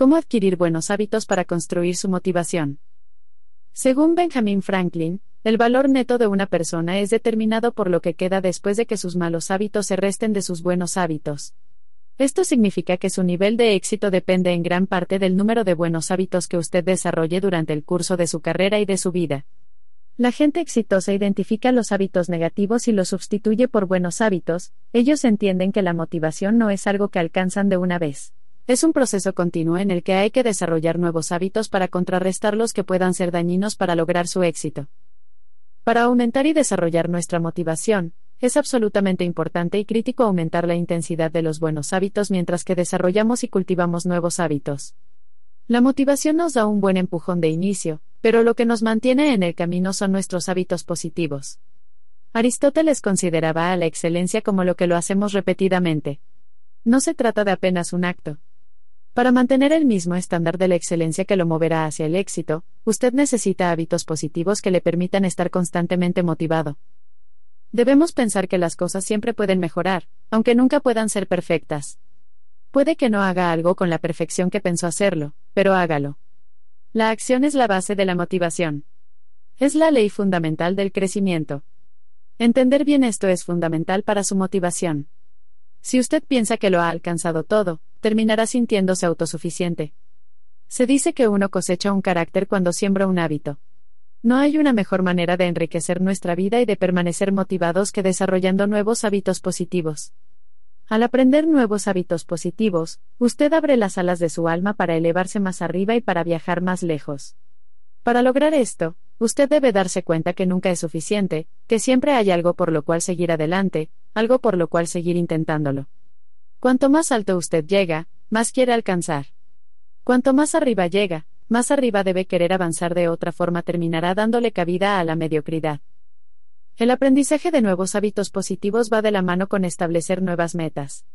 ¿Cómo adquirir buenos hábitos para construir su motivación? Según Benjamin Franklin, el valor neto de una persona es determinado por lo que queda después de que sus malos hábitos se resten de sus buenos hábitos. Esto significa que su nivel de éxito depende en gran parte del número de buenos hábitos que usted desarrolle durante el curso de su carrera y de su vida. La gente exitosa identifica los hábitos negativos y los sustituye por buenos hábitos, ellos entienden que la motivación no es algo que alcanzan de una vez. Es un proceso continuo en el que hay que desarrollar nuevos hábitos para contrarrestar los que puedan ser dañinos para lograr su éxito. Para aumentar y desarrollar nuestra motivación, es absolutamente importante y crítico aumentar la intensidad de los buenos hábitos mientras que desarrollamos y cultivamos nuevos hábitos. La motivación nos da un buen empujón de inicio, pero lo que nos mantiene en el camino son nuestros hábitos positivos. Aristóteles consideraba a la excelencia como lo que lo hacemos repetidamente. No se trata de apenas un acto. Para mantener el mismo estándar de la excelencia que lo moverá hacia el éxito, usted necesita hábitos positivos que le permitan estar constantemente motivado. Debemos pensar que las cosas siempre pueden mejorar, aunque nunca puedan ser perfectas. Puede que no haga algo con la perfección que pensó hacerlo, pero hágalo. La acción es la base de la motivación. Es la ley fundamental del crecimiento. Entender bien esto es fundamental para su motivación. Si usted piensa que lo ha alcanzado todo, terminará sintiéndose autosuficiente. Se dice que uno cosecha un carácter cuando siembra un hábito. No hay una mejor manera de enriquecer nuestra vida y de permanecer motivados que desarrollando nuevos hábitos positivos. Al aprender nuevos hábitos positivos, usted abre las alas de su alma para elevarse más arriba y para viajar más lejos. Para lograr esto, usted debe darse cuenta que nunca es suficiente, que siempre hay algo por lo cual seguir adelante, algo por lo cual seguir intentándolo. Cuanto más alto usted llega, más quiere alcanzar. Cuanto más arriba llega, más arriba debe querer avanzar de otra forma terminará dándole cabida a la mediocridad. El aprendizaje de nuevos hábitos positivos va de la mano con establecer nuevas metas.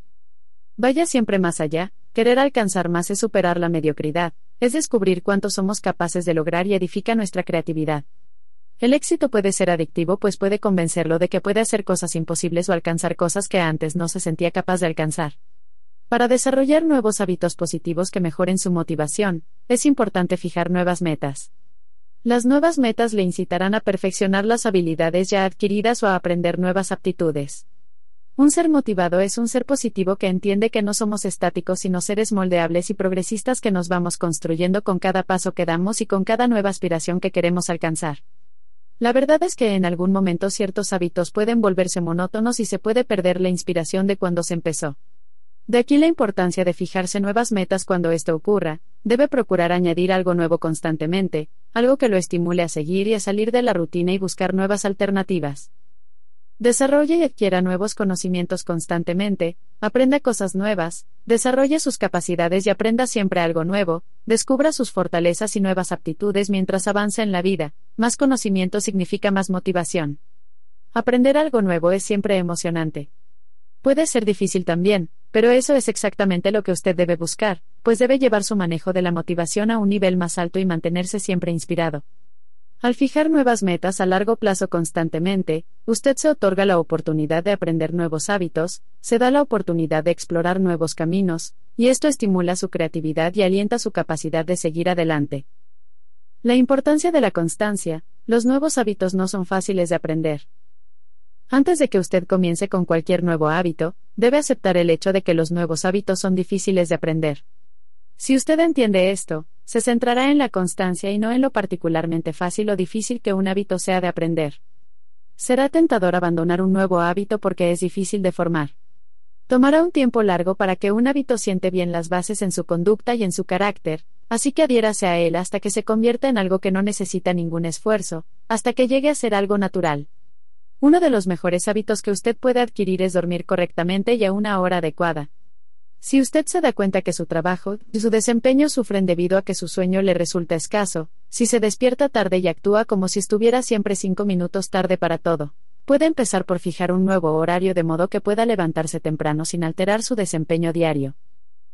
Vaya siempre más allá, querer alcanzar más es superar la mediocridad, es descubrir cuánto somos capaces de lograr y edifica nuestra creatividad. El éxito puede ser adictivo pues puede convencerlo de que puede hacer cosas imposibles o alcanzar cosas que antes no se sentía capaz de alcanzar. Para desarrollar nuevos hábitos positivos que mejoren su motivación, es importante fijar nuevas metas. Las nuevas metas le incitarán a perfeccionar las habilidades ya adquiridas o a aprender nuevas aptitudes. Un ser motivado es un ser positivo que entiende que no somos estáticos sino seres moldeables y progresistas que nos vamos construyendo con cada paso que damos y con cada nueva aspiración que queremos alcanzar. La verdad es que en algún momento ciertos hábitos pueden volverse monótonos y se puede perder la inspiración de cuando se empezó. De aquí la importancia de fijarse nuevas metas cuando esto ocurra, debe procurar añadir algo nuevo constantemente, algo que lo estimule a seguir y a salir de la rutina y buscar nuevas alternativas. Desarrolle y adquiera nuevos conocimientos constantemente, aprenda cosas nuevas, desarrolle sus capacidades y aprenda siempre algo nuevo, descubra sus fortalezas y nuevas aptitudes mientras avanza en la vida, más conocimiento significa más motivación. Aprender algo nuevo es siempre emocionante. Puede ser difícil también, pero eso es exactamente lo que usted debe buscar, pues debe llevar su manejo de la motivación a un nivel más alto y mantenerse siempre inspirado. Al fijar nuevas metas a largo plazo constantemente, usted se otorga la oportunidad de aprender nuevos hábitos, se da la oportunidad de explorar nuevos caminos, y esto estimula su creatividad y alienta su capacidad de seguir adelante. La importancia de la constancia, los nuevos hábitos no son fáciles de aprender. Antes de que usted comience con cualquier nuevo hábito, debe aceptar el hecho de que los nuevos hábitos son difíciles de aprender. Si usted entiende esto, se centrará en la constancia y no en lo particularmente fácil o difícil que un hábito sea de aprender. Será tentador abandonar un nuevo hábito porque es difícil de formar. Tomará un tiempo largo para que un hábito siente bien las bases en su conducta y en su carácter, así que adhiérase a él hasta que se convierta en algo que no necesita ningún esfuerzo, hasta que llegue a ser algo natural. Uno de los mejores hábitos que usted puede adquirir es dormir correctamente y a una hora adecuada. Si usted se da cuenta que su trabajo y su desempeño sufren debido a que su sueño le resulta escaso, si se despierta tarde y actúa como si estuviera siempre cinco minutos tarde para todo, puede empezar por fijar un nuevo horario de modo que pueda levantarse temprano sin alterar su desempeño diario.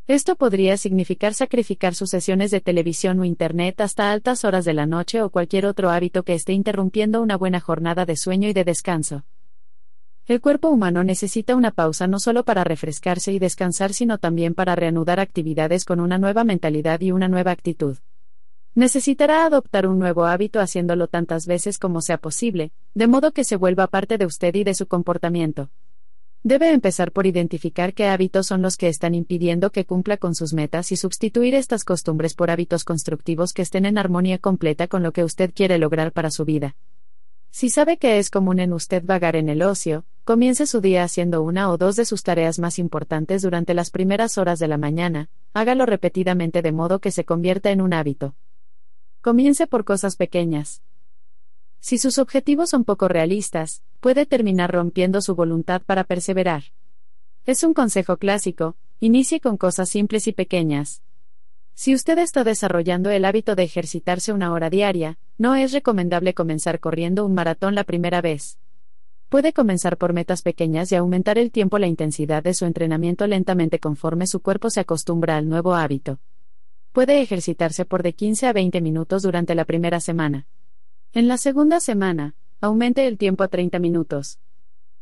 Esto podría significar sacrificar sus sesiones de televisión o Internet hasta altas horas de la noche o cualquier otro hábito que esté interrumpiendo una buena jornada de sueño y de descanso. El cuerpo humano necesita una pausa no solo para refrescarse y descansar, sino también para reanudar actividades con una nueva mentalidad y una nueva actitud. Necesitará adoptar un nuevo hábito haciéndolo tantas veces como sea posible, de modo que se vuelva parte de usted y de su comportamiento. Debe empezar por identificar qué hábitos son los que están impidiendo que cumpla con sus metas y sustituir estas costumbres por hábitos constructivos que estén en armonía completa con lo que usted quiere lograr para su vida. Si sabe que es común en usted vagar en el ocio, comience su día haciendo una o dos de sus tareas más importantes durante las primeras horas de la mañana, hágalo repetidamente de modo que se convierta en un hábito. Comience por cosas pequeñas. Si sus objetivos son poco realistas, puede terminar rompiendo su voluntad para perseverar. Es un consejo clásico, inicie con cosas simples y pequeñas. Si usted está desarrollando el hábito de ejercitarse una hora diaria, no es recomendable comenzar corriendo un maratón la primera vez. Puede comenzar por metas pequeñas y aumentar el tiempo la intensidad de su entrenamiento lentamente conforme su cuerpo se acostumbra al nuevo hábito. Puede ejercitarse por de 15 a 20 minutos durante la primera semana. En la segunda semana, aumente el tiempo a 30 minutos.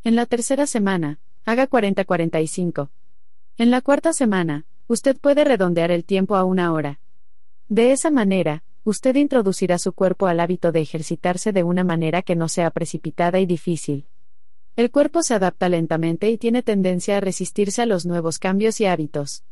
En la tercera semana, haga 40-45. En la cuarta semana, usted puede redondear el tiempo a una hora. De esa manera, usted introducirá su cuerpo al hábito de ejercitarse de una manera que no sea precipitada y difícil. El cuerpo se adapta lentamente y tiene tendencia a resistirse a los nuevos cambios y hábitos.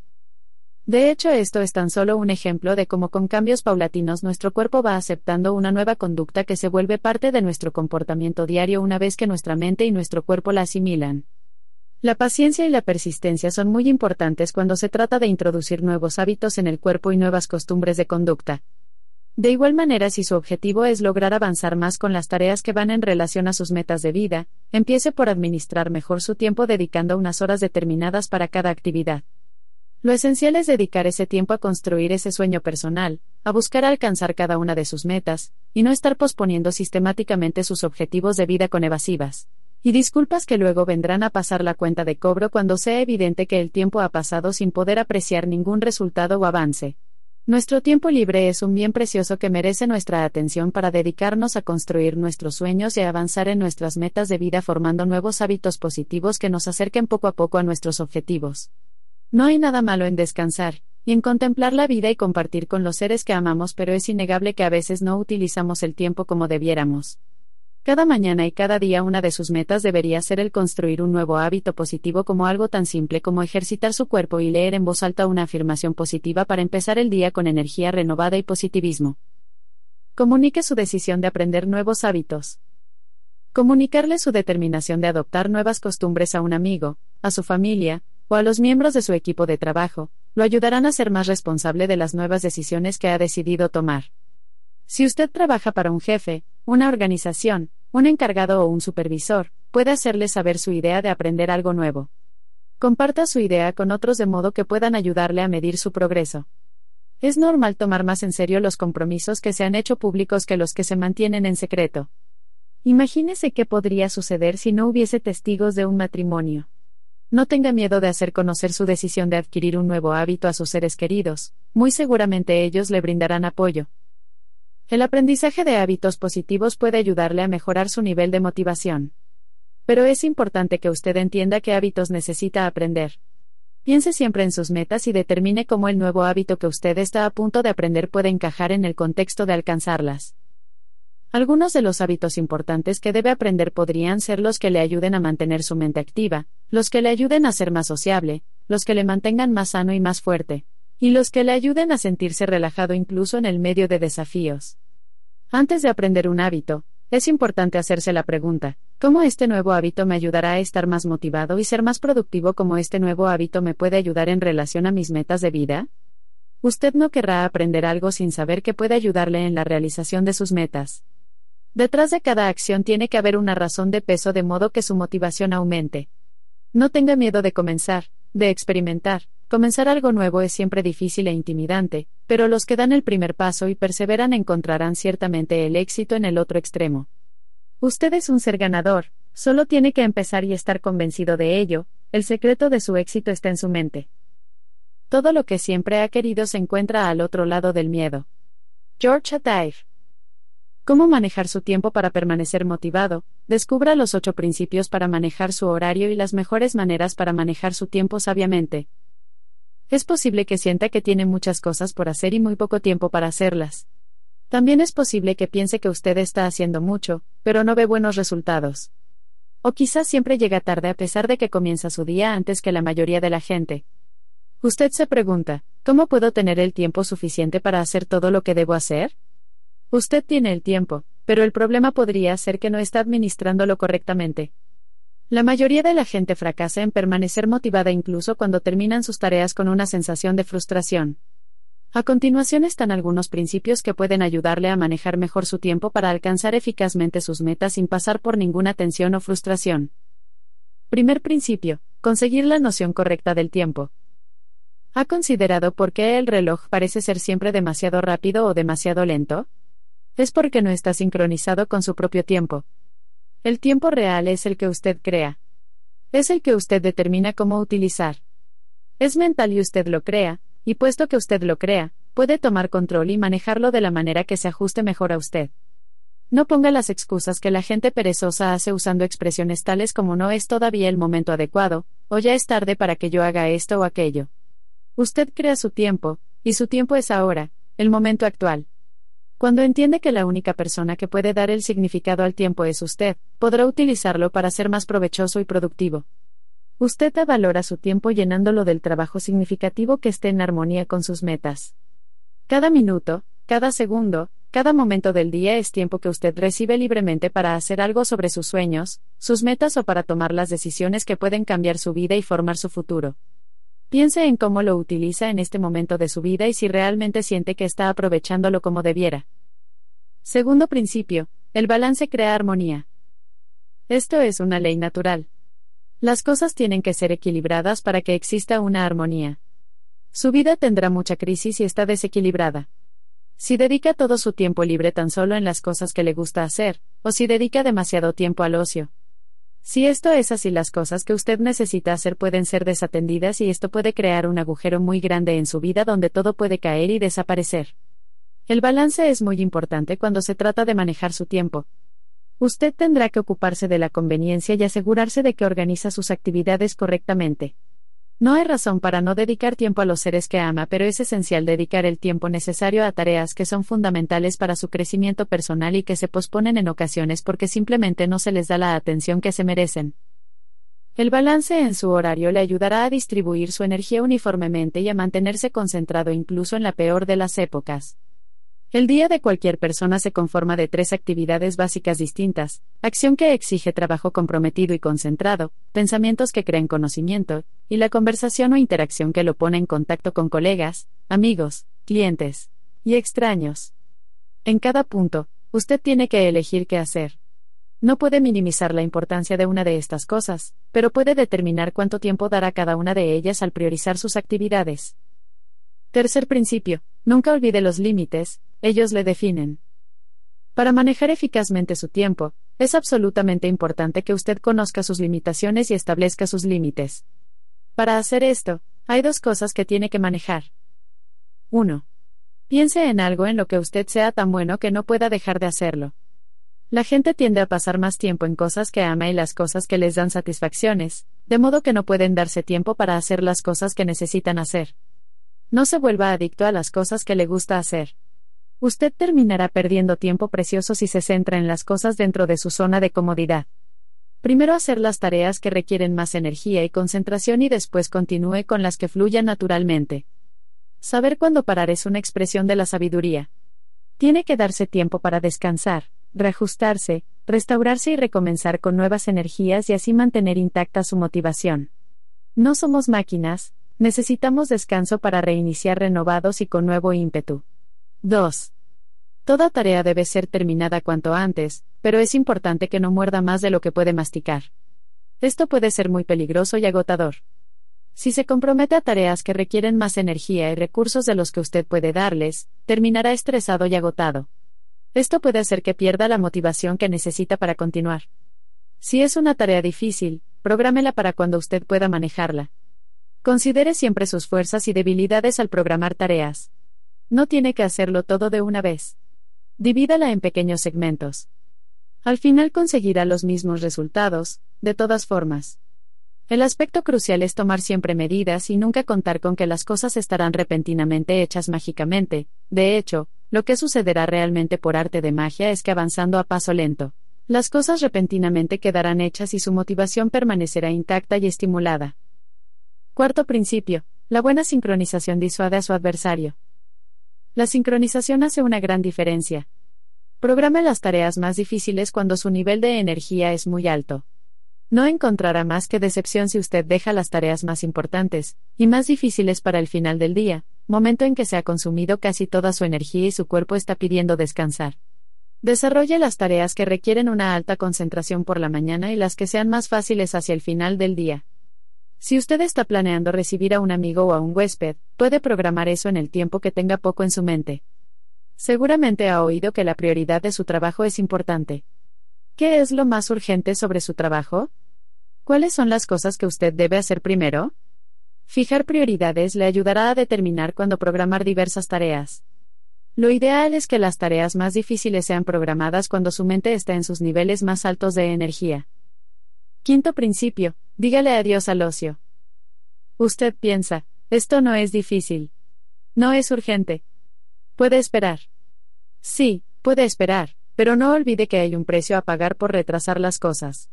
De hecho, esto es tan solo un ejemplo de cómo con cambios paulatinos nuestro cuerpo va aceptando una nueva conducta que se vuelve parte de nuestro comportamiento diario una vez que nuestra mente y nuestro cuerpo la asimilan. La paciencia y la persistencia son muy importantes cuando se trata de introducir nuevos hábitos en el cuerpo y nuevas costumbres de conducta. De igual manera, si su objetivo es lograr avanzar más con las tareas que van en relación a sus metas de vida, empiece por administrar mejor su tiempo dedicando unas horas determinadas para cada actividad. Lo esencial es dedicar ese tiempo a construir ese sueño personal, a buscar alcanzar cada una de sus metas, y no estar posponiendo sistemáticamente sus objetivos de vida con evasivas. Y disculpas que luego vendrán a pasar la cuenta de cobro cuando sea evidente que el tiempo ha pasado sin poder apreciar ningún resultado o avance. Nuestro tiempo libre es un bien precioso que merece nuestra atención para dedicarnos a construir nuestros sueños y avanzar en nuestras metas de vida formando nuevos hábitos positivos que nos acerquen poco a poco a nuestros objetivos. No hay nada malo en descansar, y en contemplar la vida y compartir con los seres que amamos, pero es innegable que a veces no utilizamos el tiempo como debiéramos. Cada mañana y cada día una de sus metas debería ser el construir un nuevo hábito positivo como algo tan simple como ejercitar su cuerpo y leer en voz alta una afirmación positiva para empezar el día con energía renovada y positivismo. Comunique su decisión de aprender nuevos hábitos. Comunicarle su determinación de adoptar nuevas costumbres a un amigo, a su familia, o a los miembros de su equipo de trabajo, lo ayudarán a ser más responsable de las nuevas decisiones que ha decidido tomar. Si usted trabaja para un jefe, una organización, un encargado o un supervisor, puede hacerle saber su idea de aprender algo nuevo. Comparta su idea con otros de modo que puedan ayudarle a medir su progreso. Es normal tomar más en serio los compromisos que se han hecho públicos que los que se mantienen en secreto. Imagínese qué podría suceder si no hubiese testigos de un matrimonio. No tenga miedo de hacer conocer su decisión de adquirir un nuevo hábito a sus seres queridos, muy seguramente ellos le brindarán apoyo. El aprendizaje de hábitos positivos puede ayudarle a mejorar su nivel de motivación. Pero es importante que usted entienda qué hábitos necesita aprender. Piense siempre en sus metas y determine cómo el nuevo hábito que usted está a punto de aprender puede encajar en el contexto de alcanzarlas. Algunos de los hábitos importantes que debe aprender podrían ser los que le ayuden a mantener su mente activa, los que le ayuden a ser más sociable, los que le mantengan más sano y más fuerte, y los que le ayuden a sentirse relajado incluso en el medio de desafíos. Antes de aprender un hábito, es importante hacerse la pregunta, ¿cómo este nuevo hábito me ayudará a estar más motivado y ser más productivo como este nuevo hábito me puede ayudar en relación a mis metas de vida? Usted no querrá aprender algo sin saber que puede ayudarle en la realización de sus metas. Detrás de cada acción tiene que haber una razón de peso de modo que su motivación aumente. No tenga miedo de comenzar, de experimentar. Comenzar algo nuevo es siempre difícil e intimidante, pero los que dan el primer paso y perseveran encontrarán ciertamente el éxito en el otro extremo. Usted es un ser ganador, solo tiene que empezar y estar convencido de ello, el secreto de su éxito está en su mente. Todo lo que siempre ha querido se encuentra al otro lado del miedo. George Ataif ¿Cómo manejar su tiempo para permanecer motivado? Descubra los ocho principios para manejar su horario y las mejores maneras para manejar su tiempo sabiamente. Es posible que sienta que tiene muchas cosas por hacer y muy poco tiempo para hacerlas. También es posible que piense que usted está haciendo mucho, pero no ve buenos resultados. O quizás siempre llega tarde a pesar de que comienza su día antes que la mayoría de la gente. Usted se pregunta, ¿cómo puedo tener el tiempo suficiente para hacer todo lo que debo hacer? Usted tiene el tiempo, pero el problema podría ser que no está administrándolo correctamente. La mayoría de la gente fracasa en permanecer motivada incluso cuando terminan sus tareas con una sensación de frustración. A continuación están algunos principios que pueden ayudarle a manejar mejor su tiempo para alcanzar eficazmente sus metas sin pasar por ninguna tensión o frustración. Primer principio, conseguir la noción correcta del tiempo. ¿Ha considerado por qué el reloj parece ser siempre demasiado rápido o demasiado lento? es porque no está sincronizado con su propio tiempo. El tiempo real es el que usted crea. Es el que usted determina cómo utilizar. Es mental y usted lo crea, y puesto que usted lo crea, puede tomar control y manejarlo de la manera que se ajuste mejor a usted. No ponga las excusas que la gente perezosa hace usando expresiones tales como no es todavía el momento adecuado, o ya es tarde para que yo haga esto o aquello. Usted crea su tiempo, y su tiempo es ahora, el momento actual. Cuando entiende que la única persona que puede dar el significado al tiempo es usted, podrá utilizarlo para ser más provechoso y productivo. Usted da valor a su tiempo llenándolo del trabajo significativo que esté en armonía con sus metas. Cada minuto, cada segundo, cada momento del día es tiempo que usted recibe libremente para hacer algo sobre sus sueños, sus metas o para tomar las decisiones que pueden cambiar su vida y formar su futuro. Piense en cómo lo utiliza en este momento de su vida y si realmente siente que está aprovechándolo como debiera. Segundo principio, el balance crea armonía. Esto es una ley natural. Las cosas tienen que ser equilibradas para que exista una armonía. Su vida tendrá mucha crisis si está desequilibrada. Si dedica todo su tiempo libre tan solo en las cosas que le gusta hacer, o si dedica demasiado tiempo al ocio, si esto es así, las cosas que usted necesita hacer pueden ser desatendidas y esto puede crear un agujero muy grande en su vida donde todo puede caer y desaparecer. El balance es muy importante cuando se trata de manejar su tiempo. Usted tendrá que ocuparse de la conveniencia y asegurarse de que organiza sus actividades correctamente. No hay razón para no dedicar tiempo a los seres que ama, pero es esencial dedicar el tiempo necesario a tareas que son fundamentales para su crecimiento personal y que se posponen en ocasiones porque simplemente no se les da la atención que se merecen. El balance en su horario le ayudará a distribuir su energía uniformemente y a mantenerse concentrado incluso en la peor de las épocas. El día de cualquier persona se conforma de tres actividades básicas distintas, acción que exige trabajo comprometido y concentrado, pensamientos que crean conocimiento, y la conversación o interacción que lo pone en contacto con colegas, amigos, clientes y extraños. En cada punto, usted tiene que elegir qué hacer. No puede minimizar la importancia de una de estas cosas, pero puede determinar cuánto tiempo dará cada una de ellas al priorizar sus actividades. Tercer principio, nunca olvide los límites, ellos le definen. Para manejar eficazmente su tiempo, es absolutamente importante que usted conozca sus limitaciones y establezca sus límites. Para hacer esto, hay dos cosas que tiene que manejar. 1. Piense en algo en lo que usted sea tan bueno que no pueda dejar de hacerlo. La gente tiende a pasar más tiempo en cosas que ama y las cosas que les dan satisfacciones, de modo que no pueden darse tiempo para hacer las cosas que necesitan hacer. No se vuelva adicto a las cosas que le gusta hacer. Usted terminará perdiendo tiempo precioso si se centra en las cosas dentro de su zona de comodidad. Primero hacer las tareas que requieren más energía y concentración y después continúe con las que fluyan naturalmente. Saber cuándo parar es una expresión de la sabiduría. Tiene que darse tiempo para descansar, reajustarse, restaurarse y recomenzar con nuevas energías y así mantener intacta su motivación. No somos máquinas, Necesitamos descanso para reiniciar renovados y con nuevo ímpetu. 2. Toda tarea debe ser terminada cuanto antes, pero es importante que no muerda más de lo que puede masticar. Esto puede ser muy peligroso y agotador. Si se compromete a tareas que requieren más energía y recursos de los que usted puede darles, terminará estresado y agotado. Esto puede hacer que pierda la motivación que necesita para continuar. Si es una tarea difícil, prográmela para cuando usted pueda manejarla. Considere siempre sus fuerzas y debilidades al programar tareas. No tiene que hacerlo todo de una vez. Divídala en pequeños segmentos. Al final conseguirá los mismos resultados, de todas formas. El aspecto crucial es tomar siempre medidas y nunca contar con que las cosas estarán repentinamente hechas mágicamente. De hecho, lo que sucederá realmente por arte de magia es que avanzando a paso lento, las cosas repentinamente quedarán hechas y su motivación permanecerá intacta y estimulada. Cuarto principio. La buena sincronización disuade a su adversario. La sincronización hace una gran diferencia. Programe las tareas más difíciles cuando su nivel de energía es muy alto. No encontrará más que decepción si usted deja las tareas más importantes, y más difíciles para el final del día, momento en que se ha consumido casi toda su energía y su cuerpo está pidiendo descansar. Desarrolle las tareas que requieren una alta concentración por la mañana y las que sean más fáciles hacia el final del día. Si usted está planeando recibir a un amigo o a un huésped, puede programar eso en el tiempo que tenga poco en su mente. Seguramente ha oído que la prioridad de su trabajo es importante. ¿Qué es lo más urgente sobre su trabajo? ¿Cuáles son las cosas que usted debe hacer primero? Fijar prioridades le ayudará a determinar cuándo programar diversas tareas. Lo ideal es que las tareas más difíciles sean programadas cuando su mente está en sus niveles más altos de energía. Quinto principio, dígale adiós al ocio. Usted piensa, esto no es difícil. No es urgente. Puede esperar. Sí, puede esperar, pero no olvide que hay un precio a pagar por retrasar las cosas.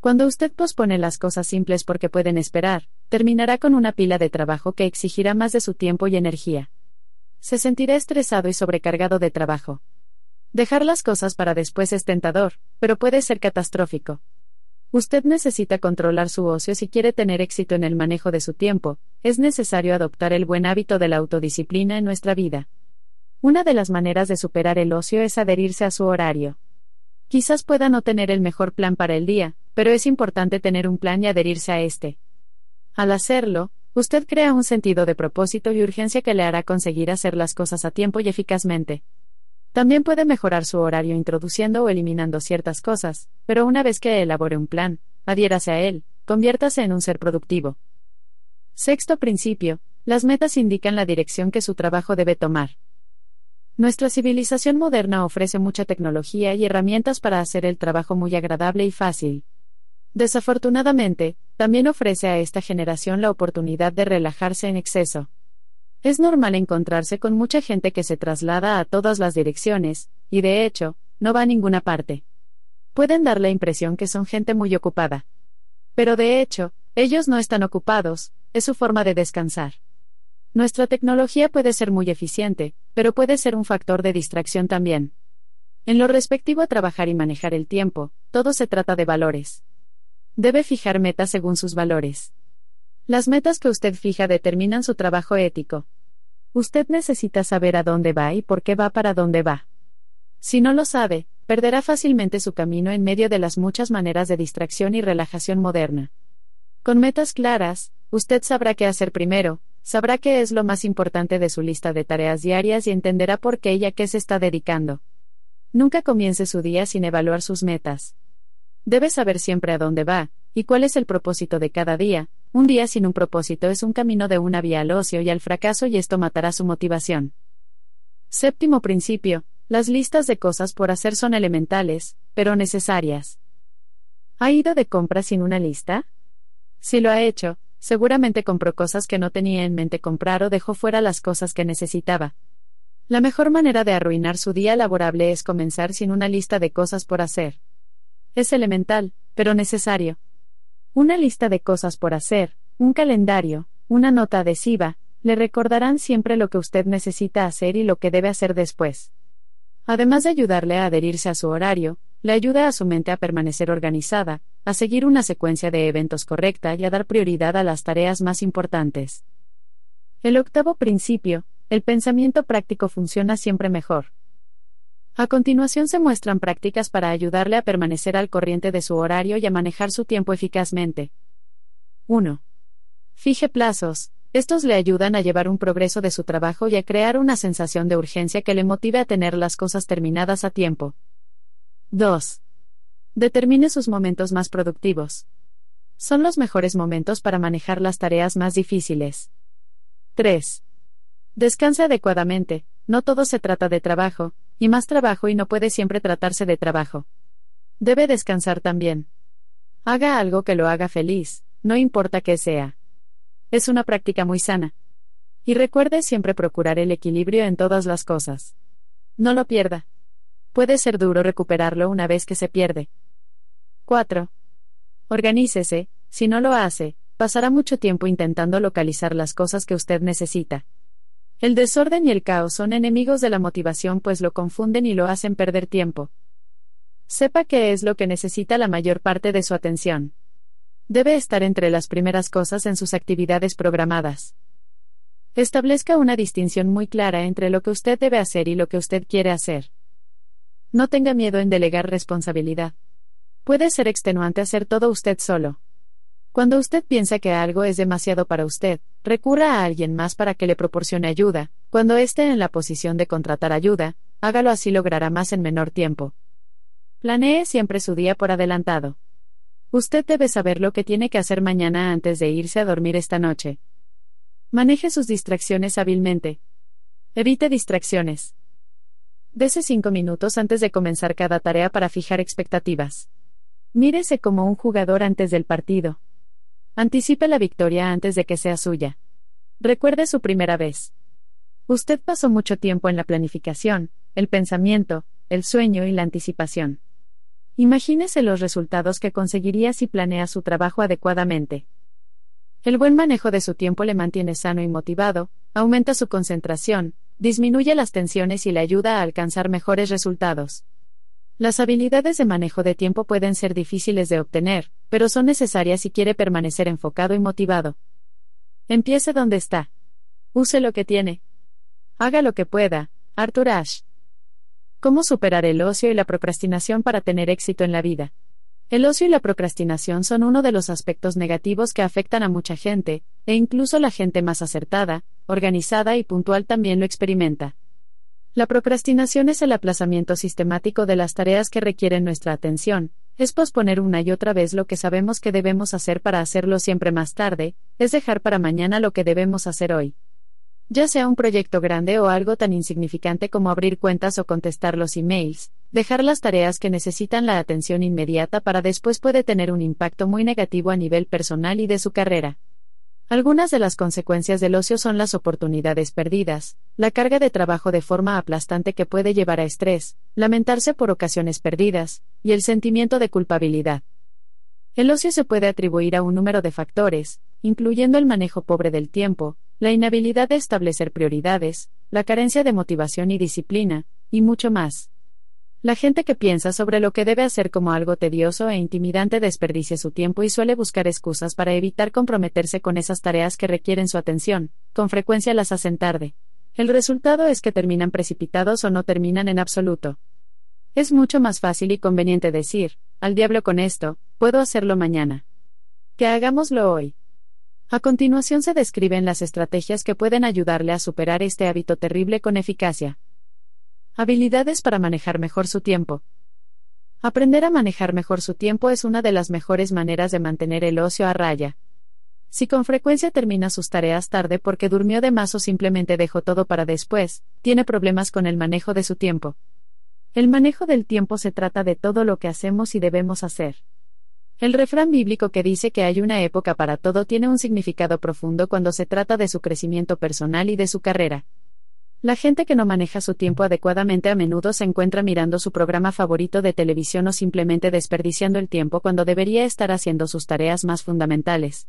Cuando usted pospone las cosas simples porque pueden esperar, terminará con una pila de trabajo que exigirá más de su tiempo y energía. Se sentirá estresado y sobrecargado de trabajo. Dejar las cosas para después es tentador, pero puede ser catastrófico. Usted necesita controlar su ocio si quiere tener éxito en el manejo de su tiempo, es necesario adoptar el buen hábito de la autodisciplina en nuestra vida. Una de las maneras de superar el ocio es adherirse a su horario. Quizás pueda no tener el mejor plan para el día, pero es importante tener un plan y adherirse a este. Al hacerlo, usted crea un sentido de propósito y urgencia que le hará conseguir hacer las cosas a tiempo y eficazmente. También puede mejorar su horario introduciendo o eliminando ciertas cosas, pero una vez que elabore un plan, adhiérase a él, conviértase en un ser productivo. Sexto principio, las metas indican la dirección que su trabajo debe tomar. Nuestra civilización moderna ofrece mucha tecnología y herramientas para hacer el trabajo muy agradable y fácil. Desafortunadamente, también ofrece a esta generación la oportunidad de relajarse en exceso. Es normal encontrarse con mucha gente que se traslada a todas las direcciones, y de hecho, no va a ninguna parte. Pueden dar la impresión que son gente muy ocupada. Pero de hecho, ellos no están ocupados, es su forma de descansar. Nuestra tecnología puede ser muy eficiente, pero puede ser un factor de distracción también. En lo respectivo a trabajar y manejar el tiempo, todo se trata de valores. Debe fijar metas según sus valores. Las metas que usted fija determinan su trabajo ético. Usted necesita saber a dónde va y por qué va para dónde va. Si no lo sabe, perderá fácilmente su camino en medio de las muchas maneras de distracción y relajación moderna. Con metas claras, usted sabrá qué hacer primero, sabrá qué es lo más importante de su lista de tareas diarias y entenderá por qué y a qué se está dedicando. Nunca comience su día sin evaluar sus metas. Debe saber siempre a dónde va, y cuál es el propósito de cada día. Un día sin un propósito es un camino de una vía al ocio y al fracaso y esto matará su motivación. Séptimo principio. Las listas de cosas por hacer son elementales, pero necesarias. ¿Ha ido de compra sin una lista? Si lo ha hecho, Seguramente compró cosas que no tenía en mente comprar o dejó fuera las cosas que necesitaba. La mejor manera de arruinar su día laborable es comenzar sin una lista de cosas por hacer. Es elemental, pero necesario. Una lista de cosas por hacer, un calendario, una nota adhesiva, le recordarán siempre lo que usted necesita hacer y lo que debe hacer después. Además de ayudarle a adherirse a su horario, le ayuda a su mente a permanecer organizada, a seguir una secuencia de eventos correcta y a dar prioridad a las tareas más importantes. El octavo principio, el pensamiento práctico funciona siempre mejor. A continuación se muestran prácticas para ayudarle a permanecer al corriente de su horario y a manejar su tiempo eficazmente. 1. Fije plazos. Estos le ayudan a llevar un progreso de su trabajo y a crear una sensación de urgencia que le motive a tener las cosas terminadas a tiempo. 2. Determine sus momentos más productivos. Son los mejores momentos para manejar las tareas más difíciles. 3. Descanse adecuadamente, no todo se trata de trabajo, Y más trabajo y no puede siempre tratarse de trabajo. Debe descansar también. Haga algo que lo haga feliz, no importa qué sea. Es una práctica muy sana. Y recuerde siempre procurar el equilibrio en todas las cosas. No lo pierda. Puede ser duro recuperarlo una vez que se pierde. 4. Organícese, si no lo hace, pasará mucho tiempo intentando localizar las cosas que usted necesita. El desorden y el caos son enemigos de la motivación pues lo confunden y lo hacen perder tiempo. Sepa qué es lo que necesita la mayor parte de su atención. Debe estar entre las primeras cosas en sus actividades programadas. Establezca una distinción muy clara entre lo que usted debe hacer y lo que usted quiere hacer. No tenga miedo en delegar responsabilidad. Puede ser extenuante hacer todo usted solo. Cuando usted piensa que algo es demasiado para usted, recurra a alguien más para que le proporcione ayuda. Cuando esté en la posición de contratar ayuda, hágalo así logrará más en menor tiempo. Planee siempre su día por adelantado. Usted debe saber lo que tiene que hacer mañana antes de irse a dormir esta noche. Maneje sus distracciones hábilmente. Evite distracciones. Dese cinco minutos antes de comenzar cada tarea para fijar expectativas. Mírese como un jugador antes del partido. Anticipe la victoria antes de que sea suya. Recuerde su primera vez. Usted pasó mucho tiempo en la planificación, el pensamiento, el sueño y la anticipación. Imagínese los resultados que conseguiría si planea su trabajo adecuadamente. El buen manejo de su tiempo le mantiene sano y motivado, aumenta su concentración, disminuye las tensiones y le ayuda a alcanzar mejores resultados. Las habilidades de manejo de tiempo pueden ser difíciles de obtener, pero son necesarias si quiere permanecer enfocado y motivado. Empiece donde está. Use lo que tiene. Haga lo que pueda. Arthur Ashe. ¿Cómo superar el ocio y la procrastinación para tener éxito en la vida? El ocio y la procrastinación son uno de los aspectos negativos que afectan a mucha gente, e incluso la gente más acertada, organizada y puntual también lo experimenta. La procrastinación es el aplazamiento sistemático de las tareas que requieren nuestra atención, es posponer una y otra vez lo que sabemos que debemos hacer para hacerlo siempre más tarde, es dejar para mañana lo que debemos hacer hoy. Ya sea un proyecto grande o algo tan insignificante como abrir cuentas o contestar los emails, dejar las tareas que necesitan la atención inmediata para después puede tener un impacto muy negativo a nivel personal y de su carrera. Algunas de las consecuencias del ocio son las oportunidades perdidas, la carga de trabajo de forma aplastante que puede llevar a estrés, lamentarse por ocasiones perdidas, y el sentimiento de culpabilidad. El ocio se puede atribuir a un número de factores, incluyendo el manejo pobre del tiempo, la inhabilidad de establecer prioridades, la carencia de motivación y disciplina, y mucho más. La gente que piensa sobre lo que debe hacer como algo tedioso e intimidante desperdicia su tiempo y suele buscar excusas para evitar comprometerse con esas tareas que requieren su atención, con frecuencia las hacen tarde. El resultado es que terminan precipitados o no terminan en absoluto. Es mucho más fácil y conveniente decir, al diablo con esto, puedo hacerlo mañana. Que hagámoslo hoy. A continuación se describen las estrategias que pueden ayudarle a superar este hábito terrible con eficacia. Habilidades para manejar mejor su tiempo. Aprender a manejar mejor su tiempo es una de las mejores maneras de mantener el ocio a raya. Si con frecuencia termina sus tareas tarde porque durmió de más o simplemente dejó todo para después, tiene problemas con el manejo de su tiempo. El manejo del tiempo se trata de todo lo que hacemos y debemos hacer. El refrán bíblico que dice que hay una época para todo tiene un significado profundo cuando se trata de su crecimiento personal y de su carrera. La gente que no maneja su tiempo adecuadamente a menudo se encuentra mirando su programa favorito de televisión o simplemente desperdiciando el tiempo cuando debería estar haciendo sus tareas más fundamentales.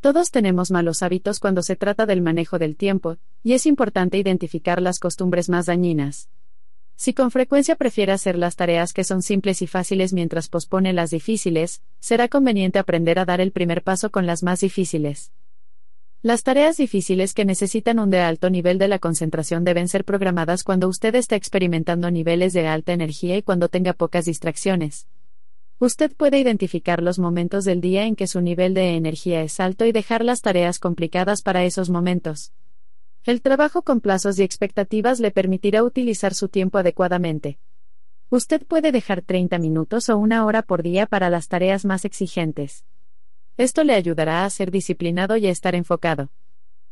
Todos tenemos malos hábitos cuando se trata del manejo del tiempo, y es importante identificar las costumbres más dañinas. Si con frecuencia prefiere hacer las tareas que son simples y fáciles mientras pospone las difíciles, será conveniente aprender a dar el primer paso con las más difíciles. Las tareas difíciles que necesitan un de alto nivel de la concentración deben ser programadas cuando usted está experimentando niveles de alta energía y cuando tenga pocas distracciones. Usted puede identificar los momentos del día en que su nivel de energía es alto y dejar las tareas complicadas para esos momentos. El trabajo con plazos y expectativas le permitirá utilizar su tiempo adecuadamente. Usted puede dejar 30 minutos o una hora por día para las tareas más exigentes. Esto le ayudará a ser disciplinado y a estar enfocado.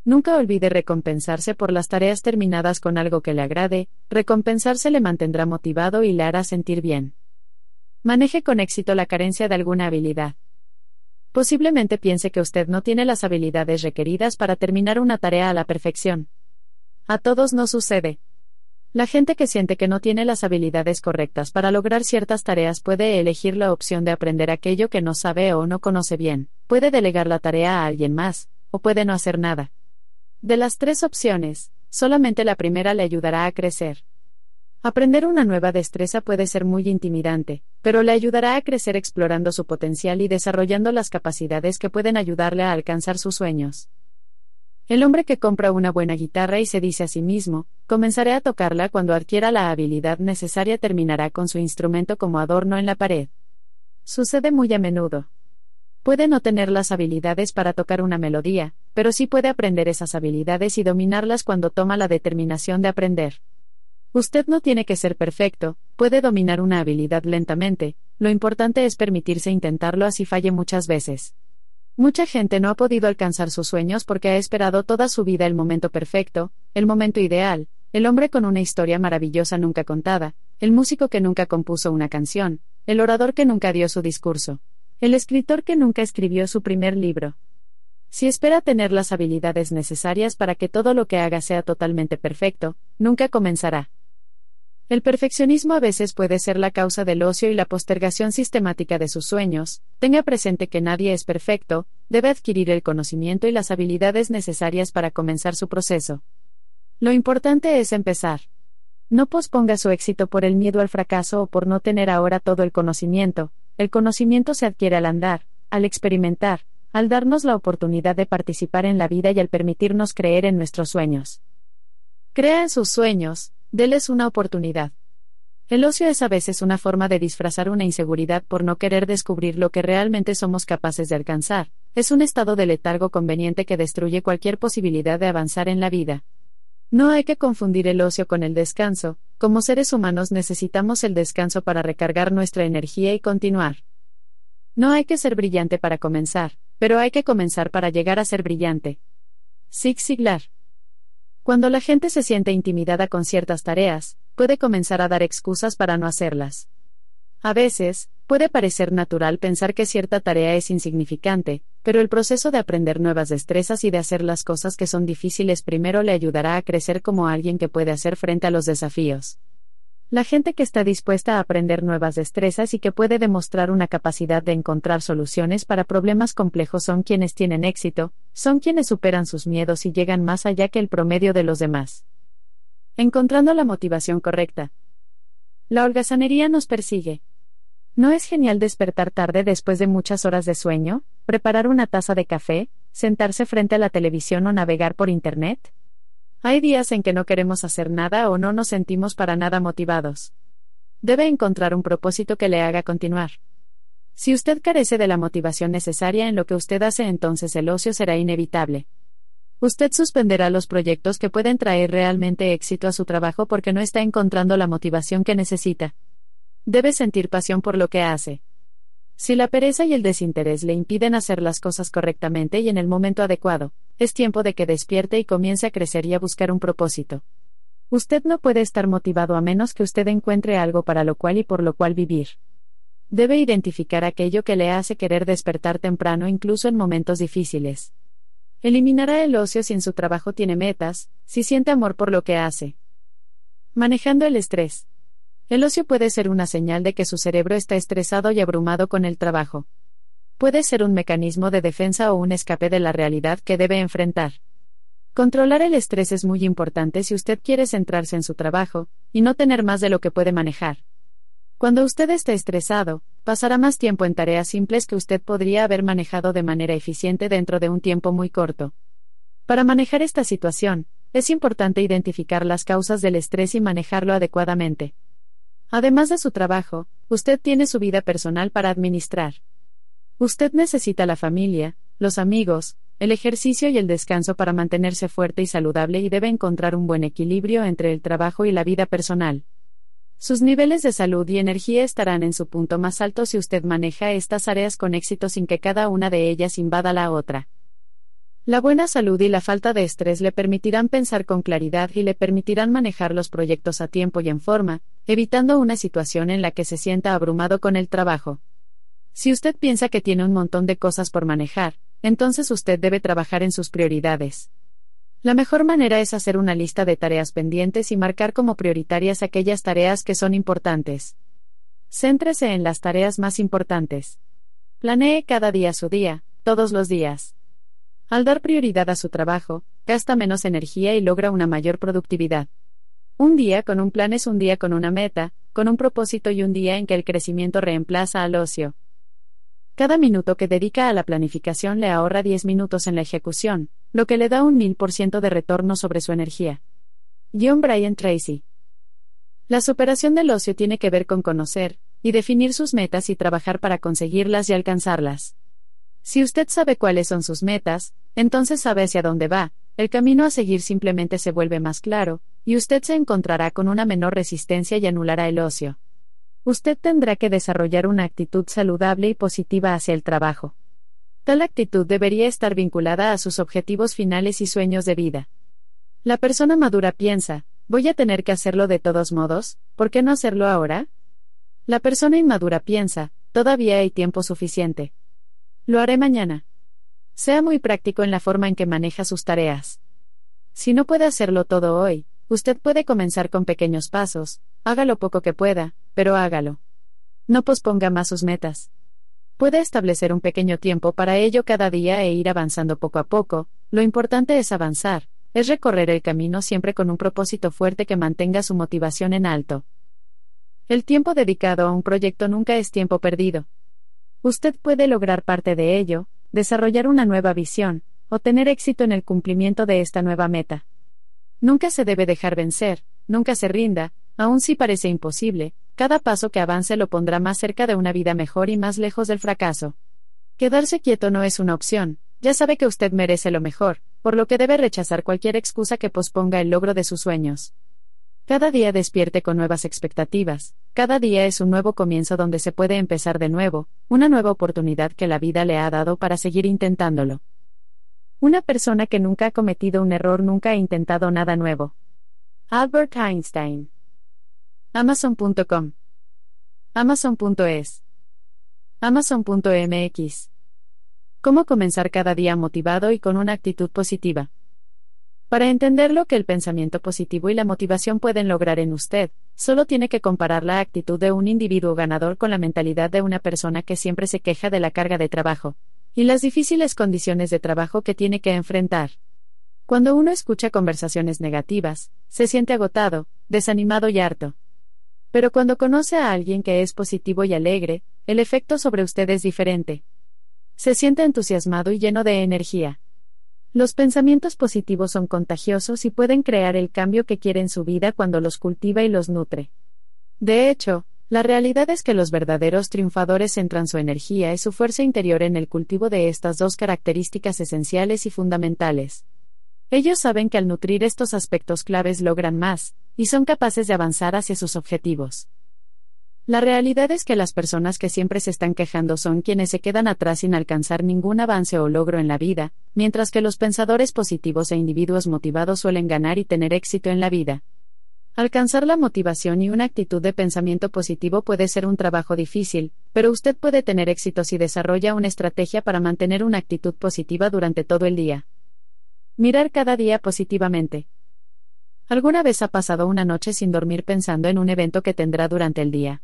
Nunca olvide recompensarse por las tareas terminadas con algo que le agrade, recompensarse le mantendrá motivado y le hará sentir bien. Maneje con éxito la carencia de alguna habilidad. Posiblemente piense que usted no tiene las habilidades requeridas para terminar una tarea a la perfección. A todos no sucede. La gente que siente que no tiene las habilidades correctas para lograr ciertas tareas puede elegir la opción de aprender aquello que no sabe o no conoce bien, puede delegar la tarea a alguien más, o puede no hacer nada. De las tres opciones, solamente la primera le ayudará a crecer. Aprender una nueva destreza puede ser muy intimidante, pero le ayudará a crecer explorando su potencial y desarrollando las capacidades que pueden ayudarle a alcanzar sus sueños. El hombre que compra una buena guitarra y se dice a sí mismo, comenzaré a tocarla cuando adquiera la habilidad necesaria terminará con su instrumento como adorno en la pared. Sucede muy a menudo. Puede no tener las habilidades para tocar una melodía, pero sí puede aprender esas habilidades y dominarlas cuando toma la determinación de aprender. Usted no tiene que ser perfecto, puede dominar una habilidad lentamente, lo importante es permitirse intentarlo así falle muchas veces. Mucha gente no ha podido alcanzar sus sueños porque ha esperado toda su vida el momento perfecto, el momento ideal, el hombre con una historia maravillosa nunca contada, el músico que nunca compuso una canción, el orador que nunca dio su discurso, el escritor que nunca escribió su primer libro. Si espera tener las habilidades necesarias para que todo lo que haga sea totalmente perfecto, nunca comenzará. El perfeccionismo a veces puede ser la causa del ocio y la postergación sistemática de sus sueños. Tenga presente que nadie es perfecto, debe adquirir el conocimiento y las habilidades necesarias para comenzar su proceso. Lo importante es empezar. No posponga su éxito por el miedo al fracaso o por no tener ahora todo el conocimiento. El conocimiento se adquiere al andar, al experimentar, al darnos la oportunidad de participar en la vida y al permitirnos creer en nuestros sueños. Crea en sus sueños, Deles una oportunidad. El ocio es a veces una forma de disfrazar una inseguridad por no querer descubrir lo que realmente somos capaces de alcanzar. Es un estado de letargo conveniente que destruye cualquier posibilidad de avanzar en la vida. No hay que confundir el ocio con el descanso. Como seres humanos necesitamos el descanso para recargar nuestra energía y continuar. No hay que ser brillante para comenzar, pero hay que comenzar para llegar a ser brillante. Zig Ziglar. Cuando la gente se siente intimidada con ciertas tareas, puede comenzar a dar excusas para no hacerlas. A veces, puede parecer natural pensar que cierta tarea es insignificante, pero el proceso de aprender nuevas destrezas y de hacer las cosas que son difíciles primero le ayudará a crecer como alguien que puede hacer frente a los desafíos. La gente que está dispuesta a aprender nuevas destrezas y que puede demostrar una capacidad de encontrar soluciones para problemas complejos son quienes tienen éxito, son quienes superan sus miedos y llegan más allá que el promedio de los demás. Encontrando la motivación correcta. La holgazanería nos persigue. ¿No es genial despertar tarde después de muchas horas de sueño, preparar una taza de café, sentarse frente a la televisión o navegar por Internet? Hay días en que no queremos hacer nada o no nos sentimos para nada motivados. Debe encontrar un propósito que le haga continuar. Si usted carece de la motivación necesaria en lo que usted hace, entonces el ocio será inevitable. Usted suspenderá los proyectos que pueden traer realmente éxito a su trabajo porque no está encontrando la motivación que necesita. Debe sentir pasión por lo que hace. Si la pereza y el desinterés le impiden hacer las cosas correctamente y en el momento adecuado, es tiempo de que despierte y comience a crecer y a buscar un propósito. Usted no puede estar motivado a menos que usted encuentre algo para lo cual y por lo cual vivir. Debe identificar aquello que le hace querer despertar temprano incluso en momentos difíciles. Eliminará el ocio si en su trabajo tiene metas, si siente amor por lo que hace. Manejando el estrés. El ocio puede ser una señal de que su cerebro está estresado y abrumado con el trabajo. Puede ser un mecanismo de defensa o un escape de la realidad que debe enfrentar. Controlar el estrés es muy importante si usted quiere centrarse en su trabajo, y no tener más de lo que puede manejar. Cuando usted esté estresado, pasará más tiempo en tareas simples que usted podría haber manejado de manera eficiente dentro de un tiempo muy corto. Para manejar esta situación, es importante identificar las causas del estrés y manejarlo adecuadamente. Además de su trabajo, usted tiene su vida personal para administrar. Usted necesita la familia, los amigos, el ejercicio y el descanso para mantenerse fuerte y saludable y debe encontrar un buen equilibrio entre el trabajo y la vida personal. Sus niveles de salud y energía estarán en su punto más alto si usted maneja estas áreas con éxito sin que cada una de ellas invada la otra. La buena salud y la falta de estrés le permitirán pensar con claridad y le permitirán manejar los proyectos a tiempo y en forma, evitando una situación en la que se sienta abrumado con el trabajo. Si usted piensa que tiene un montón de cosas por manejar, entonces usted debe trabajar en sus prioridades. La mejor manera es hacer una lista de tareas pendientes y marcar como prioritarias aquellas tareas que son importantes. Céntrese en las tareas más importantes. Planee cada día su día, todos los días. Al dar prioridad a su trabajo, gasta menos energía y logra una mayor productividad. Un día con un plan es un día con una meta, con un propósito y un día en que el crecimiento reemplaza al ocio. Cada minuto que dedica a la planificación le ahorra 10 minutos en la ejecución, lo que le da un 1000% de retorno sobre su energía. John Brian Tracy. La superación del ocio tiene que ver con conocer, y definir sus metas y trabajar para conseguirlas y alcanzarlas. Si usted sabe cuáles son sus metas, entonces sabe hacia dónde va, el camino a seguir simplemente se vuelve más claro, y usted se encontrará con una menor resistencia y anulará el ocio. Usted tendrá que desarrollar una actitud saludable y positiva hacia el trabajo. Tal actitud debería estar vinculada a sus objetivos finales y sueños de vida. La persona madura piensa, voy a tener que hacerlo de todos modos, ¿por qué no hacerlo ahora? La persona inmadura piensa, todavía hay tiempo suficiente. Lo haré mañana. Sea muy práctico en la forma en que maneja sus tareas. Si no puede hacerlo todo hoy, usted puede comenzar con pequeños pasos, haga lo poco que pueda, pero hágalo. No posponga más sus metas. Puede establecer un pequeño tiempo para ello cada día e ir avanzando poco a poco, lo importante es avanzar, es recorrer el camino siempre con un propósito fuerte que mantenga su motivación en alto. El tiempo dedicado a un proyecto nunca es tiempo perdido. Usted puede lograr parte de ello, desarrollar una nueva visión, o tener éxito en el cumplimiento de esta nueva meta. Nunca se debe dejar vencer, nunca se rinda, aun si parece imposible, cada paso que avance lo pondrá más cerca de una vida mejor y más lejos del fracaso. Quedarse quieto no es una opción, ya sabe que usted merece lo mejor, por lo que debe rechazar cualquier excusa que posponga el logro de sus sueños. Cada día despierte con nuevas expectativas, cada día es un nuevo comienzo donde se puede empezar de nuevo, una nueva oportunidad que la vida le ha dado para seguir intentándolo. Una persona que nunca ha cometido un error nunca ha intentado nada nuevo. Albert Einstein. Amazon.com. Amazon.es. Amazon.mx. ¿Cómo comenzar cada día motivado y con una actitud positiva? Para entender lo que el pensamiento positivo y la motivación pueden lograr en usted, solo tiene que comparar la actitud de un individuo ganador con la mentalidad de una persona que siempre se queja de la carga de trabajo y las difíciles condiciones de trabajo que tiene que enfrentar. Cuando uno escucha conversaciones negativas, se siente agotado, desanimado y harto. Pero cuando conoce a alguien que es positivo y alegre, el efecto sobre usted es diferente. Se siente entusiasmado y lleno de energía. Los pensamientos positivos son contagiosos y pueden crear el cambio que quiere en su vida cuando los cultiva y los nutre. De hecho, la realidad es que los verdaderos triunfadores centran su energía y su fuerza interior en el cultivo de estas dos características esenciales y fundamentales. Ellos saben que al nutrir estos aspectos claves logran más, y son capaces de avanzar hacia sus objetivos. La realidad es que las personas que siempre se están quejando son quienes se quedan atrás sin alcanzar ningún avance o logro en la vida, mientras que los pensadores positivos e individuos motivados suelen ganar y tener éxito en la vida. Alcanzar la motivación y una actitud de pensamiento positivo puede ser un trabajo difícil, pero usted puede tener éxito si desarrolla una estrategia para mantener una actitud positiva durante todo el día. Mirar cada día positivamente. ¿Alguna vez ha pasado una noche sin dormir pensando en un evento que tendrá durante el día?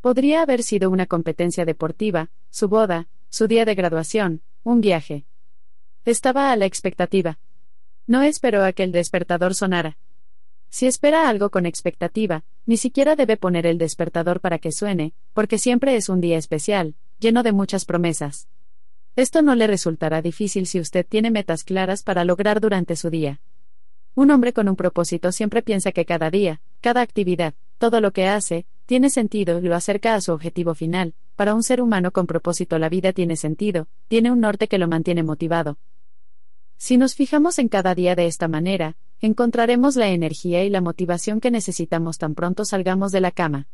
Podría haber sido una competencia deportiva, su boda, su día de graduación, un viaje. Estaba a la expectativa. No esperó a que el despertador sonara. Si espera algo con expectativa, ni siquiera debe poner el despertador para que suene, porque siempre es un día especial, lleno de muchas promesas. Esto no le resultará difícil si usted tiene metas claras para lograr durante su día. Un hombre con un propósito siempre piensa que cada día, cada actividad, todo lo que hace, tiene sentido y lo acerca a su objetivo final. Para un ser humano con propósito la vida tiene sentido, tiene un norte que lo mantiene motivado. Si nos fijamos en cada día de esta manera, encontraremos la energía y la motivación que necesitamos tan pronto salgamos de la cama.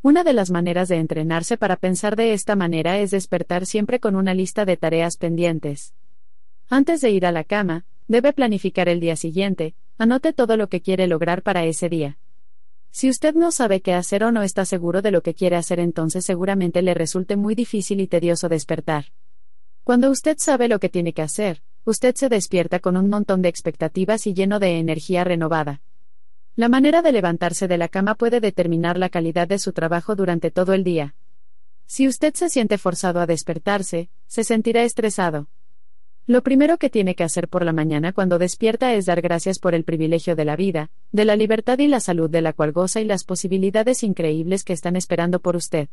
Una de las maneras de entrenarse para pensar de esta manera es despertar siempre con una lista de tareas pendientes. Antes de ir a la cama, debe planificar el día siguiente, anote todo lo que quiere lograr para ese día. Si usted no sabe qué hacer o no está seguro de lo que quiere hacer, entonces seguramente le resulte muy difícil y tedioso despertar. Cuando usted sabe lo que tiene que hacer, usted se despierta con un montón de expectativas y lleno de energía renovada. La manera de levantarse de la cama puede determinar la calidad de su trabajo durante todo el día. Si usted se siente forzado a despertarse, se sentirá estresado. Lo primero que tiene que hacer por la mañana cuando despierta es dar gracias por el privilegio de la vida, de la libertad y la salud de la cual goza y las posibilidades increíbles que están esperando por usted.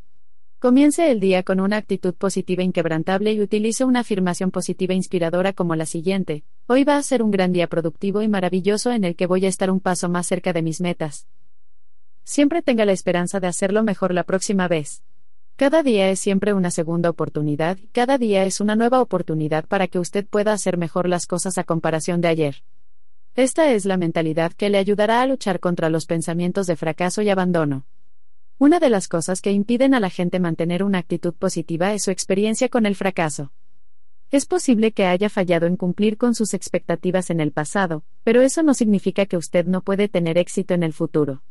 Comience el día con una actitud positiva inquebrantable y utilice una afirmación positiva inspiradora como la siguiente. Hoy va a ser un gran día productivo y maravilloso en el que voy a estar un paso más cerca de mis metas. Siempre tenga la esperanza de hacerlo mejor la próxima vez. Cada día es siempre una segunda oportunidad, cada día es una nueva oportunidad para que usted pueda hacer mejor las cosas a comparación de ayer. Esta es la mentalidad que le ayudará a luchar contra los pensamientos de fracaso y abandono. Una de las cosas que impiden a la gente mantener una actitud positiva es su experiencia con el fracaso. Es posible que haya fallado en cumplir con sus expectativas en el pasado, pero eso no significa que usted no puede tener éxito en el futuro.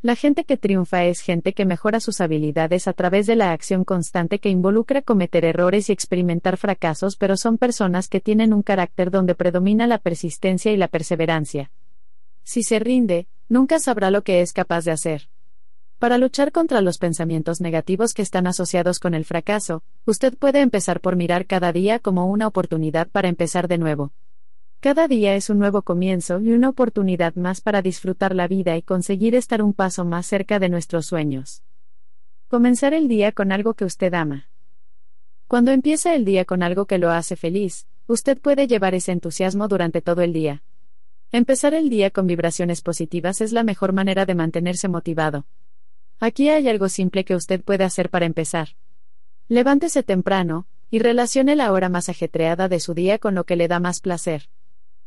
La gente que triunfa es gente que mejora sus habilidades a través de la acción constante que involucra cometer errores y experimentar fracasos, pero son personas que tienen un carácter donde predomina la persistencia y la perseverancia. Si se rinde, nunca sabrá lo que es capaz de hacer. Para luchar contra los pensamientos negativos que están asociados con el fracaso, usted puede empezar por mirar cada día como una oportunidad para empezar de nuevo. Cada día es un nuevo comienzo y una oportunidad más para disfrutar la vida y conseguir estar un paso más cerca de nuestros sueños. Comenzar el día con algo que usted ama. Cuando empieza el día con algo que lo hace feliz, usted puede llevar ese entusiasmo durante todo el día. Empezar el día con vibraciones positivas es la mejor manera de mantenerse motivado. Aquí hay algo simple que usted puede hacer para empezar. Levántese temprano, y relacione la hora más ajetreada de su día con lo que le da más placer.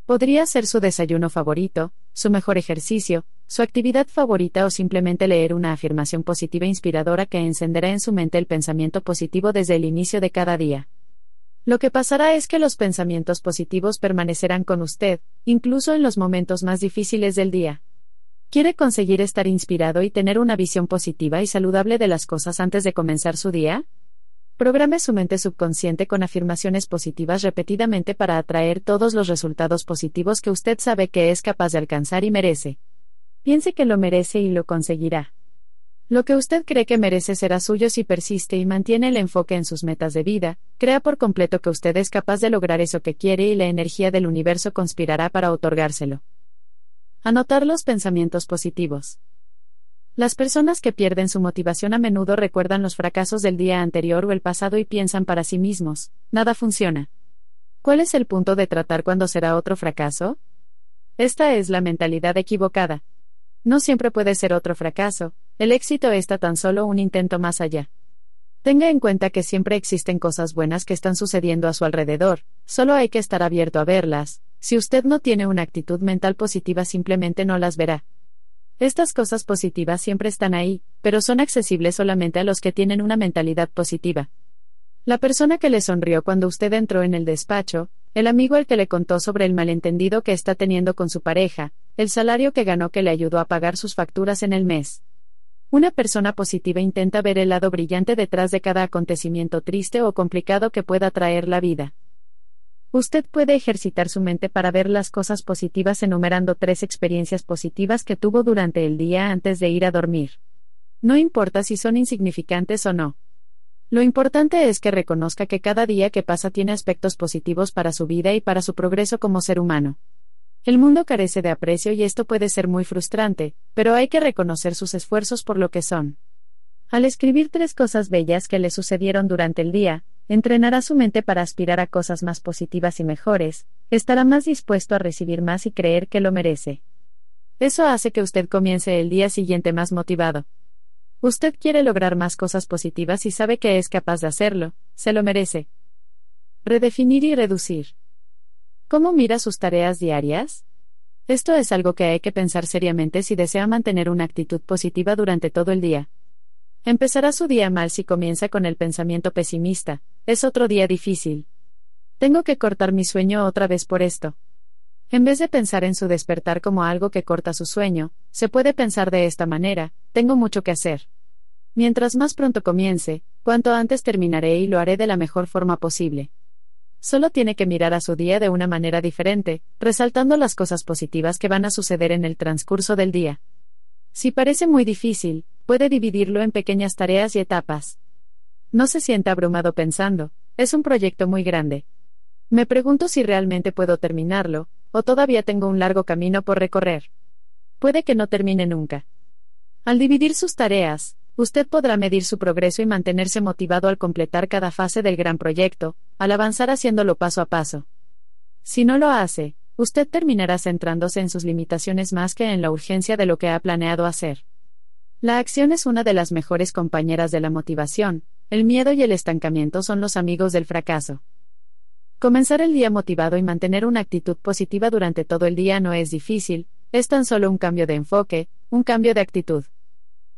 Podría ser su desayuno favorito, su mejor ejercicio, su actividad favorita o simplemente leer una afirmación positiva inspiradora que encenderá en su mente el pensamiento positivo desde el inicio de cada día. Lo que pasará es que los pensamientos positivos permanecerán con usted, incluso en los momentos más difíciles del día. ¿Quiere conseguir estar inspirado y tener una visión positiva y saludable de las cosas antes de comenzar su día? Programe su mente subconsciente con afirmaciones positivas repetidamente para atraer todos los resultados positivos que usted sabe que es capaz de alcanzar y merece. Piense que lo merece y lo conseguirá. Lo que usted cree que merece será suyo si persiste y mantiene el enfoque en sus metas de vida, crea por completo que usted es capaz de lograr eso que quiere y la energía del universo conspirará para otorgárselo. Anotar los pensamientos positivos. Las personas que pierden su motivación a menudo recuerdan los fracasos del día anterior o el pasado y piensan para sí mismos, nada funciona. ¿Cuál es el punto de tratar cuando será otro fracaso? Esta es la mentalidad equivocada. No siempre puede ser otro fracaso, el éxito está tan solo un intento más allá. Tenga en cuenta que siempre existen cosas buenas que están sucediendo a su alrededor, solo hay que estar abierto a verlas, si usted no tiene una actitud mental positiva simplemente no las verá. Estas cosas positivas siempre están ahí, pero son accesibles solamente a los que tienen una mentalidad positiva. La persona que le sonrió cuando usted entró en el despacho, el amigo al que le contó sobre el malentendido que está teniendo con su pareja, el salario que ganó que le ayudó a pagar sus facturas en el mes. Una persona positiva intenta ver el lado brillante detrás de cada acontecimiento triste o complicado que pueda traer la vida. Usted puede ejercitar su mente para ver las cosas positivas enumerando tres experiencias positivas que tuvo durante el día antes de ir a dormir. No importa si son insignificantes o no. Lo importante es que reconozca que cada día que pasa tiene aspectos positivos para su vida y para su progreso como ser humano. El mundo carece de aprecio y esto puede ser muy frustrante, pero hay que reconocer sus esfuerzos por lo que son. Al escribir tres cosas bellas que le sucedieron durante el día, entrenará su mente para aspirar a cosas más positivas y mejores, estará más dispuesto a recibir más y creer que lo merece. Eso hace que usted comience el día siguiente más motivado. Usted quiere lograr más cosas positivas y sabe que es capaz de hacerlo, se lo merece. Redefinir y reducir. ¿Cómo mira sus tareas diarias? Esto es algo que hay que pensar seriamente si desea mantener una actitud positiva durante todo el día. Empezará su día mal si comienza con el pensamiento pesimista, es otro día difícil. Tengo que cortar mi sueño otra vez por esto. En vez de pensar en su despertar como algo que corta su sueño, se puede pensar de esta manera, tengo mucho que hacer. Mientras más pronto comience, cuanto antes terminaré y lo haré de la mejor forma posible. Solo tiene que mirar a su día de una manera diferente, resaltando las cosas positivas que van a suceder en el transcurso del día. Si parece muy difícil, puede dividirlo en pequeñas tareas y etapas. No se sienta abrumado pensando, es un proyecto muy grande, me pregunto si realmente puedo terminarlo, o todavía tengo un largo camino por recorrer. Puede que no termine nunca. Al dividir sus tareas, usted podrá medir su progreso y mantenerse motivado al completar cada fase del gran proyecto, al avanzar haciéndolo paso a paso. Si no lo hace, usted terminará centrándose en sus limitaciones más que en la urgencia de lo que ha planeado hacer. La acción es una de las mejores compañeras de la motivación, el miedo y el estancamiento son los amigos del fracaso. Comenzar el día motivado y mantener una actitud positiva durante todo el día no es difícil, es tan solo un cambio de enfoque, un cambio de actitud.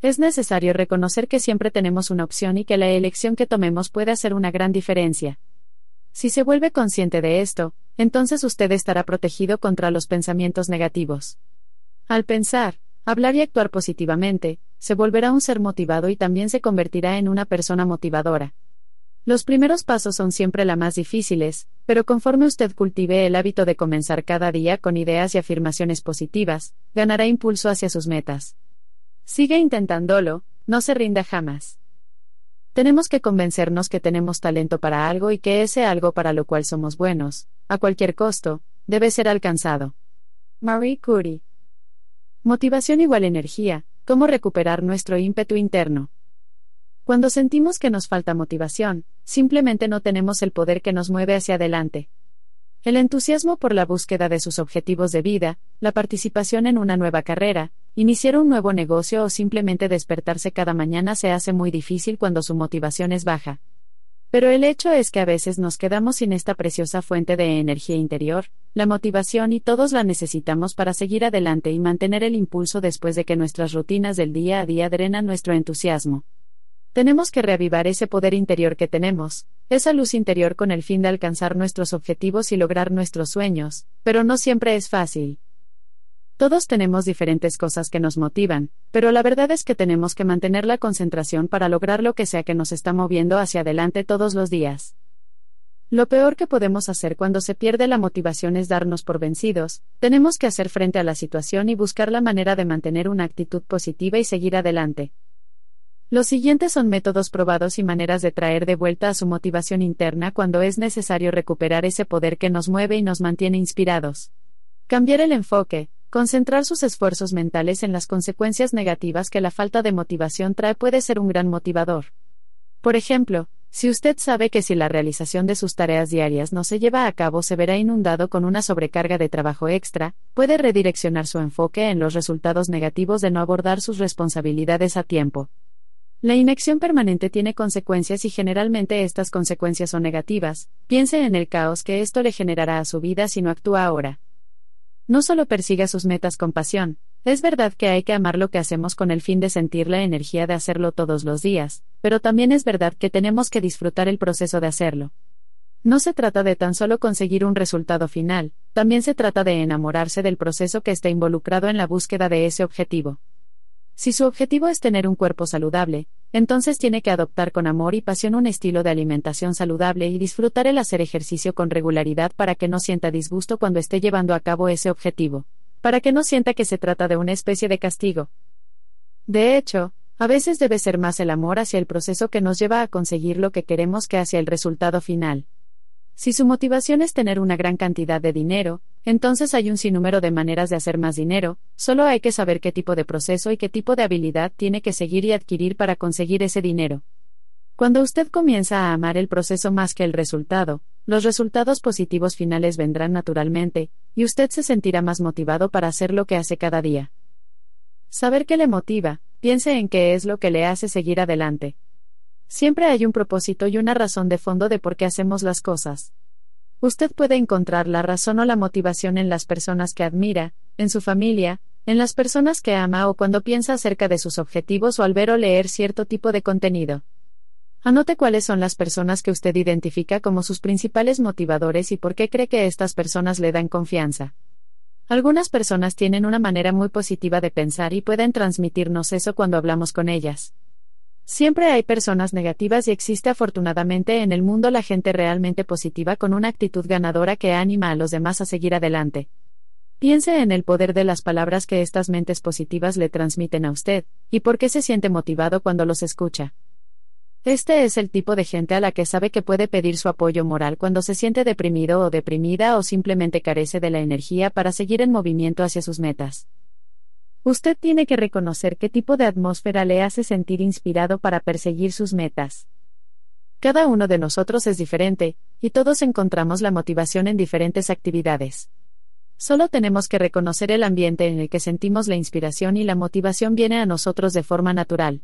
Es necesario reconocer que siempre tenemos una opción y que la elección que tomemos puede hacer una gran diferencia. Si se vuelve consciente de esto, entonces usted estará protegido contra los pensamientos negativos. Al pensar, hablar y actuar positivamente, se volverá un ser motivado y también se convertirá en una persona motivadora. Los primeros pasos son siempre la más difíciles, pero conforme usted cultive el hábito de comenzar cada día con ideas y afirmaciones positivas, ganará impulso hacia sus metas. Sigue intentándolo, no se rinda jamás. Tenemos que convencernos que tenemos talento para algo y que ese algo para lo cual somos buenos, a cualquier costo, debe ser alcanzado. Marie Curie. Motivación igual energía, cómo recuperar nuestro ímpetu interno. Cuando sentimos que nos falta motivación, simplemente no tenemos el poder que nos mueve hacia adelante. El entusiasmo por la búsqueda de sus objetivos de vida, la participación en una nueva carrera, iniciar un nuevo negocio o simplemente despertarse cada mañana se hace muy difícil cuando su motivación es baja. Pero el hecho es que a veces nos quedamos sin esta preciosa fuente de energía interior, la motivación y todos la necesitamos para seguir adelante y mantener el impulso después de que nuestras rutinas del día a día drenan nuestro entusiasmo. Tenemos que reavivar ese poder interior que tenemos, esa luz interior con el fin de alcanzar nuestros objetivos y lograr nuestros sueños, pero no siempre es fácil. Todos tenemos diferentes cosas que nos motivan, pero la verdad es que tenemos que mantener la concentración para lograr lo que sea que nos está moviendo hacia adelante todos los días. Lo peor que podemos hacer cuando se pierde la motivación es darnos por vencidos, tenemos que hacer frente a la situación y buscar la manera de mantener una actitud positiva y seguir adelante. Los siguientes son métodos probados y maneras de traer de vuelta a su motivación interna cuando es necesario recuperar ese poder que nos mueve y nos mantiene inspirados. Cambiar el enfoque, concentrar sus esfuerzos mentales en las consecuencias negativas que la falta de motivación trae puede ser un gran motivador. Por ejemplo, si usted sabe que si la realización de sus tareas diarias no se lleva a cabo se verá inundado con una sobrecarga de trabajo extra, puede redireccionar su enfoque en los resultados negativos de no abordar sus responsabilidades a tiempo. La inacción permanente tiene consecuencias y generalmente estas consecuencias son negativas. Piense en el caos que esto le generará a su vida si no actúa ahora. No solo persiga sus metas con pasión, es verdad que hay que amar lo que hacemos con el fin de sentir la energía de hacerlo todos los días, pero también es verdad que tenemos que disfrutar el proceso de hacerlo. No se trata de tan solo conseguir un resultado final, también se trata de enamorarse del proceso que está involucrado en la búsqueda de ese objetivo. Si su objetivo es tener un cuerpo saludable, entonces tiene que adoptar con amor y pasión un estilo de alimentación saludable y disfrutar el hacer ejercicio con regularidad para que no sienta disgusto cuando esté llevando a cabo ese objetivo, para que no sienta que se trata de una especie de castigo. De hecho, a veces debe ser más el amor hacia el proceso que nos lleva a conseguir lo que queremos que hacia el resultado final. Si su motivación es tener una gran cantidad de dinero, entonces hay un sinnúmero de maneras de hacer más dinero, solo hay que saber qué tipo de proceso y qué tipo de habilidad tiene que seguir y adquirir para conseguir ese dinero. Cuando usted comienza a amar el proceso más que el resultado, los resultados positivos finales vendrán naturalmente, y usted se sentirá más motivado para hacer lo que hace cada día. Saber qué le motiva, piense en qué es lo que le hace seguir adelante. Siempre hay un propósito y una razón de fondo de por qué hacemos las cosas. Usted puede encontrar la razón o la motivación en las personas que admira, en su familia, en las personas que ama o cuando piensa acerca de sus objetivos o al ver o leer cierto tipo de contenido. Anote cuáles son las personas que usted identifica como sus principales motivadores y por qué cree que estas personas le dan confianza. Algunas personas tienen una manera muy positiva de pensar y pueden transmitirnos eso cuando hablamos con ellas. Siempre hay personas negativas y existe afortunadamente en el mundo la gente realmente positiva con una actitud ganadora que anima a los demás a seguir adelante. Piense en el poder de las palabras que estas mentes positivas le transmiten a usted, y por qué se siente motivado cuando los escucha. Este es el tipo de gente a la que sabe que puede pedir su apoyo moral cuando se siente deprimido o deprimida o simplemente carece de la energía para seguir en movimiento hacia sus metas. Usted tiene que reconocer qué tipo de atmósfera le hace sentir inspirado para perseguir sus metas. Cada uno de nosotros es diferente, y todos encontramos la motivación en diferentes actividades. Solo tenemos que reconocer el ambiente en el que sentimos la inspiración y la motivación viene a nosotros de forma natural.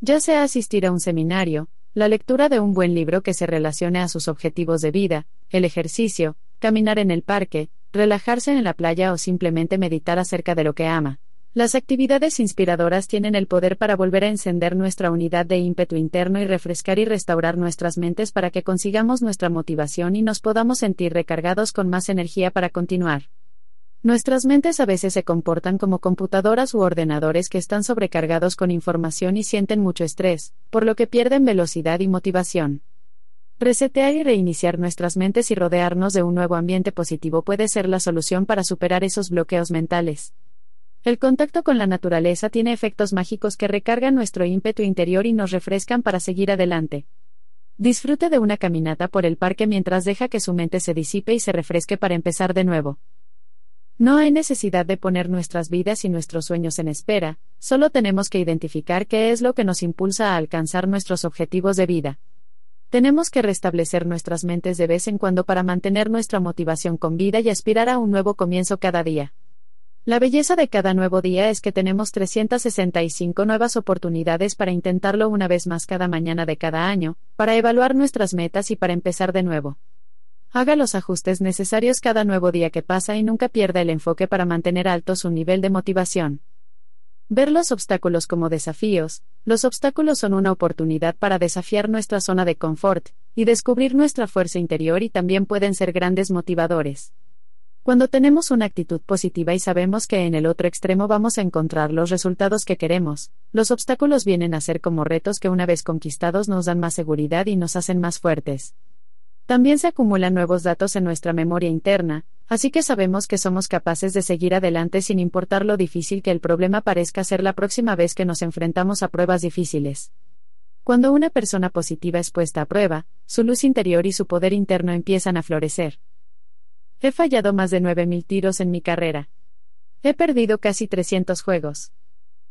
Ya sea asistir a un seminario, la lectura de un buen libro que se relacione a sus objetivos de vida, el ejercicio, caminar en el parque, relajarse en la playa o simplemente meditar acerca de lo que ama. Las actividades inspiradoras tienen el poder para volver a encender nuestra unidad de ímpetu interno y refrescar y restaurar nuestras mentes para que consigamos nuestra motivación y nos podamos sentir recargados con más energía para continuar. Nuestras mentes a veces se comportan como computadoras u ordenadores que están sobrecargados con información y sienten mucho estrés, por lo que pierden velocidad y motivación. Resetear y reiniciar nuestras mentes y rodearnos de un nuevo ambiente positivo puede ser la solución para superar esos bloqueos mentales. El contacto con la naturaleza tiene efectos mágicos que recargan nuestro ímpetu interior y nos refrescan para seguir adelante. Disfrute de una caminata por el parque mientras deja que su mente se disipe y se refresque para empezar de nuevo. No hay necesidad de poner nuestras vidas y nuestros sueños en espera, solo tenemos que identificar qué es lo que nos impulsa a alcanzar nuestros objetivos de vida. Tenemos que restablecer nuestras mentes de vez en cuando para mantener nuestra motivación con vida y aspirar a un nuevo comienzo cada día. La belleza de cada nuevo día es que tenemos 365 nuevas oportunidades para intentarlo una vez más cada mañana de cada año, para evaluar nuestras metas y para empezar de nuevo. Haga los ajustes necesarios cada nuevo día que pasa y nunca pierda el enfoque para mantener alto su nivel de motivación. Ver los obstáculos como desafíos. Los obstáculos son una oportunidad para desafiar nuestra zona de confort y descubrir nuestra fuerza interior y también pueden ser grandes motivadores. Cuando tenemos una actitud positiva y sabemos que en el otro extremo vamos a encontrar los resultados que queremos, los obstáculos vienen a ser como retos que una vez conquistados nos dan más seguridad y nos hacen más fuertes. También se acumulan nuevos datos en nuestra memoria interna, así que sabemos que somos capaces de seguir adelante sin importar lo difícil que el problema parezca ser la próxima vez que nos enfrentamos a pruebas difíciles. Cuando una persona positiva es puesta a prueba, su luz interior y su poder interno empiezan a florecer. He fallado más de 9.000 tiros en mi carrera. He perdido casi 300 juegos.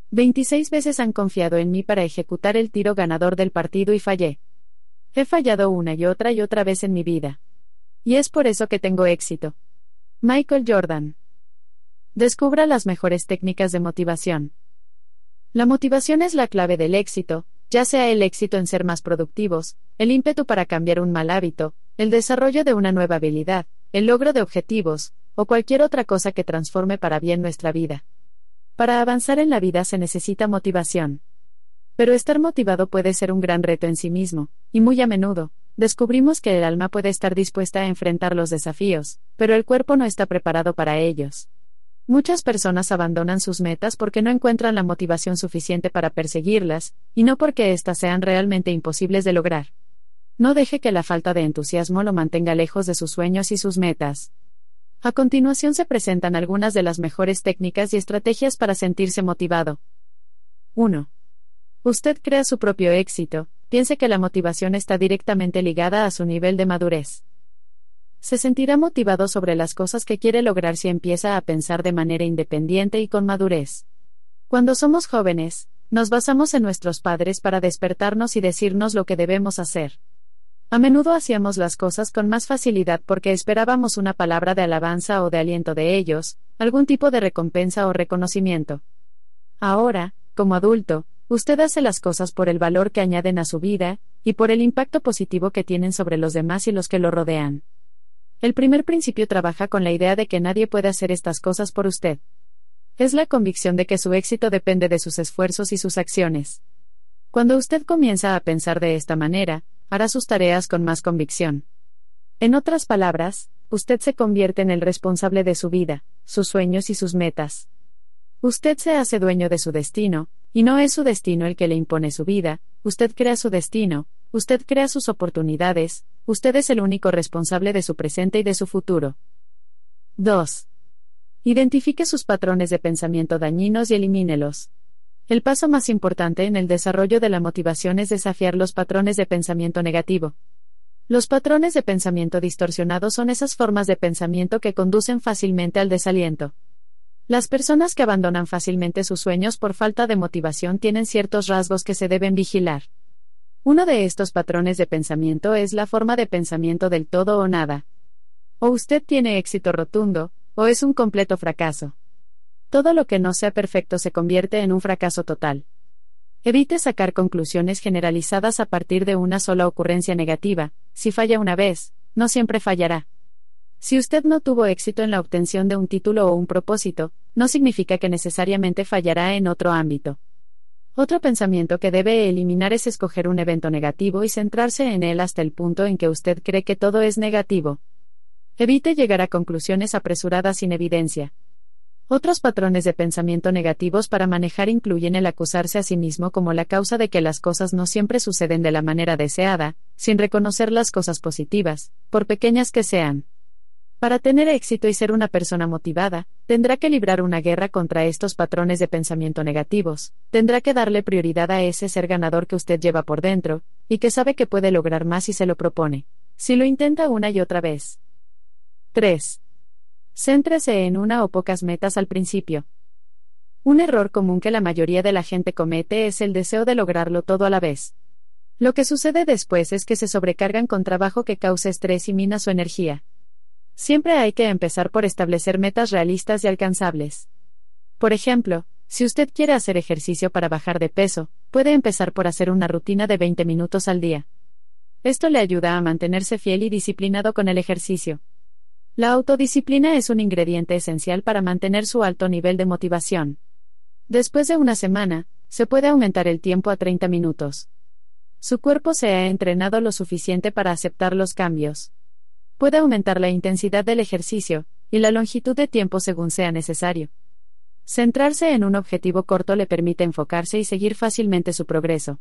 26 veces han confiado en mí para ejecutar el tiro ganador del partido y fallé. He fallado una y otra y otra vez en mi vida. Y es por eso que tengo éxito. Michael Jordan. Descubra las mejores técnicas de motivación. La motivación es la clave del éxito, ya sea el éxito en ser más productivos, el ímpetu para cambiar un mal hábito, el desarrollo de una nueva habilidad, el logro de objetivos, o cualquier otra cosa que transforme para bien nuestra vida. Para avanzar en la vida se necesita motivación. Pero estar motivado puede ser un gran reto en sí mismo, y muy a menudo, descubrimos que el alma puede estar dispuesta a enfrentar los desafíos, pero el cuerpo no está preparado para ellos. Muchas personas abandonan sus metas porque no encuentran la motivación suficiente para perseguirlas, y no porque éstas sean realmente imposibles de lograr. No deje que la falta de entusiasmo lo mantenga lejos de sus sueños y sus metas. A continuación se presentan algunas de las mejores técnicas y estrategias para sentirse motivado. 1. Usted crea su propio éxito, piense que la motivación está directamente ligada a su nivel de madurez. Se sentirá motivado sobre las cosas que quiere lograr si empieza a pensar de manera independiente y con madurez. Cuando somos jóvenes, nos basamos en nuestros padres para despertarnos y decirnos lo que debemos hacer. A menudo hacíamos las cosas con más facilidad porque esperábamos una palabra de alabanza o de aliento de ellos, algún tipo de recompensa o reconocimiento. Ahora, como adulto, Usted hace las cosas por el valor que añaden a su vida, y por el impacto positivo que tienen sobre los demás y los que lo rodean. El primer principio trabaja con la idea de que nadie puede hacer estas cosas por usted. Es la convicción de que su éxito depende de sus esfuerzos y sus acciones. Cuando usted comienza a pensar de esta manera, hará sus tareas con más convicción. En otras palabras, usted se convierte en el responsable de su vida, sus sueños y sus metas. Usted se hace dueño de su destino, y no es su destino el que le impone su vida, usted crea su destino, usted crea sus oportunidades, usted es el único responsable de su presente y de su futuro. 2. Identifique sus patrones de pensamiento dañinos y elimínelos. El paso más importante en el desarrollo de la motivación es desafiar los patrones de pensamiento negativo. Los patrones de pensamiento distorsionados son esas formas de pensamiento que conducen fácilmente al desaliento. Las personas que abandonan fácilmente sus sueños por falta de motivación tienen ciertos rasgos que se deben vigilar. Uno de estos patrones de pensamiento es la forma de pensamiento del todo o nada. O usted tiene éxito rotundo, o es un completo fracaso. Todo lo que no sea perfecto se convierte en un fracaso total. Evite sacar conclusiones generalizadas a partir de una sola ocurrencia negativa, si falla una vez, no siempre fallará. Si usted no tuvo éxito en la obtención de un título o un propósito, no significa que necesariamente fallará en otro ámbito. Otro pensamiento que debe eliminar es escoger un evento negativo y centrarse en él hasta el punto en que usted cree que todo es negativo. Evite llegar a conclusiones apresuradas sin evidencia, otros patrones de pensamiento negativos para manejar incluyen el acusarse a sí mismo como la causa de que las cosas no siempre suceden de la manera deseada, sin reconocer las cosas positivas, por pequeñas que sean. Para tener éxito y ser una persona motivada, tendrá que librar una guerra contra estos patrones de pensamiento negativos, tendrá que darle prioridad a ese ser ganador que usted lleva por dentro, y que sabe que puede lograr más si se lo propone. Si lo intenta una y otra vez. 3. Céntrese en una o pocas metas al principio. Un error común que la mayoría de la gente comete es el deseo de lograrlo todo a la vez. Lo que sucede después es que se sobrecargan con trabajo que causa estrés y mina su energía. Siempre hay que empezar por establecer metas realistas y alcanzables. Por ejemplo, si usted quiere hacer ejercicio para bajar de peso, puede empezar por hacer una rutina de 20 minutos al día. Esto le ayuda a mantenerse fiel y disciplinado con el ejercicio. La autodisciplina es un ingrediente esencial para mantener su alto nivel de motivación. Después de una semana, se puede aumentar el tiempo a 30 minutos. Su cuerpo se ha entrenado lo suficiente para aceptar los cambios. Puede aumentar la intensidad del ejercicio, y la longitud de tiempo según sea necesario. Centrarse en un objetivo corto le permite enfocarse y seguir fácilmente su progreso.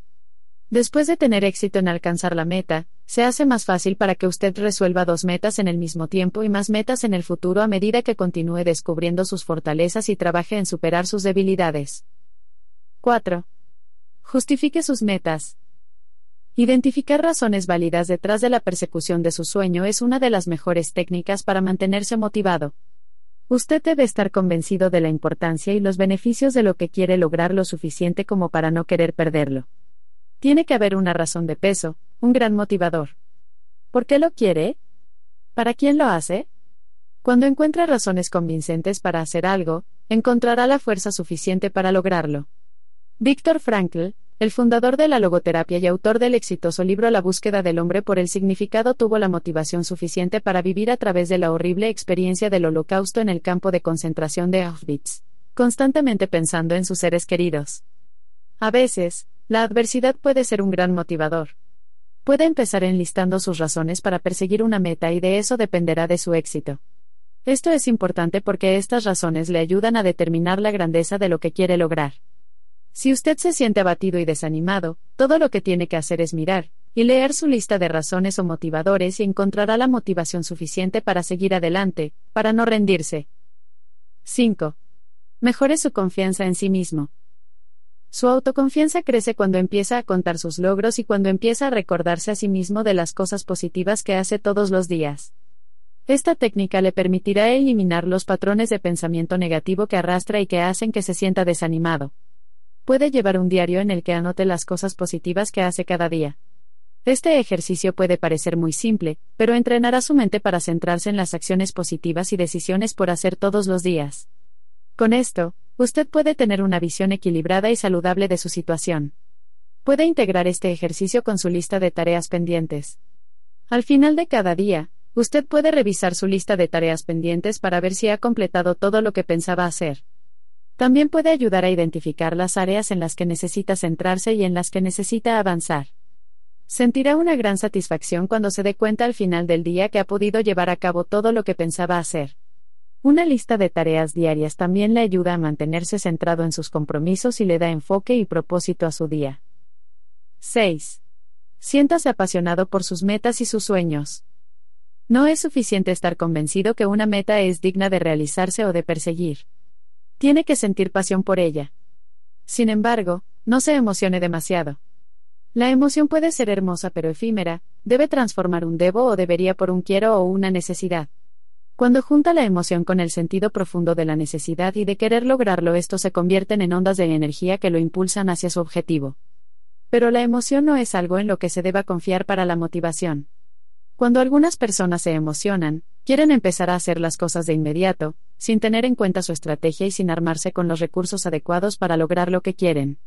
Después de tener éxito en alcanzar la meta, se hace más fácil para que usted resuelva dos metas en el mismo tiempo y más metas en el futuro a medida que continúe descubriendo sus fortalezas y trabaje en superar sus debilidades. 4. Justifique sus metas. Identificar razones válidas detrás de la persecución de su sueño es una de las mejores técnicas para mantenerse motivado. Usted debe estar convencido de la importancia y los beneficios de lo que quiere lograr lo suficiente como para no querer perderlo. Tiene que haber una razón de peso, un gran motivador. ¿Por qué lo quiere? ¿Para quién lo hace? Cuando encuentra razones convincentes para hacer algo, encontrará la fuerza suficiente para lograrlo. Víctor Frankl, el fundador de la logoterapia y autor del exitoso libro La búsqueda del hombre por el significado, tuvo la motivación suficiente para vivir a través de la horrible experiencia del holocausto en el campo de concentración de Auschwitz, constantemente pensando en sus seres queridos. A veces, la adversidad puede ser un gran motivador. Puede empezar enlistando sus razones para perseguir una meta y de eso dependerá de su éxito. Esto es importante porque estas razones le ayudan a determinar la grandeza de lo que quiere lograr. Si usted se siente abatido y desanimado, todo lo que tiene que hacer es mirar y leer su lista de razones o motivadores y encontrará la motivación suficiente para seguir adelante, para no rendirse. 5. Mejore su confianza en sí mismo. Su autoconfianza crece cuando empieza a contar sus logros y cuando empieza a recordarse a sí mismo de las cosas positivas que hace todos los días. Esta técnica le permitirá eliminar los patrones de pensamiento negativo que arrastra y que hacen que se sienta desanimado. Puede llevar un diario en el que anote las cosas positivas que hace cada día. Este ejercicio puede parecer muy simple, pero entrenará su mente para centrarse en las acciones positivas y decisiones por hacer todos los días. Con esto, usted puede tener una visión equilibrada y saludable de su situación. Puede integrar este ejercicio con su lista de tareas pendientes. Al final de cada día, usted puede revisar su lista de tareas pendientes para ver si ha completado todo lo que pensaba hacer. También puede ayudar a identificar las áreas en las que necesita centrarse y en las que necesita avanzar. Sentirá una gran satisfacción cuando se dé cuenta al final del día que ha podido llevar a cabo todo lo que pensaba hacer. Una lista de tareas diarias también le ayuda a mantenerse centrado en sus compromisos y le da enfoque y propósito a su día. 6. Siéntase apasionado por sus metas y sus sueños. No es suficiente estar convencido que una meta es digna de realizarse o de perseguir. Tiene que sentir pasión por ella. Sin embargo, no se emocione demasiado. La emoción puede ser hermosa pero efímera, debe transformar un debo o debería por un quiero o una necesidad. Cuando junta la emoción con el sentido profundo de la necesidad y de querer lograrlo, esto se convierten en ondas de energía que lo impulsan hacia su objetivo. Pero la emoción no es algo en lo que se deba confiar para la motivación. Cuando algunas personas se emocionan, quieren empezar a hacer las cosas de inmediato, sin tener en cuenta su estrategia y sin armarse con los recursos adecuados para lograr lo que quieren.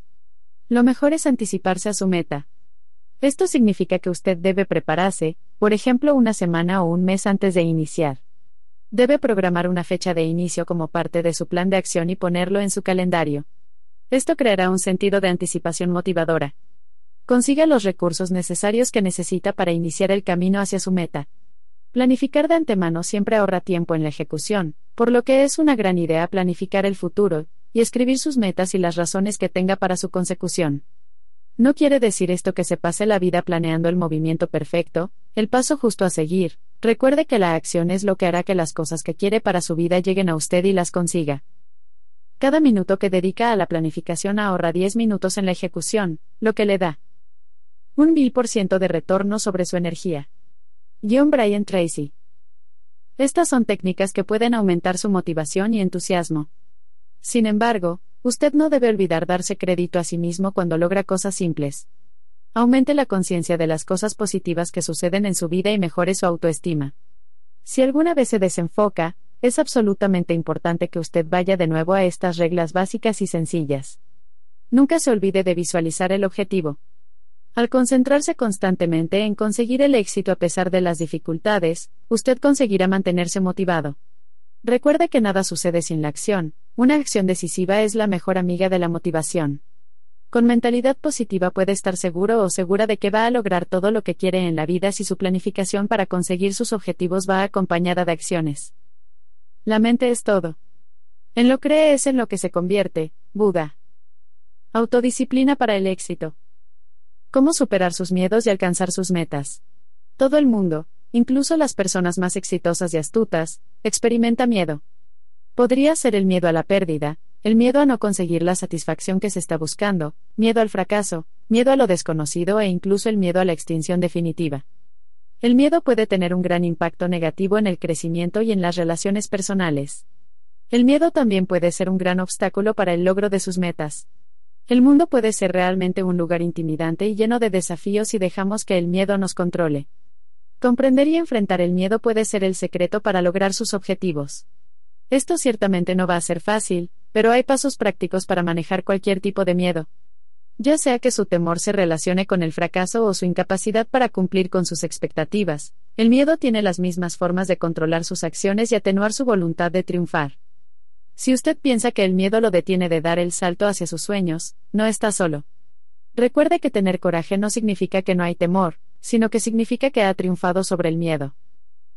Lo mejor es anticiparse a su meta. Esto significa que usted debe prepararse, por ejemplo, una semana o un mes antes de iniciar. Debe programar una fecha de inicio como parte de su plan de acción y ponerlo en su calendario. Esto creará un sentido de anticipación motivadora. Consiga los recursos necesarios que necesita para iniciar el camino hacia su meta. Planificar de antemano siempre ahorra tiempo en la ejecución, por lo que es una gran idea planificar el futuro, y escribir sus metas y las razones que tenga para su consecución. No quiere decir esto que se pase la vida planeando el movimiento perfecto, el paso justo a seguir, recuerde que la acción es lo que hará que las cosas que quiere para su vida lleguen a usted y las consiga. Cada minuto que dedica a la planificación ahorra 10 minutos en la ejecución, lo que le da un mil por ciento de retorno sobre su energía. John Brian Tracy estas son técnicas que pueden aumentar su motivación y entusiasmo. Sin embargo, usted no debe olvidar darse crédito a sí mismo cuando logra cosas simples. Aumente la conciencia de las cosas positivas que suceden en su vida y mejore su autoestima. Si alguna vez se desenfoca, es absolutamente importante que usted vaya de nuevo a estas reglas básicas y sencillas. Nunca se olvide de visualizar el objetivo. Al concentrarse constantemente en conseguir el éxito a pesar de las dificultades, usted conseguirá mantenerse motivado. Recuerde que nada sucede sin la acción, una acción decisiva es la mejor amiga de la motivación. Con mentalidad positiva puede estar seguro o segura de que va a lograr todo lo que quiere en la vida si su planificación para conseguir sus objetivos va acompañada de acciones. La mente es todo. En lo cree es en lo que se convierte, Buda. Autodisciplina para el éxito. Cómo superar sus miedos y alcanzar sus metas. Todo el mundo, incluso las personas más exitosas y astutas, experimenta miedo. Podría ser el miedo a la pérdida, el miedo a no conseguir la satisfacción que se está buscando, miedo al fracaso, miedo a lo desconocido e incluso el miedo a la extinción definitiva. El miedo puede tener un gran impacto negativo en el crecimiento y en las relaciones personales. El miedo también puede ser un gran obstáculo para el logro de sus metas. El mundo puede ser realmente un lugar intimidante y lleno de desafíos si dejamos que el miedo nos controle. Comprender y enfrentar el miedo puede ser el secreto para lograr sus objetivos. Esto ciertamente no va a ser fácil, pero hay pasos prácticos para manejar cualquier tipo de miedo. Ya sea que su temor se relacione con el fracaso o su incapacidad para cumplir con sus expectativas, el miedo tiene las mismas formas de controlar sus acciones y atenuar su voluntad de triunfar. Si usted piensa que el miedo lo detiene de dar el salto hacia sus sueños, no está solo. Recuerde que tener coraje no significa que no hay temor, sino que significa que ha triunfado sobre el miedo.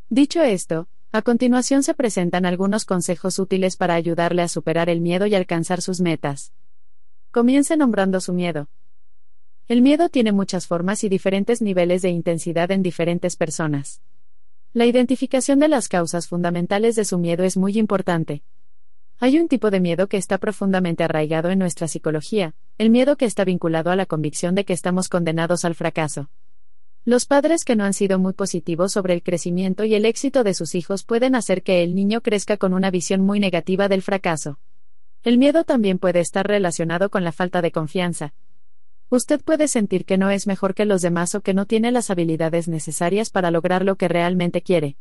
Dicho esto, a continuación se presentan algunos consejos útiles para ayudarle a superar el miedo y alcanzar sus metas. Comience nombrando su miedo. El miedo tiene muchas formas y diferentes niveles de intensidad en diferentes personas. La identificación de las causas fundamentales de su miedo es muy importante. Hay un tipo de miedo que está profundamente arraigado en nuestra psicología, el miedo que está vinculado a la convicción de que estamos condenados al fracaso. Los padres que no han sido muy positivos sobre el crecimiento y el éxito de sus hijos pueden hacer que el niño crezca con una visión muy negativa del fracaso. El miedo también puede estar relacionado con la falta de confianza. Usted puede sentir que no es mejor que los demás o que no tiene las habilidades necesarias para lograr lo que realmente quiere.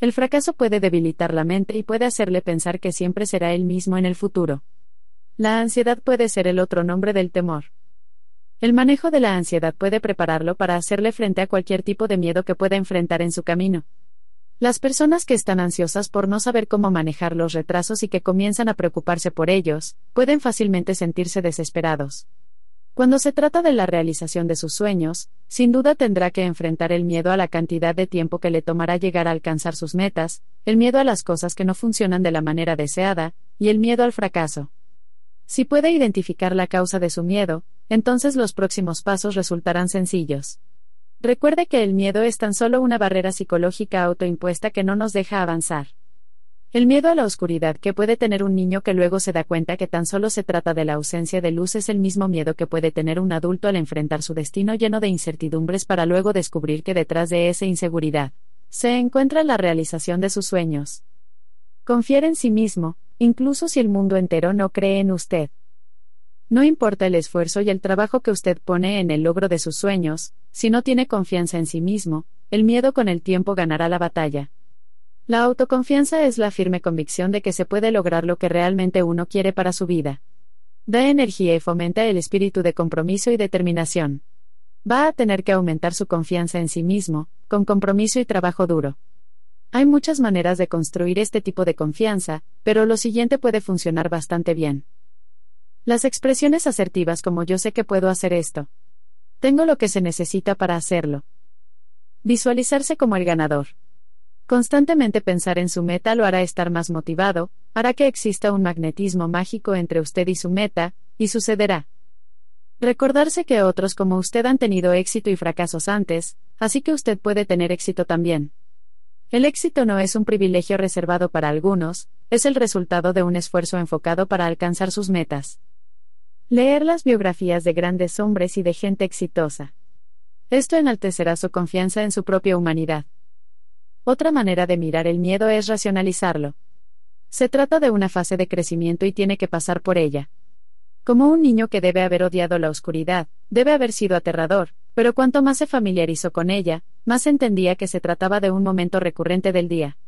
El fracaso puede debilitar la mente y puede hacerle pensar que siempre será el mismo en el futuro. La ansiedad puede ser el otro nombre del temor. El manejo de la ansiedad puede prepararlo para hacerle frente a cualquier tipo de miedo que pueda enfrentar en su camino. Las personas que están ansiosas por no saber cómo manejar los retrasos y que comienzan a preocuparse por ellos, pueden fácilmente sentirse desesperados. Cuando se trata de la realización de sus sueños, sin duda tendrá que enfrentar el miedo a la cantidad de tiempo que le tomará llegar a alcanzar sus metas, el miedo a las cosas que no funcionan de la manera deseada, y el miedo al fracaso. Si puede identificar la causa de su miedo, entonces los próximos pasos resultarán sencillos. Recuerde que el miedo es tan solo una barrera psicológica autoimpuesta que no nos deja avanzar. El miedo a la oscuridad que puede tener un niño que luego se da cuenta que tan solo se trata de la ausencia de luz es el mismo miedo que puede tener un adulto al enfrentar su destino lleno de incertidumbres para luego descubrir que detrás de esa inseguridad se encuentra la realización de sus sueños. Confiere en sí mismo, incluso si el mundo entero no cree en usted. No importa el esfuerzo y el trabajo que usted pone en el logro de sus sueños, si no tiene confianza en sí mismo, el miedo con el tiempo ganará la batalla. La autoconfianza es la firme convicción de que se puede lograr lo que realmente uno quiere para su vida. Da energía y fomenta el espíritu de compromiso y determinación. Va a tener que aumentar su confianza en sí mismo, con compromiso y trabajo duro. Hay muchas maneras de construir este tipo de confianza, pero lo siguiente puede funcionar bastante bien. Las expresiones asertivas como yo sé que puedo hacer esto. Tengo lo que se necesita para hacerlo. Visualizarse como el ganador. Constantemente pensar en su meta lo hará estar más motivado, hará que exista un magnetismo mágico entre usted y su meta, y sucederá. Recordarse que otros como usted han tenido éxito y fracasos antes, así que usted puede tener éxito también. El éxito no es un privilegio reservado para algunos, es el resultado de un esfuerzo enfocado para alcanzar sus metas. Leer las biografías de grandes hombres y de gente exitosa. Esto enaltecerá su confianza en su propia humanidad. Otra manera de mirar el miedo es racionalizarlo. Se trata de una fase de crecimiento y tiene que pasar por ella. Como un niño que debe haber odiado la oscuridad, debe haber sido aterrador, pero cuanto más se familiarizó con ella, más entendía que se trataba de un momento recurrente del día.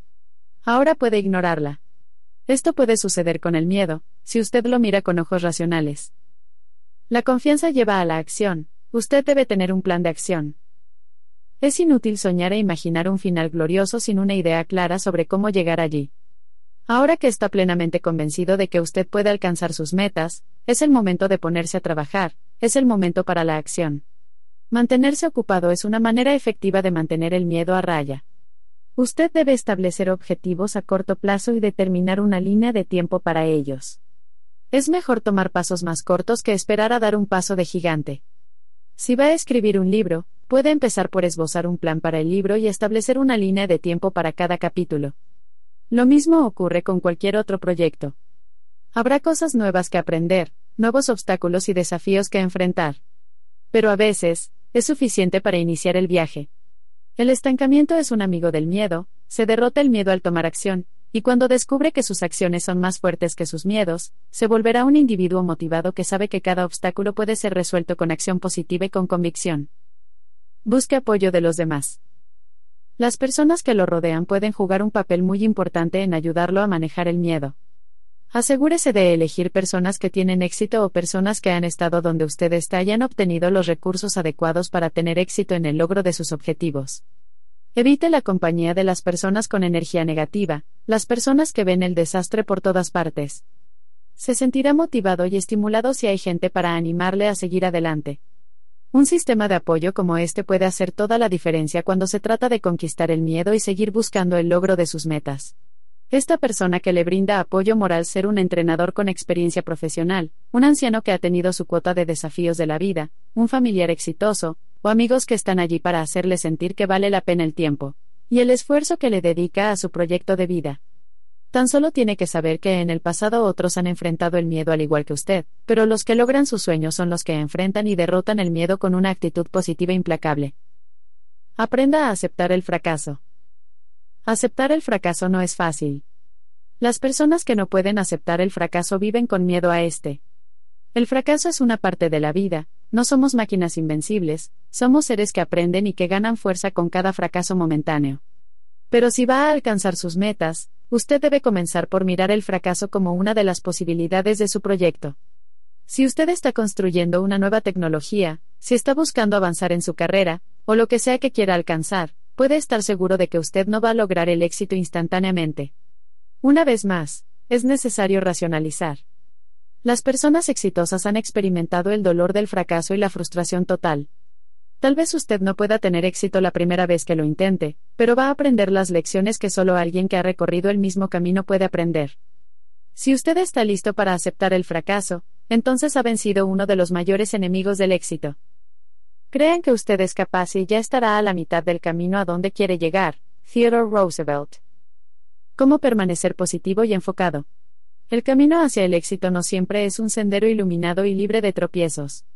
Ahora puede ignorarla. Esto puede suceder con el miedo, si usted lo mira con ojos racionales. La confianza lleva a la acción, usted debe tener un plan de acción. Es inútil soñar e imaginar un final glorioso sin una idea clara sobre cómo llegar allí. Ahora que está plenamente convencido de que usted puede alcanzar sus metas, es el momento de ponerse a trabajar, es el momento para la acción. Mantenerse ocupado es una manera efectiva de mantener el miedo a raya. Usted debe establecer objetivos a corto plazo y determinar una línea de tiempo para ellos. Es mejor tomar pasos más cortos que esperar a dar un paso de gigante. Si va a escribir un libro, puede empezar por esbozar un plan para el libro y establecer una línea de tiempo para cada capítulo. Lo mismo ocurre con cualquier otro proyecto. Habrá cosas nuevas que aprender, nuevos obstáculos y desafíos que enfrentar. Pero a veces, es suficiente para iniciar el viaje. El estancamiento es un amigo del miedo, se derrota el miedo al tomar acción, y cuando descubre que sus acciones son más fuertes que sus miedos, se volverá un individuo motivado que sabe que cada obstáculo puede ser resuelto con acción positiva y con convicción. Busque apoyo de los demás. Las personas que lo rodean pueden jugar un papel muy importante en ayudarlo a manejar el miedo. Asegúrese de elegir personas que tienen éxito o personas que han estado donde usted está y han obtenido los recursos adecuados para tener éxito en el logro de sus objetivos. Evite la compañía de las personas con energía negativa, las personas que ven el desastre por todas partes. Se sentirá motivado y estimulado si hay gente para animarle a seguir adelante. Un sistema de apoyo como este puede hacer toda la diferencia cuando se trata de conquistar el miedo y seguir buscando el logro de sus metas. Esta persona que le brinda apoyo moral ser un entrenador con experiencia profesional, un anciano que ha tenido su cuota de desafíos de la vida, un familiar exitoso, o amigos que están allí para hacerle sentir que vale la pena el tiempo y el esfuerzo que le dedica a su proyecto de vida. Tan solo tiene que saber que en el pasado otros han enfrentado el miedo al igual que usted, pero los que logran sus sueños son los que enfrentan y derrotan el miedo con una actitud positiva implacable. Aprenda a aceptar el fracaso. Aceptar el fracaso no es fácil. Las personas que no pueden aceptar el fracaso viven con miedo a este. El fracaso es una parte de la vida, no somos máquinas invencibles, somos seres que aprenden y que ganan fuerza con cada fracaso momentáneo. Pero si va a alcanzar sus metas, usted debe comenzar por mirar el fracaso como una de las posibilidades de su proyecto. Si usted está construyendo una nueva tecnología, si está buscando avanzar en su carrera, o lo que sea que quiera alcanzar, puede estar seguro de que usted no va a lograr el éxito instantáneamente. Una vez más, es necesario racionalizar. Las personas exitosas han experimentado el dolor del fracaso y la frustración total. Tal vez usted no pueda tener éxito la primera vez que lo intente, pero va a aprender las lecciones que solo alguien que ha recorrido el mismo camino puede aprender. Si usted está listo para aceptar el fracaso, entonces ha vencido uno de los mayores enemigos del éxito. Crean que usted es capaz y ya estará a la mitad del camino a donde quiere llegar. Theodore Roosevelt. ¿Cómo permanecer positivo y enfocado? El camino hacia el éxito no siempre es un sendero iluminado y libre de tropiezos.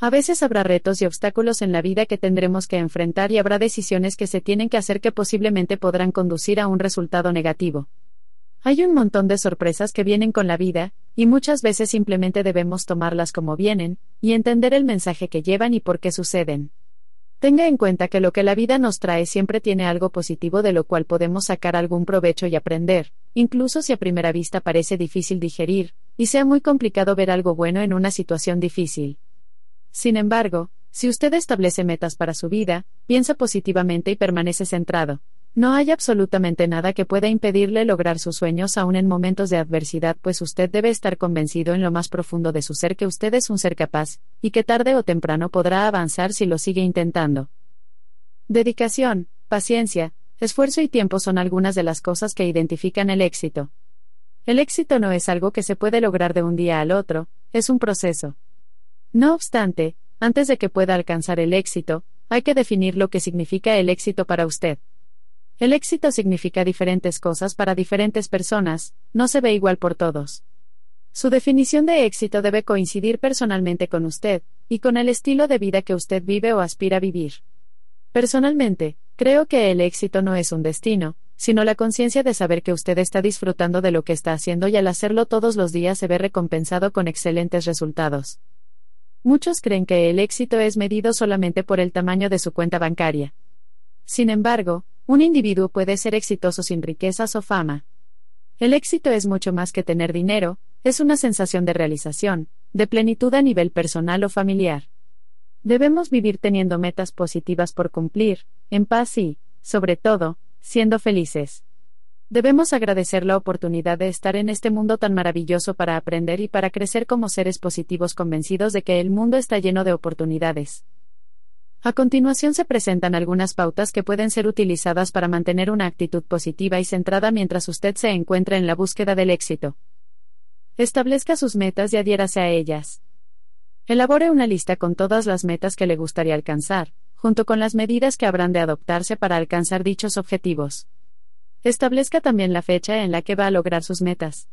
A veces habrá retos y obstáculos en la vida que tendremos que enfrentar y habrá decisiones que se tienen que hacer que posiblemente podrán conducir a un resultado negativo. Hay un montón de sorpresas que vienen con la vida, y muchas veces simplemente debemos tomarlas como vienen, y entender el mensaje que llevan y por qué suceden. Tenga en cuenta que lo que la vida nos trae siempre tiene algo positivo de lo cual podemos sacar algún provecho y aprender, incluso si a primera vista parece difícil digerir, y sea muy complicado ver algo bueno en una situación difícil. Sin embargo, si usted establece metas para su vida, piensa positivamente y permanece centrado, no hay absolutamente nada que pueda impedirle lograr sus sueños aún en momentos de adversidad, pues usted debe estar convencido en lo más profundo de su ser que usted es un ser capaz, y que tarde o temprano podrá avanzar si lo sigue intentando. Dedicación, paciencia, esfuerzo y tiempo son algunas de las cosas que identifican el éxito. El éxito no es algo que se puede lograr de un día al otro, es un proceso. No obstante, antes de que pueda alcanzar el éxito, hay que definir lo que significa el éxito para usted. El éxito significa diferentes cosas para diferentes personas, no se ve igual por todos. Su definición de éxito debe coincidir personalmente con usted, y con el estilo de vida que usted vive o aspira a vivir. Personalmente, creo que el éxito no es un destino, sino la conciencia de saber que usted está disfrutando de lo que está haciendo y al hacerlo todos los días se ve recompensado con excelentes resultados. Muchos creen que el éxito es medido solamente por el tamaño de su cuenta bancaria. Sin embargo, un individuo puede ser exitoso sin riquezas o fama. El éxito es mucho más que tener dinero, es una sensación de realización, de plenitud a nivel personal o familiar. Debemos vivir teniendo metas positivas por cumplir, en paz y, sobre todo, siendo felices. Debemos agradecer la oportunidad de estar en este mundo tan maravilloso para aprender y para crecer como seres positivos convencidos de que el mundo está lleno de oportunidades. A continuación se presentan algunas pautas que pueden ser utilizadas para mantener una actitud positiva y centrada mientras usted se encuentra en la búsqueda del éxito. Establezca sus metas y adhiérase a ellas. Elabore una lista con todas las metas que le gustaría alcanzar, junto con las medidas que habrán de adoptarse para alcanzar dichos objetivos. Establezca también la fecha en la que va a lograr sus metas.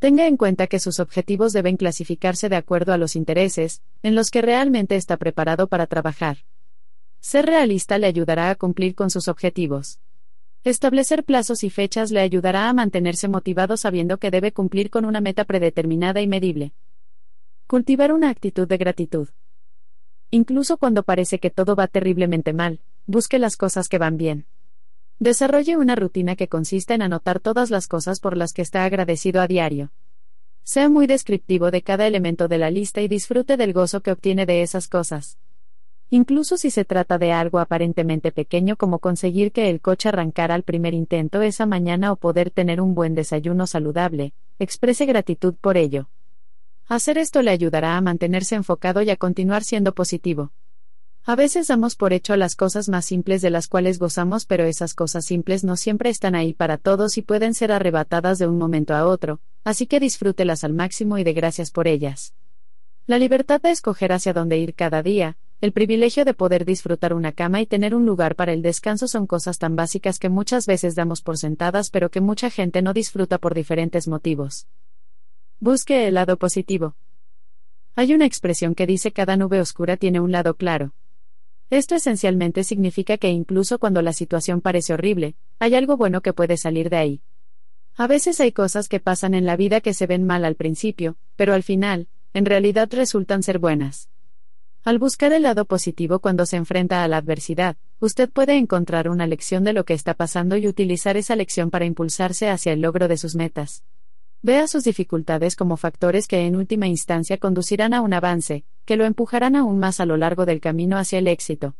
Tenga en cuenta que sus objetivos deben clasificarse de acuerdo a los intereses, en los que realmente está preparado para trabajar. Ser realista le ayudará a cumplir con sus objetivos. Establecer plazos y fechas le ayudará a mantenerse motivado sabiendo que debe cumplir con una meta predeterminada y medible. Cultivar una actitud de gratitud. Incluso cuando parece que todo va terriblemente mal, busque las cosas que van bien. Desarrolle una rutina que consista en anotar todas las cosas por las que está agradecido a diario. Sea muy descriptivo de cada elemento de la lista y disfrute del gozo que obtiene de esas cosas. Incluso si se trata de algo aparentemente pequeño como conseguir que el coche arrancara al primer intento esa mañana o poder tener un buen desayuno saludable, exprese gratitud por ello. Hacer esto le ayudará a mantenerse enfocado y a continuar siendo positivo. A veces damos por hecho las cosas más simples de las cuales gozamos, pero esas cosas simples no siempre están ahí para todos y pueden ser arrebatadas de un momento a otro, así que disfrútelas al máximo y de gracias por ellas. La libertad de escoger hacia dónde ir cada día, el privilegio de poder disfrutar una cama y tener un lugar para el descanso son cosas tan básicas que muchas veces damos por sentadas pero que mucha gente no disfruta por diferentes motivos. Busque el lado positivo. Hay una expresión que dice cada nube oscura tiene un lado claro. Esto esencialmente significa que incluso cuando la situación parece horrible, hay algo bueno que puede salir de ahí. A veces hay cosas que pasan en la vida que se ven mal al principio, pero al final, en realidad resultan ser buenas. Al buscar el lado positivo cuando se enfrenta a la adversidad, usted puede encontrar una lección de lo que está pasando y utilizar esa lección para impulsarse hacia el logro de sus metas. Vea sus dificultades como factores que en última instancia conducirán a un avance, que lo empujarán aún más a lo largo del camino hacia el éxito.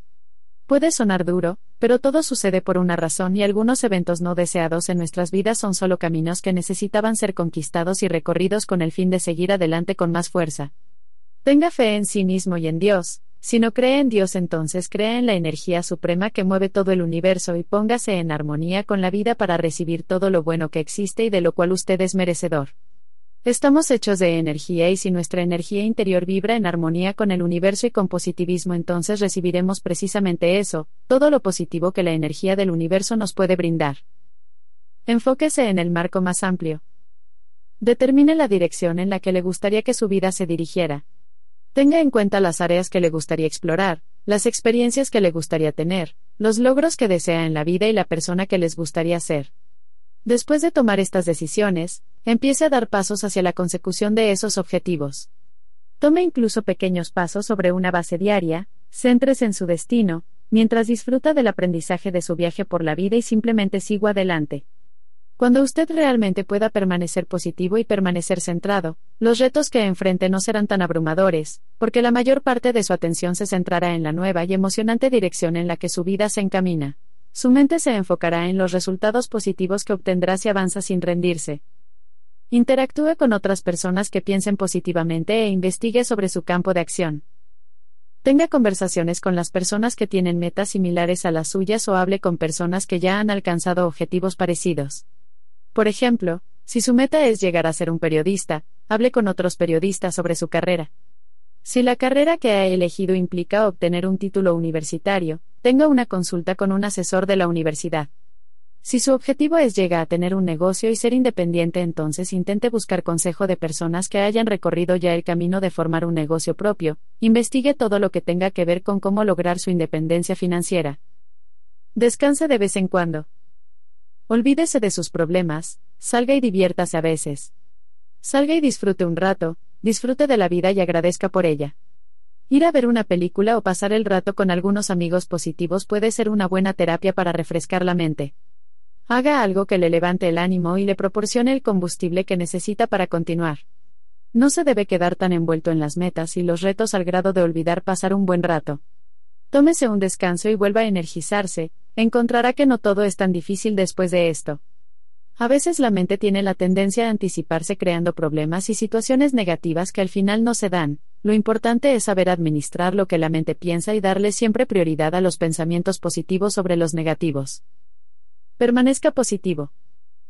Puede sonar duro, pero todo sucede por una razón y algunos eventos no deseados en nuestras vidas son solo caminos que necesitaban ser conquistados y recorridos con el fin de seguir adelante con más fuerza. Tenga fe en sí mismo y en Dios. Si no cree en Dios entonces crea en la energía suprema que mueve todo el universo y póngase en armonía con la vida para recibir todo lo bueno que existe y de lo cual usted es merecedor. Estamos hechos de energía y si nuestra energía interior vibra en armonía con el universo y con positivismo entonces recibiremos precisamente eso, todo lo positivo que la energía del universo nos puede brindar. Enfóquese en el marco más amplio. Determine la dirección en la que le gustaría que su vida se dirigiera. Tenga en cuenta las áreas que le gustaría explorar, las experiencias que le gustaría tener, los logros que desea en la vida y la persona que les gustaría ser. Después de tomar estas decisiones, empiece a dar pasos hacia la consecución de esos objetivos. Tome incluso pequeños pasos sobre una base diaria, céntrese en su destino, mientras disfruta del aprendizaje de su viaje por la vida y simplemente siga adelante. Cuando usted realmente pueda permanecer positivo y permanecer centrado, los retos que enfrente no serán tan abrumadores, porque la mayor parte de su atención se centrará en la nueva y emocionante dirección en la que su vida se encamina. Su mente se enfocará en los resultados positivos que obtendrá si avanza sin rendirse. Interactúe con otras personas que piensen positivamente e investigue sobre su campo de acción. Tenga conversaciones con las personas que tienen metas similares a las suyas o hable con personas que ya han alcanzado objetivos parecidos. Por ejemplo, si su meta es llegar a ser un periodista, hable con otros periodistas sobre su carrera. Si la carrera que ha elegido implica obtener un título universitario, tenga una consulta con un asesor de la universidad. Si su objetivo es llegar a tener un negocio y ser independiente, entonces intente buscar consejo de personas que hayan recorrido ya el camino de formar un negocio propio, investigue todo lo que tenga que ver con cómo lograr su independencia financiera. Descanse de vez en cuando. Olvídese de sus problemas, salga y diviértase a veces. Salga y disfrute un rato, disfrute de la vida y agradezca por ella. Ir a ver una película o pasar el rato con algunos amigos positivos puede ser una buena terapia para refrescar la mente. Haga algo que le levante el ánimo y le proporcione el combustible que necesita para continuar. No se debe quedar tan envuelto en las metas y los retos al grado de olvidar pasar un buen rato. Tómese un descanso y vuelva a energizarse, encontrará que no todo es tan difícil después de esto. A veces la mente tiene la tendencia a anticiparse creando problemas y situaciones negativas que al final no se dan, lo importante es saber administrar lo que la mente piensa y darle siempre prioridad a los pensamientos positivos sobre los negativos. Permanezca positivo.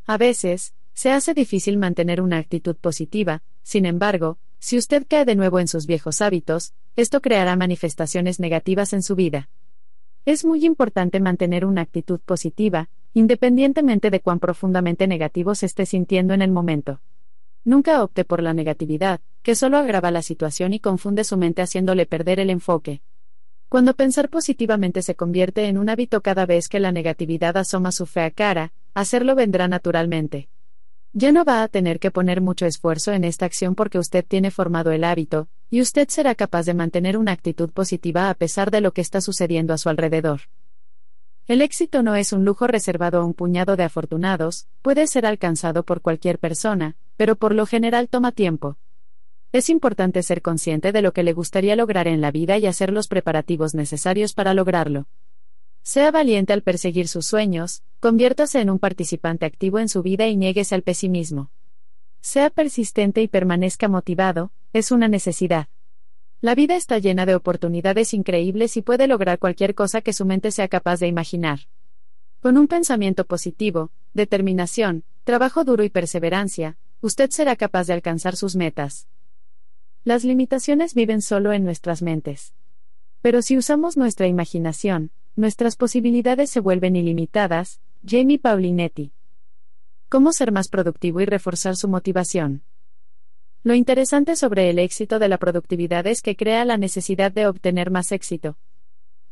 A veces, se hace difícil mantener una actitud positiva, sin embargo, si usted cae de nuevo en sus viejos hábitos, esto creará manifestaciones negativas en su vida. Es muy importante mantener una actitud positiva, independientemente de cuán profundamente negativo se esté sintiendo en el momento. Nunca opte por la negatividad, que solo agrava la situación y confunde su mente haciéndole perder el enfoque. Cuando pensar positivamente se convierte en un hábito cada vez que la negatividad asoma su fea cara, hacerlo vendrá naturalmente. Ya no va a tener que poner mucho esfuerzo en esta acción porque usted tiene formado el hábito, y usted será capaz de mantener una actitud positiva a pesar de lo que está sucediendo a su alrededor. El éxito no es un lujo reservado a un puñado de afortunados, puede ser alcanzado por cualquier persona, pero por lo general toma tiempo. Es importante ser consciente de lo que le gustaría lograr en la vida y hacer los preparativos necesarios para lograrlo. Sea valiente al perseguir sus sueños, conviértase en un participante activo en su vida y nieguese al pesimismo. Sea persistente y permanezca motivado, es una necesidad. La vida está llena de oportunidades increíbles y puede lograr cualquier cosa que su mente sea capaz de imaginar. Con un pensamiento positivo, determinación, trabajo duro y perseverancia, usted será capaz de alcanzar sus metas. Las limitaciones viven solo en nuestras mentes. Pero si usamos nuestra imaginación, nuestras posibilidades se vuelven ilimitadas. Jamie Paulinetti. ¿Cómo ser más productivo y reforzar su motivación? Lo interesante sobre el éxito de la productividad es que crea la necesidad de obtener más éxito.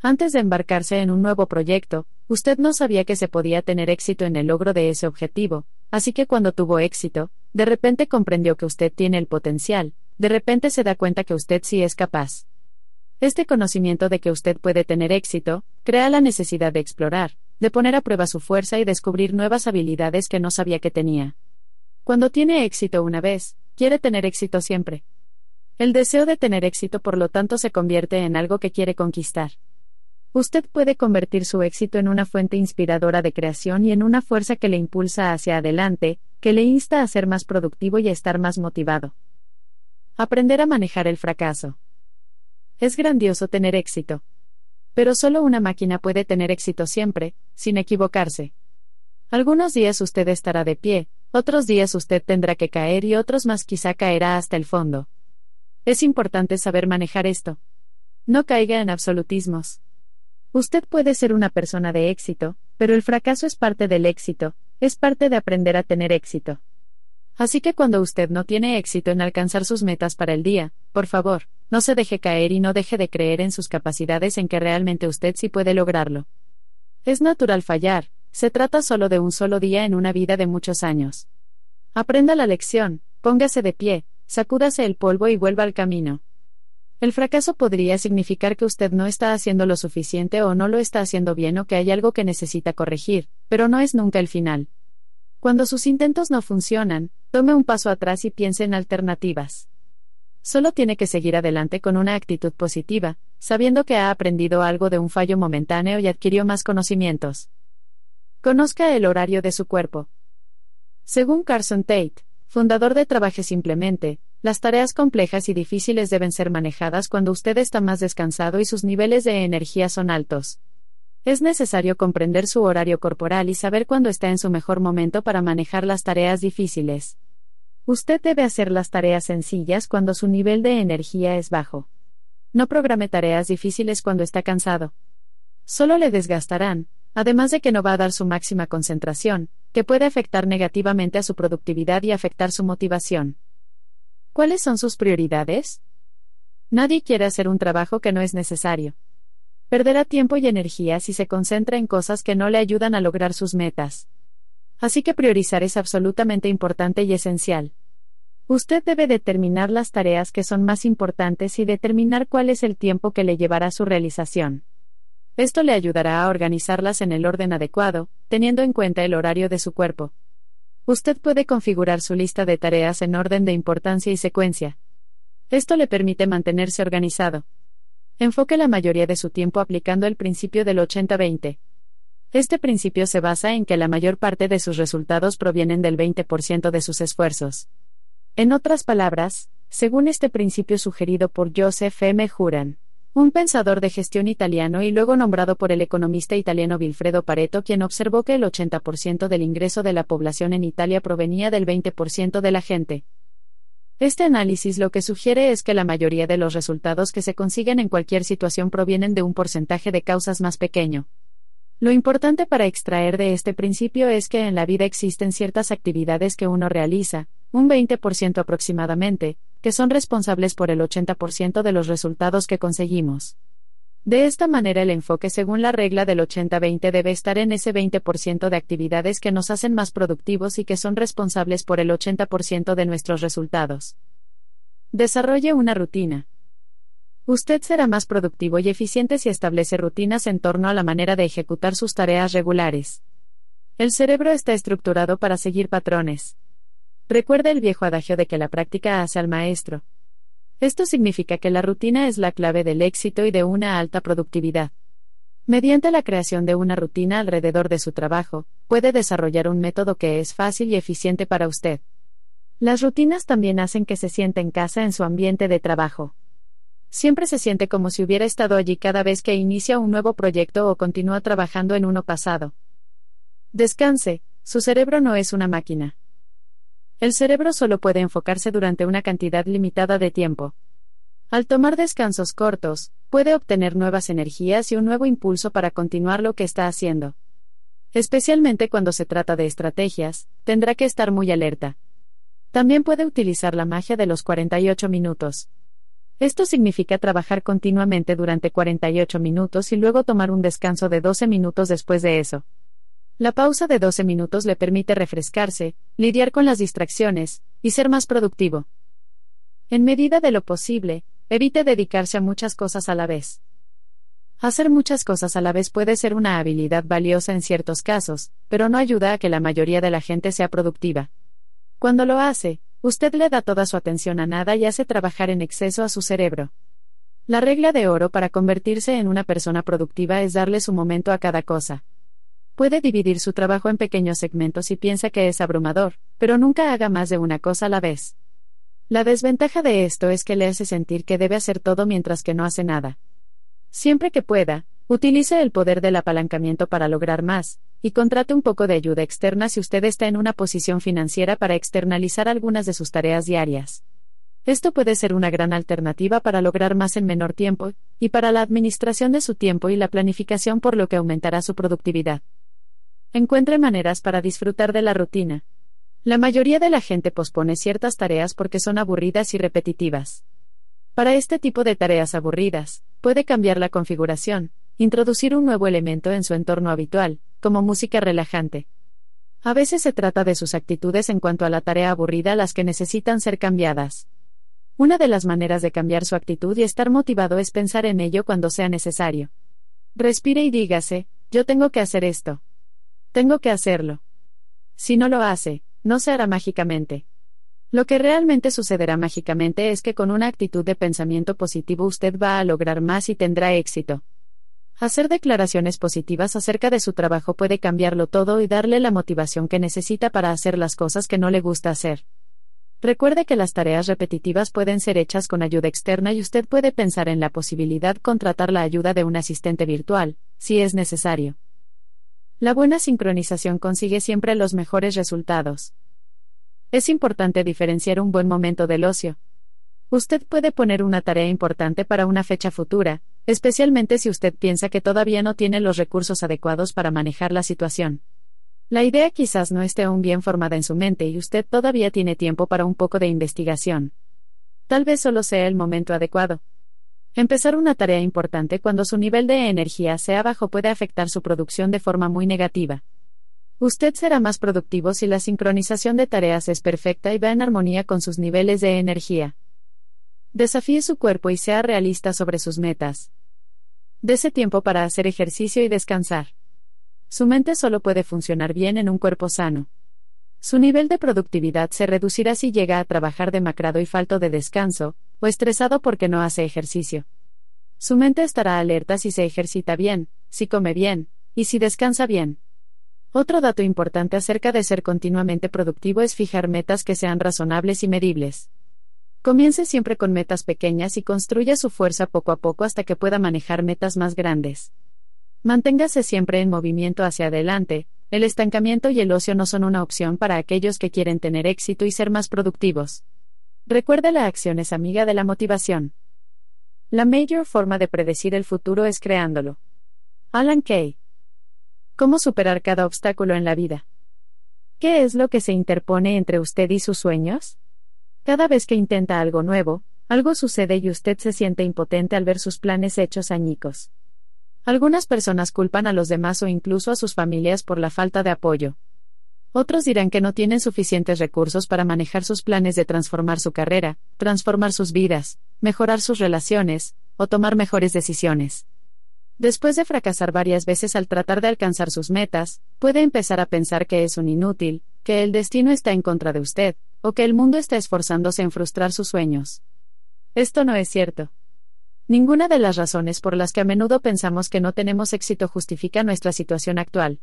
Antes de embarcarse en un nuevo proyecto, usted no sabía que se podía tener éxito en el logro de ese objetivo, así que cuando tuvo éxito, de repente comprendió que usted tiene el potencial, de repente se da cuenta que usted sí es capaz. Este conocimiento de que usted puede tener éxito, crea la necesidad de explorar, de poner a prueba su fuerza y descubrir nuevas habilidades que no sabía que tenía. Cuando tiene éxito una vez, quiere tener éxito siempre. El deseo de tener éxito por lo tanto se convierte en algo que quiere conquistar. Usted puede convertir su éxito en una fuente inspiradora de creación y en una fuerza que le impulsa hacia adelante, que le insta a ser más productivo y a estar más motivado. Aprender a manejar el fracaso. Es grandioso tener éxito. Pero solo una máquina puede tener éxito siempre, sin equivocarse. Algunos días usted estará de pie, otros días usted tendrá que caer y otros más quizá caerá hasta el fondo. Es importante saber manejar esto. No caiga en absolutismos. Usted puede ser una persona de éxito, pero el fracaso es parte del éxito, es parte de aprender a tener éxito. Así que cuando usted no tiene éxito en alcanzar sus metas para el día, por favor, no se deje caer y no deje de creer en sus capacidades en que realmente usted sí puede lograrlo. Es natural fallar, se trata solo de un solo día en una vida de muchos años. Aprenda la lección, póngase de pie, sacúdase el polvo y vuelva al camino. El fracaso podría significar que usted no está haciendo lo suficiente o no lo está haciendo bien o que hay algo que necesita corregir, pero no es nunca el final. Cuando sus intentos no funcionan, tome un paso atrás y piense en alternativas. Solo tiene que seguir adelante con una actitud positiva, sabiendo que ha aprendido algo de un fallo momentáneo y adquirió más conocimientos. Conozca el horario de su cuerpo. Según Carson Tate, fundador de Trabaje Simplemente, las tareas complejas y difíciles deben ser manejadas cuando usted está más descansado y sus niveles de energía son altos. Es necesario comprender su horario corporal y saber cuándo está en su mejor momento para manejar las tareas difíciles. Usted debe hacer las tareas sencillas cuando su nivel de energía es bajo. No programe tareas difíciles cuando está cansado. Solo le desgastarán, además de que no va a dar su máxima concentración, que puede afectar negativamente a su productividad y afectar su motivación. ¿Cuáles son sus prioridades? Nadie quiere hacer un trabajo que no es necesario. Perderá tiempo y energía si se concentra en cosas que no le ayudan a lograr sus metas. Así que priorizar es absolutamente importante y esencial. Usted debe determinar las tareas que son más importantes y determinar cuál es el tiempo que le llevará su realización. Esto le ayudará a organizarlas en el orden adecuado, teniendo en cuenta el horario de su cuerpo, Usted puede configurar su lista de tareas en orden de importancia y secuencia. Esto le permite mantenerse organizado. Enfoque la mayoría de su tiempo aplicando el principio del 80-20. Este principio se basa en que la mayor parte de sus resultados provienen del 20% de sus esfuerzos. En otras palabras, según este principio sugerido por Joseph M. Juran, un pensador de gestión italiano y luego nombrado por el economista italiano Vilfredo Pareto, quien observó que el 80% del ingreso de la población en Italia provenía del 20% de la gente. Este análisis lo que sugiere es que la mayoría de los resultados que se consiguen en cualquier situación provienen de un porcentaje de causas más pequeño. Lo importante para extraer de este principio es que en la vida existen ciertas actividades que uno realiza, un 20% aproximadamente, que son responsables por el 80% de los resultados que conseguimos. De esta manera el enfoque según la regla del 80-20 debe estar en ese 20% de actividades que nos hacen más productivos y que son responsables por el 80% de nuestros resultados. Desarrolle una rutina. Usted será más productivo y eficiente si establece rutinas en torno a la manera de ejecutar sus tareas regulares. El cerebro está estructurado para seguir patrones. Recuerda el viejo adagio de que la práctica hace al maestro. Esto significa que la rutina es la clave del éxito y de una alta productividad. Mediante la creación de una rutina alrededor de su trabajo, puede desarrollar un método que es fácil y eficiente para usted. Las rutinas también hacen que se sienta en casa en su ambiente de trabajo. Siempre se siente como si hubiera estado allí cada vez que inicia un nuevo proyecto o continúa trabajando en uno pasado. Descanse, su cerebro no es una máquina. El cerebro solo puede enfocarse durante una cantidad limitada de tiempo. Al tomar descansos cortos, puede obtener nuevas energías y un nuevo impulso para continuar lo que está haciendo. Especialmente cuando se trata de estrategias, tendrá que estar muy alerta. También puede utilizar la magia de los 48 minutos. Esto significa trabajar continuamente durante 48 minutos y luego tomar un descanso de 12 minutos después de eso. La pausa de 12 minutos le permite refrescarse, lidiar con las distracciones, y ser más productivo. En medida de lo posible, evite dedicarse a muchas cosas a la vez. Hacer muchas cosas a la vez puede ser una habilidad valiosa en ciertos casos, pero no ayuda a que la mayoría de la gente sea productiva. Cuando lo hace, usted le da toda su atención a nada y hace trabajar en exceso a su cerebro. La regla de oro para convertirse en una persona productiva es darle su momento a cada cosa. Puede dividir su trabajo en pequeños segmentos y piensa que es abrumador, pero nunca haga más de una cosa a la vez. La desventaja de esto es que le hace sentir que debe hacer todo mientras que no hace nada. Siempre que pueda, utilice el poder del apalancamiento para lograr más, y contrate un poco de ayuda externa si usted está en una posición financiera para externalizar algunas de sus tareas diarias. Esto puede ser una gran alternativa para lograr más en menor tiempo, y para la administración de su tiempo y la planificación por lo que aumentará su productividad. Encuentre maneras para disfrutar de la rutina, la mayoría de la gente pospone ciertas tareas porque son aburridas y repetitivas. Para este tipo de tareas aburridas, puede cambiar la configuración, introducir un nuevo elemento en su entorno habitual, como música relajante. A veces se trata de sus actitudes en cuanto a la tarea aburrida las que necesitan ser cambiadas. Una de las maneras de cambiar su actitud y estar motivado es pensar en ello cuando sea necesario. Respire y dígase, yo tengo que hacer esto. Tengo que hacerlo. Si no lo hace, no se hará mágicamente. Lo que realmente sucederá mágicamente es que con una actitud de pensamiento positivo usted va a lograr más y tendrá éxito. Hacer declaraciones positivas acerca de su trabajo puede cambiarlo todo y darle la motivación que necesita para hacer las cosas que no le gusta hacer. Recuerde que las tareas repetitivas pueden ser hechas con ayuda externa y usted puede pensar en la posibilidad contratar la ayuda de un asistente virtual, si es necesario. La buena sincronización consigue siempre los mejores resultados. Es importante diferenciar un buen momento del ocio. Usted puede poner una tarea importante para una fecha futura, especialmente si usted piensa que todavía no tiene los recursos adecuados para manejar la situación. La idea quizás no esté aún bien formada en su mente y usted todavía tiene tiempo para un poco de investigación. Tal vez solo sea el momento adecuado. Empezar una tarea importante cuando su nivel de energía sea bajo puede afectar su producción de forma muy negativa. Usted será más productivo si la sincronización de tareas es perfecta y va en armonía con sus niveles de energía. Desafíe su cuerpo y sea realista sobre sus metas. Dese tiempo para hacer ejercicio y descansar. Su mente solo puede funcionar bien en un cuerpo sano. Su nivel de productividad se reducirá si llega a trabajar demacrado y falto de descanso, o estresado porque no hace ejercicio. Su mente estará alerta si se ejercita bien, si come bien, y si descansa bien. Otro dato importante acerca de ser continuamente productivo es fijar metas que sean razonables y medibles. Comience siempre con metas pequeñas y construya su fuerza poco a poco hasta que pueda manejar metas más grandes. Manténgase siempre en movimiento hacia adelante, el estancamiento y el ocio no son una opción para aquellos que quieren tener éxito y ser más productivos. Recuerda la acción es amiga de la motivación. La mayor forma de predecir el futuro es creándolo. Alan Kay. ¿Cómo superar cada obstáculo en la vida? ¿Qué es lo que se interpone entre usted y sus sueños? Cada vez que intenta algo nuevo, algo sucede y usted se siente impotente al ver sus planes hechos añicos. Algunas personas culpan a los demás o incluso a sus familias por la falta de apoyo. Otros dirán que no tienen suficientes recursos para manejar sus planes de transformar su carrera, transformar sus vidas, mejorar sus relaciones, o tomar mejores decisiones. Después de fracasar varias veces al tratar de alcanzar sus metas, puede empezar a pensar que es un inútil, que el destino está en contra de usted, o que el mundo está esforzándose en frustrar sus sueños. Esto no es cierto. Ninguna de las razones por las que a menudo pensamos que no tenemos éxito justifica nuestra situación actual.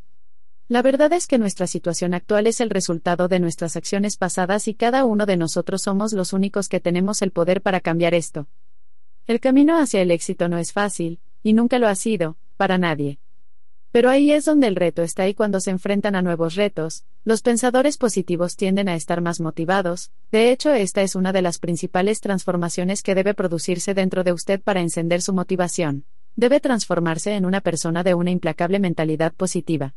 La verdad es que nuestra situación actual es el resultado de nuestras acciones pasadas y cada uno de nosotros somos los únicos que tenemos el poder para cambiar esto. El camino hacia el éxito no es fácil, y nunca lo ha sido, para nadie. Pero ahí es donde el reto está y cuando se enfrentan a nuevos retos, los pensadores positivos tienden a estar más motivados, de hecho esta es una de las principales transformaciones que debe producirse dentro de usted para encender su motivación. Debe transformarse en una persona de una implacable mentalidad positiva.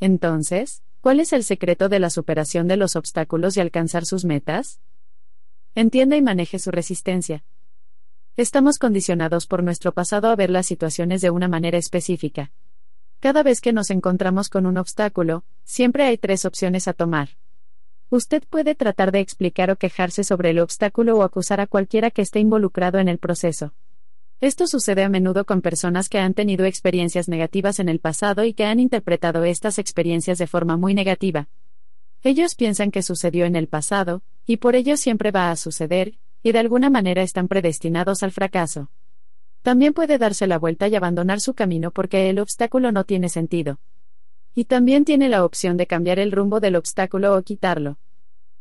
Entonces, ¿cuál es el secreto de la superación de los obstáculos y alcanzar sus metas? Entienda y maneje su resistencia. Estamos condicionados por nuestro pasado a ver las situaciones de una manera específica. Cada vez que nos encontramos con un obstáculo, siempre hay tres opciones a tomar. Usted puede tratar de explicar o quejarse sobre el obstáculo o acusar a cualquiera que esté involucrado en el proceso. Esto sucede a menudo con personas que han tenido experiencias negativas en el pasado y que han interpretado estas experiencias de forma muy negativa. Ellos piensan que sucedió en el pasado, y por ello siempre va a suceder, y de alguna manera están predestinados al fracaso. También puede darse la vuelta y abandonar su camino porque el obstáculo no tiene sentido. Y también tiene la opción de cambiar el rumbo del obstáculo o quitarlo.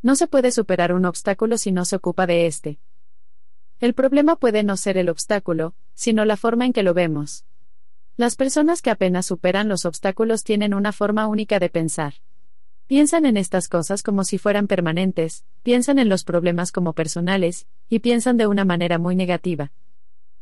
No se puede superar un obstáculo si no se ocupa de este. El problema puede no ser el obstáculo, sino la forma en que lo vemos. Las personas que apenas superan los obstáculos tienen una forma única de pensar. Piensan en estas cosas como si fueran permanentes, piensan en los problemas como personales, y piensan de una manera muy negativa.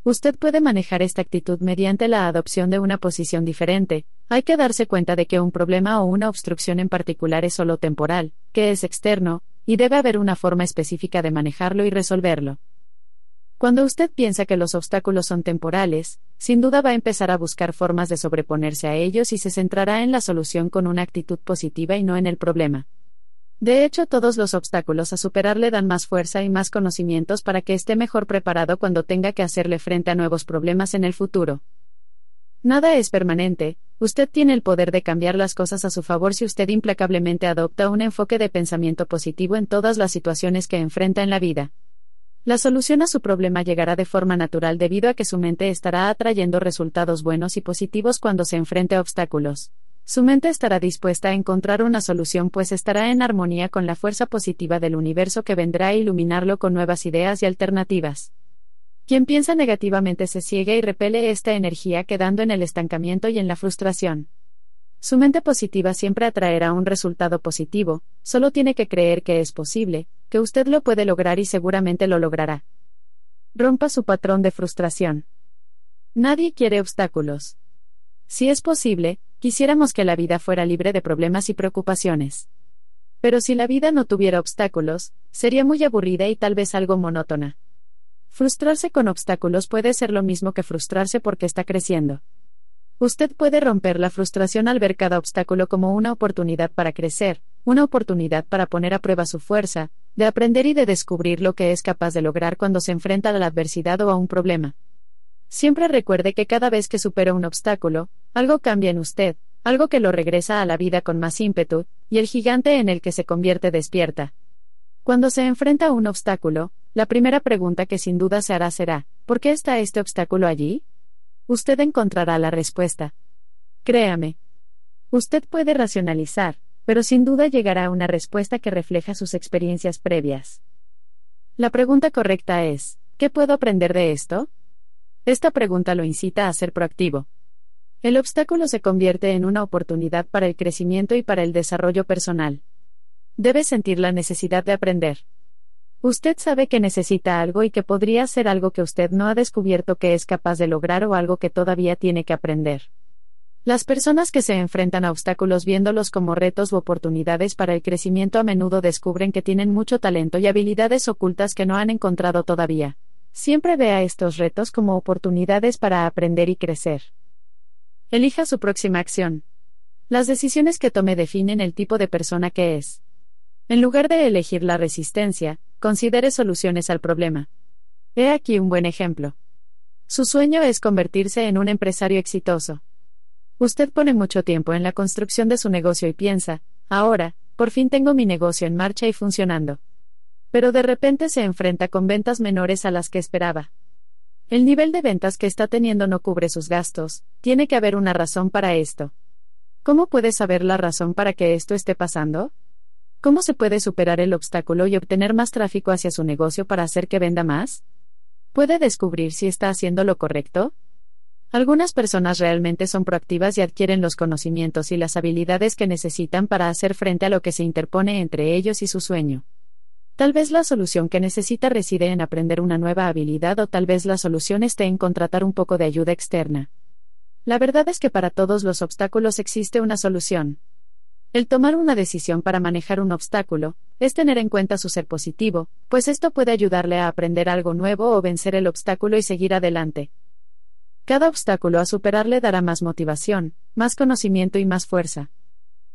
Usted puede manejar esta actitud mediante la adopción de una posición diferente. Hay que darse cuenta de que un problema o una obstrucción en particular es solo temporal, que es externo, y debe haber una forma específica de manejarlo y resolverlo. Cuando usted piensa que los obstáculos son temporales, sin duda va a empezar a buscar formas de sobreponerse a ellos y se centrará en la solución con una actitud positiva y no en el problema. De hecho, todos los obstáculos a superar le dan más fuerza y más conocimientos para que esté mejor preparado cuando tenga que hacerle frente a nuevos problemas en el futuro. Nada es permanente, usted tiene el poder de cambiar las cosas a su favor si usted implacablemente adopta un enfoque de pensamiento positivo en todas las situaciones que enfrenta en la vida. La solución a su problema llegará de forma natural debido a que su mente estará atrayendo resultados buenos y positivos cuando se enfrente a obstáculos. Su mente estará dispuesta a encontrar una solución pues estará en armonía con la fuerza positiva del universo que vendrá a iluminarlo con nuevas ideas y alternativas. Quien piensa negativamente se ciega y repele esta energía quedando en el estancamiento y en la frustración. Su mente positiva siempre atraerá un resultado positivo, solo tiene que creer que es posible, que usted lo puede lograr y seguramente lo logrará. Rompa su patrón de frustración. Nadie quiere obstáculos. Si es posible, Quisiéramos que la vida fuera libre de problemas y preocupaciones. Pero si la vida no tuviera obstáculos, sería muy aburrida y tal vez algo monótona. Frustrarse con obstáculos puede ser lo mismo que frustrarse porque está creciendo. Usted puede romper la frustración al ver cada obstáculo como una oportunidad para crecer, una oportunidad para poner a prueba su fuerza, de aprender y de descubrir lo que es capaz de lograr cuando se enfrenta a la adversidad o a un problema. Siempre recuerde que cada vez que supera un obstáculo, algo cambia en usted, algo que lo regresa a la vida con más ímpetu, y el gigante en el que se convierte despierta. Cuando se enfrenta a un obstáculo, la primera pregunta que sin duda se hará será, ¿por qué está este obstáculo allí? Usted encontrará la respuesta. Créame. Usted puede racionalizar, pero sin duda llegará a una respuesta que refleja sus experiencias previas. La pregunta correcta es, ¿qué puedo aprender de esto? Esta pregunta lo incita a ser proactivo. El obstáculo se convierte en una oportunidad para el crecimiento y para el desarrollo personal. Debe sentir la necesidad de aprender. Usted sabe que necesita algo y que podría ser algo que usted no ha descubierto que es capaz de lograr o algo que todavía tiene que aprender. Las personas que se enfrentan a obstáculos viéndolos como retos u oportunidades para el crecimiento a menudo descubren que tienen mucho talento y habilidades ocultas que no han encontrado todavía. Siempre vea estos retos como oportunidades para aprender y crecer. Elija su próxima acción. Las decisiones que tome definen el tipo de persona que es. En lugar de elegir la resistencia, considere soluciones al problema. He aquí un buen ejemplo. Su sueño es convertirse en un empresario exitoso. Usted pone mucho tiempo en la construcción de su negocio y piensa, ahora, por fin tengo mi negocio en marcha y funcionando. Pero de repente se enfrenta con ventas menores a las que esperaba. El nivel de ventas que está teniendo no cubre sus gastos, tiene que haber una razón para esto. ¿Cómo puede saber la razón para que esto esté pasando? ¿Cómo se puede superar el obstáculo y obtener más tráfico hacia su negocio para hacer que venda más? ¿Puede descubrir si está haciendo lo correcto? Algunas personas realmente son proactivas y adquieren los conocimientos y las habilidades que necesitan para hacer frente a lo que se interpone entre ellos y su sueño. Tal vez la solución que necesita reside en aprender una nueva habilidad o tal vez la solución esté en contratar un poco de ayuda externa. La verdad es que para todos los obstáculos existe una solución. El tomar una decisión para manejar un obstáculo, es tener en cuenta su ser positivo, pues esto puede ayudarle a aprender algo nuevo o vencer el obstáculo y seguir adelante. Cada obstáculo a superar le dará más motivación, más conocimiento y más fuerza.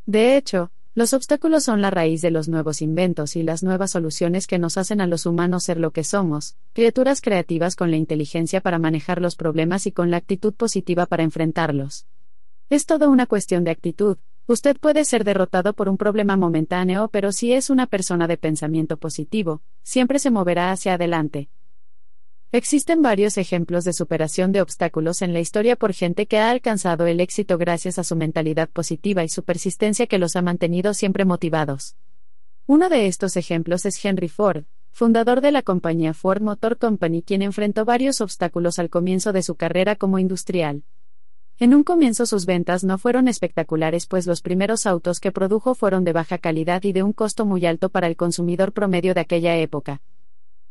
De hecho, los obstáculos son la raíz de los nuevos inventos y las nuevas soluciones que nos hacen a los humanos ser lo que somos, criaturas creativas con la inteligencia para manejar los problemas y con la actitud positiva para enfrentarlos. Es todo una cuestión de actitud. Usted puede ser derrotado por un problema momentáneo, pero si es una persona de pensamiento positivo, siempre se moverá hacia adelante. Existen varios ejemplos de superación de obstáculos en la historia por gente que ha alcanzado el éxito gracias a su mentalidad positiva y su persistencia que los ha mantenido siempre motivados. Uno de estos ejemplos es Henry Ford, fundador de la compañía Ford Motor Company, quien enfrentó varios obstáculos al comienzo de su carrera como industrial. En un comienzo sus ventas no fueron espectaculares pues los primeros autos que produjo fueron de baja calidad y de un costo muy alto para el consumidor promedio de aquella época.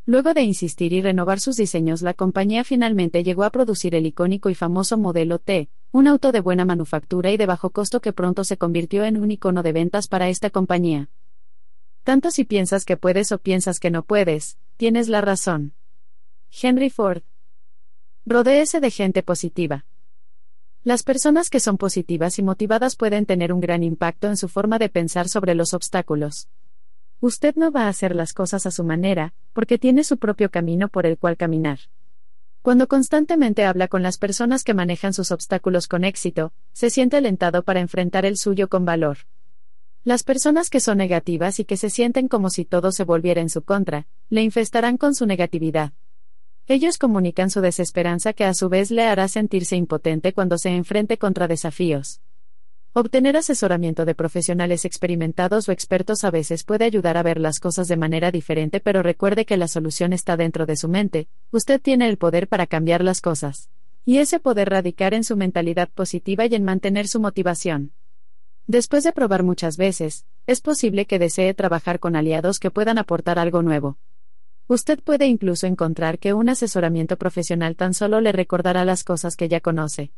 Luego de insistir y renovar sus diseños, la compañía finalmente llegó a producir el icónico y famoso modelo T, un auto de buena manufactura y de bajo costo que pronto se convirtió en un icono de ventas para esta compañía. Tanto si piensas que puedes o piensas que no puedes, tienes la razón. Henry Ford. Rodéese de gente positiva. Las personas que son positivas y motivadas pueden tener un gran impacto en su forma de pensar sobre los obstáculos. Usted no va a hacer las cosas a su manera, porque tiene su propio camino por el cual caminar. Cuando constantemente habla con las personas que manejan sus obstáculos con éxito, se siente alentado para enfrentar el suyo con valor. Las personas que son negativas y que se sienten como si todo se volviera en su contra, le infestarán con su negatividad. Ellos comunican su desesperanza que a su vez le hará sentirse impotente cuando se enfrente contra desafíos. Obtener asesoramiento de profesionales experimentados o expertos a veces puede ayudar a ver las cosas de manera diferente, pero recuerde que la solución está dentro de su mente, usted tiene el poder para cambiar las cosas. Y ese poder radicar en su mentalidad positiva y en mantener su motivación. Después de probar muchas veces, es posible que desee trabajar con aliados que puedan aportar algo nuevo. Usted puede incluso encontrar que un asesoramiento profesional tan solo le recordará las cosas que ya conoce.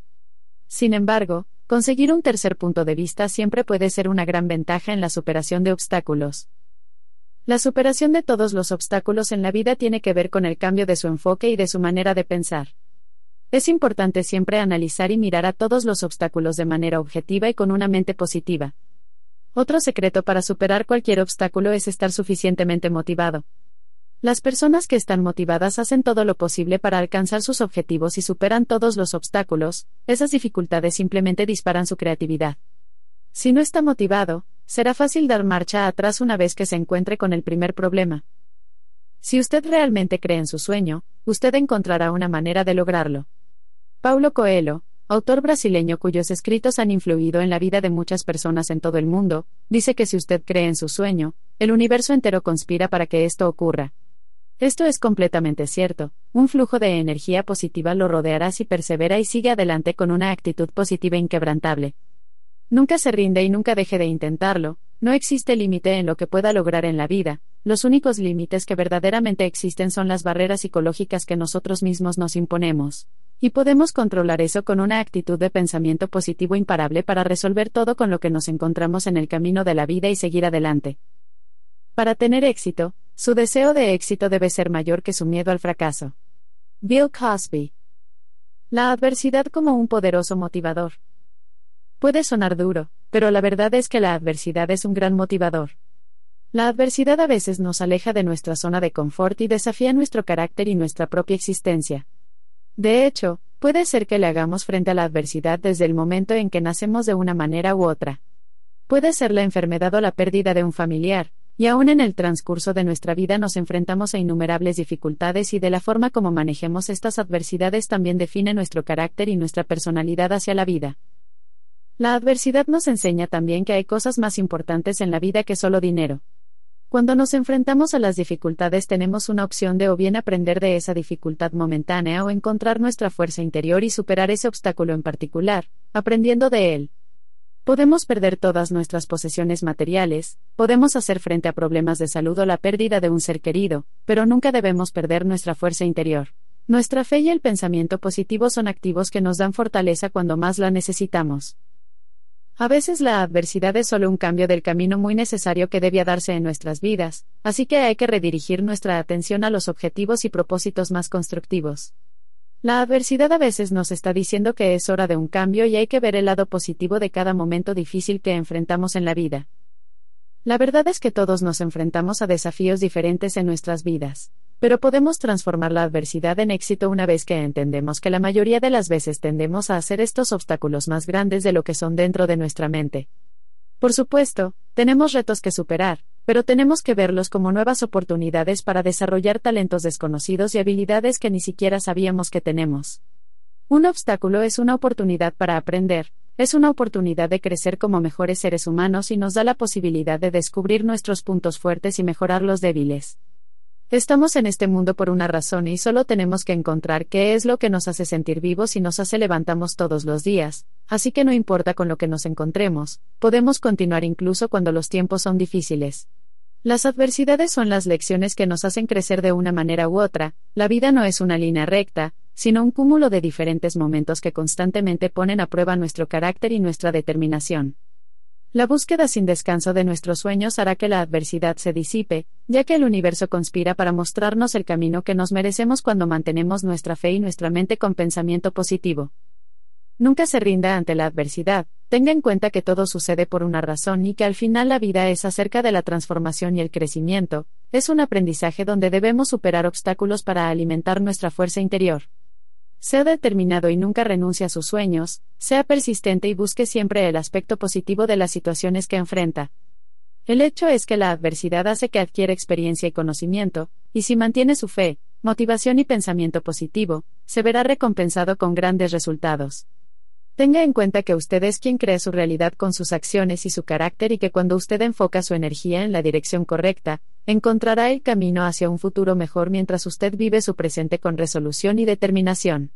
Sin embargo, conseguir un tercer punto de vista siempre puede ser una gran ventaja en la superación de obstáculos. La superación de todos los obstáculos en la vida tiene que ver con el cambio de su enfoque y de su manera de pensar. Es importante siempre analizar y mirar a todos los obstáculos de manera objetiva y con una mente positiva. Otro secreto para superar cualquier obstáculo es estar suficientemente motivado. Las personas que están motivadas hacen todo lo posible para alcanzar sus objetivos y superan todos los obstáculos, esas dificultades simplemente disparan su creatividad. Si no está motivado, será fácil dar marcha atrás una vez que se encuentre con el primer problema. Si usted realmente cree en su sueño, usted encontrará una manera de lograrlo. Paulo Coelho, autor brasileño cuyos escritos han influido en la vida de muchas personas en todo el mundo, dice que si usted cree en su sueño, el universo entero conspira para que esto ocurra. Esto es completamente cierto, un flujo de energía positiva lo rodeará si persevera y sigue adelante con una actitud positiva inquebrantable. Nunca se rinde y nunca deje de intentarlo, no existe límite en lo que pueda lograr en la vida, los únicos límites que verdaderamente existen son las barreras psicológicas que nosotros mismos nos imponemos. Y podemos controlar eso con una actitud de pensamiento positivo imparable para resolver todo con lo que nos encontramos en el camino de la vida y seguir adelante. Para tener éxito, su deseo de éxito debe ser mayor que su miedo al fracaso. Bill Cosby. La adversidad como un poderoso motivador. Puede sonar duro, pero la verdad es que la adversidad es un gran motivador. La adversidad a veces nos aleja de nuestra zona de confort y desafía nuestro carácter y nuestra propia existencia. De hecho, puede ser que le hagamos frente a la adversidad desde el momento en que nacemos de una manera u otra. Puede ser la enfermedad o la pérdida de un familiar, y aún en el transcurso de nuestra vida nos enfrentamos a innumerables dificultades y de la forma como manejemos estas adversidades también define nuestro carácter y nuestra personalidad hacia la vida. La adversidad nos enseña también que hay cosas más importantes en la vida que solo dinero. Cuando nos enfrentamos a las dificultades tenemos una opción de o bien aprender de esa dificultad momentánea o encontrar nuestra fuerza interior y superar ese obstáculo en particular, aprendiendo de él. Podemos perder todas nuestras posesiones materiales, podemos hacer frente a problemas de salud o la pérdida de un ser querido, pero nunca debemos perder nuestra fuerza interior. Nuestra fe y el pensamiento positivo son activos que nos dan fortaleza cuando más la necesitamos. A veces la adversidad es solo un cambio del camino muy necesario que debía darse en nuestras vidas, así que hay que redirigir nuestra atención a los objetivos y propósitos más constructivos. La adversidad a veces nos está diciendo que es hora de un cambio y hay que ver el lado positivo de cada momento difícil que enfrentamos en la vida. La verdad es que todos nos enfrentamos a desafíos diferentes en nuestras vidas, pero podemos transformar la adversidad en éxito una vez que entendemos que la mayoría de las veces tendemos a hacer estos obstáculos más grandes de lo que son dentro de nuestra mente. Por supuesto, tenemos retos que superar, pero tenemos que verlos como nuevas oportunidades para desarrollar talentos desconocidos y habilidades que ni siquiera sabíamos que tenemos. Un obstáculo es una oportunidad para aprender, es una oportunidad de crecer como mejores seres humanos y nos da la posibilidad de descubrir nuestros puntos fuertes y mejorar los débiles. Estamos en este mundo por una razón y solo tenemos que encontrar qué es lo que nos hace sentir vivos y nos hace levantamos todos los días, así que no importa con lo que nos encontremos, podemos continuar incluso cuando los tiempos son difíciles. Las adversidades son las lecciones que nos hacen crecer de una manera u otra, la vida no es una línea recta, sino un cúmulo de diferentes momentos que constantemente ponen a prueba nuestro carácter y nuestra determinación. La búsqueda sin descanso de nuestros sueños hará que la adversidad se disipe, ya que el universo conspira para mostrarnos el camino que nos merecemos cuando mantenemos nuestra fe y nuestra mente con pensamiento positivo. Nunca se rinda ante la adversidad, tenga en cuenta que todo sucede por una razón y que al final la vida es acerca de la transformación y el crecimiento, es un aprendizaje donde debemos superar obstáculos para alimentar nuestra fuerza interior. Sea determinado y nunca renuncie a sus sueños, sea persistente y busque siempre el aspecto positivo de las situaciones que enfrenta. El hecho es que la adversidad hace que adquiera experiencia y conocimiento, y si mantiene su fe, motivación y pensamiento positivo, se verá recompensado con grandes resultados. Tenga en cuenta que usted es quien crea su realidad con sus acciones y su carácter y que cuando usted enfoca su energía en la dirección correcta, encontrará el camino hacia un futuro mejor mientras usted vive su presente con resolución y determinación.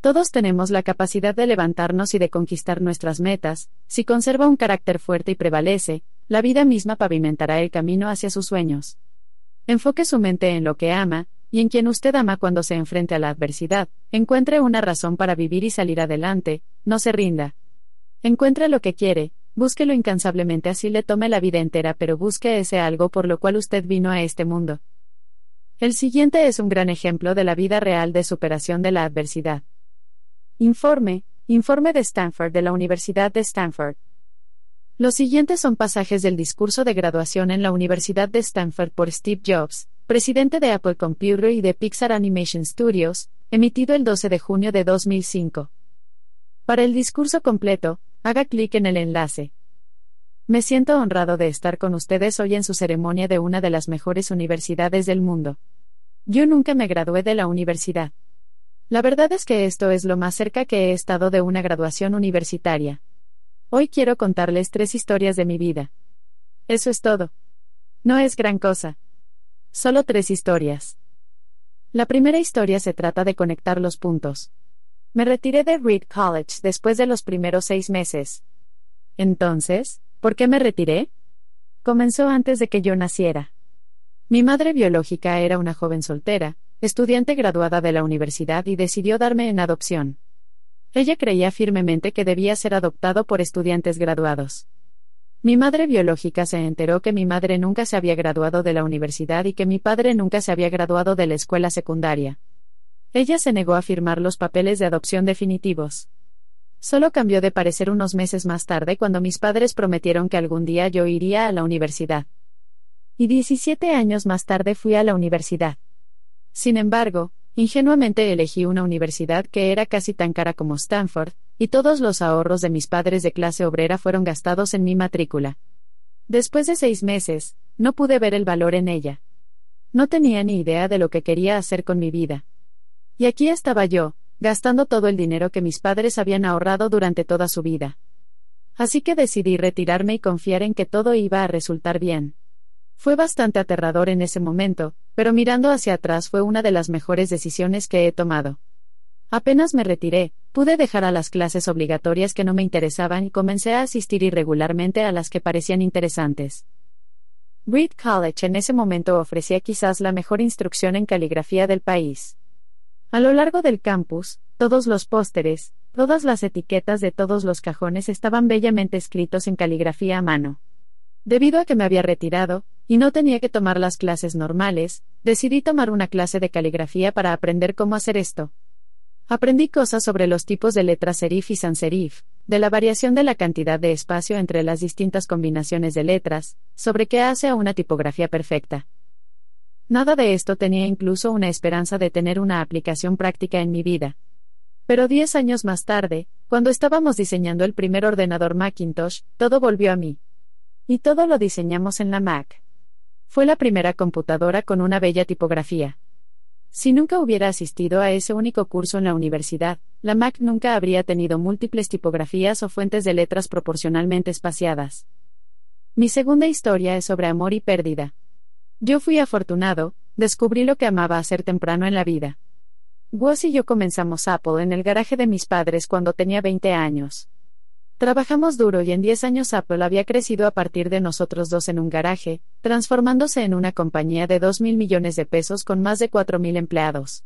Todos tenemos la capacidad de levantarnos y de conquistar nuestras metas, si conserva un carácter fuerte y prevalece, la vida misma pavimentará el camino hacia sus sueños. Enfoque su mente en lo que ama, y en quien usted ama cuando se enfrente a la adversidad, encuentre una razón para vivir y salir adelante, no se rinda. Encuentre lo que quiere, búsquelo incansablemente así le tome la vida entera, pero busque ese algo por lo cual usted vino a este mundo. El siguiente es un gran ejemplo de la vida real de superación de la adversidad. Informe, informe de Stanford de la Universidad de Stanford. Los siguientes son pasajes del discurso de graduación en la Universidad de Stanford por Steve Jobs, presidente de Apple Computer y de Pixar Animation Studios, emitido el 12 de junio de 2005. Para el discurso completo, haga clic en el enlace. Me siento honrado de estar con ustedes hoy en su ceremonia de una de las mejores universidades del mundo. Yo nunca me gradué de la universidad. La verdad es que esto es lo más cerca que he estado de una graduación universitaria. Hoy quiero contarles tres historias de mi vida. Eso es todo. No es gran cosa. Solo tres historias. La primera historia se trata de conectar los puntos. Me retiré de Reed College después de los primeros seis meses. Entonces, ¿por qué me retiré? Comenzó antes de que yo naciera. Mi madre biológica era una joven soltera, estudiante graduada de la universidad y decidió darme en adopción. Ella creía firmemente que debía ser adoptado por estudiantes graduados. Mi madre biológica se enteró que mi madre nunca se había graduado de la universidad y que mi padre nunca se había graduado de la escuela secundaria. Ella se negó a firmar los papeles de adopción definitivos. Solo cambió de parecer unos meses más tarde cuando mis padres prometieron que algún día yo iría a la universidad. Y 17 años más tarde fui a la universidad. Sin embargo, ingenuamente elegí una universidad que era casi tan cara como Stanford, y todos los ahorros de mis padres de clase obrera fueron gastados en mi matrícula. Después de seis meses, no pude ver el valor en ella. No tenía ni idea de lo que quería hacer con mi vida. Y aquí estaba yo, gastando todo el dinero que mis padres habían ahorrado durante toda su vida. Así que decidí retirarme y confiar en que todo iba a resultar bien. Fue bastante aterrador en ese momento, pero mirando hacia atrás fue una de las mejores decisiones que he tomado. Apenas me retiré, pude dejar a las clases obligatorias que no me interesaban y comencé a asistir irregularmente a las que parecían interesantes. Reed College en ese momento ofrecía quizás la mejor instrucción en caligrafía del país. A lo largo del campus, todos los pósteres, todas las etiquetas de todos los cajones estaban bellamente escritos en caligrafía a mano. Debido a que me había retirado, y no tenía que tomar las clases normales, decidí tomar una clase de caligrafía para aprender cómo hacer esto. Aprendí cosas sobre los tipos de letras serif y sans serif, de la variación de la cantidad de espacio entre las distintas combinaciones de letras, sobre qué hace a una tipografía perfecta. Nada de esto tenía incluso una esperanza de tener una aplicación práctica en mi vida. Pero diez años más tarde, cuando estábamos diseñando el primer ordenador Macintosh, todo volvió a mí. Y todo lo diseñamos en la Mac. Fue la primera computadora con una bella tipografía. Si nunca hubiera asistido a ese único curso en la universidad, la Mac nunca habría tenido múltiples tipografías o fuentes de letras proporcionalmente espaciadas. Mi segunda historia es sobre amor y pérdida. Yo fui afortunado, descubrí lo que amaba hacer temprano en la vida. Woz y yo comenzamos Apple en el garaje de mis padres cuando tenía 20 años. Trabajamos duro y en 10 años Apple había crecido a partir de nosotros dos en un garaje, transformándose en una compañía de 2 mil millones de pesos con más de 4 mil empleados.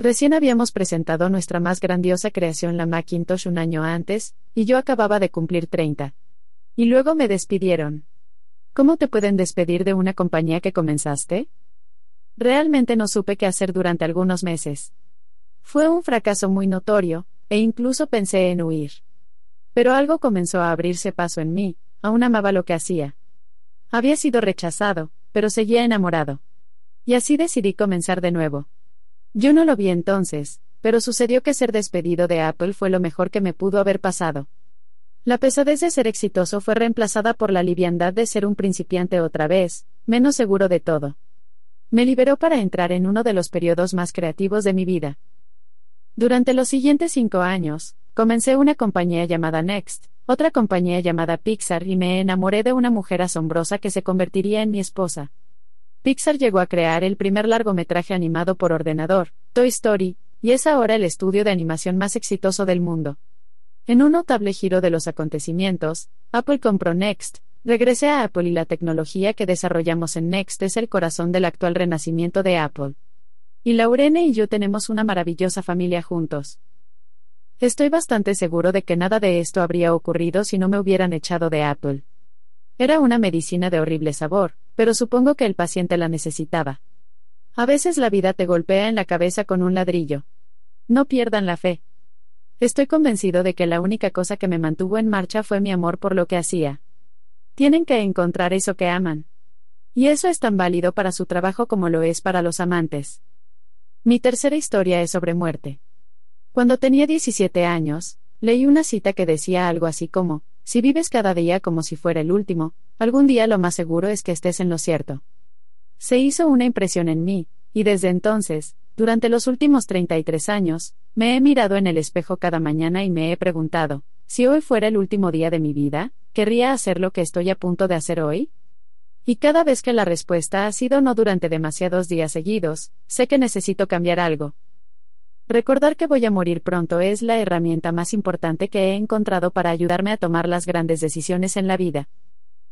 Recién habíamos presentado nuestra más grandiosa creación, la Macintosh, un año antes, y yo acababa de cumplir 30. Y luego me despidieron. ¿Cómo te pueden despedir de una compañía que comenzaste? Realmente no supe qué hacer durante algunos meses. Fue un fracaso muy notorio, e incluso pensé en huir. Pero algo comenzó a abrirse paso en mí, aún amaba lo que hacía. Había sido rechazado, pero seguía enamorado. Y así decidí comenzar de nuevo. Yo no lo vi entonces, pero sucedió que ser despedido de Apple fue lo mejor que me pudo haber pasado. La pesadez de ser exitoso fue reemplazada por la liviandad de ser un principiante otra vez, menos seguro de todo. Me liberó para entrar en uno de los periodos más creativos de mi vida. Durante los siguientes cinco años, Comencé una compañía llamada Next, otra compañía llamada Pixar y me enamoré de una mujer asombrosa que se convertiría en mi esposa. Pixar llegó a crear el primer largometraje animado por ordenador, Toy Story, y es ahora el estudio de animación más exitoso del mundo. En un notable giro de los acontecimientos, Apple compró Next, regresé a Apple y la tecnología que desarrollamos en Next es el corazón del actual renacimiento de Apple. Y Laurene y yo tenemos una maravillosa familia juntos. Estoy bastante seguro de que nada de esto habría ocurrido si no me hubieran echado de Apple. Era una medicina de horrible sabor, pero supongo que el paciente la necesitaba. A veces la vida te golpea en la cabeza con un ladrillo. No pierdan la fe. Estoy convencido de que la única cosa que me mantuvo en marcha fue mi amor por lo que hacía. Tienen que encontrar eso que aman. Y eso es tan válido para su trabajo como lo es para los amantes. Mi tercera historia es sobre muerte. Cuando tenía 17 años, leí una cita que decía algo así como, si vives cada día como si fuera el último, algún día lo más seguro es que estés en lo cierto. Se hizo una impresión en mí, y desde entonces, durante los últimos 33 años, me he mirado en el espejo cada mañana y me he preguntado, si hoy fuera el último día de mi vida, ¿querría hacer lo que estoy a punto de hacer hoy? Y cada vez que la respuesta ha sido no durante demasiados días seguidos, sé que necesito cambiar algo, Recordar que voy a morir pronto es la herramienta más importante que he encontrado para ayudarme a tomar las grandes decisiones en la vida.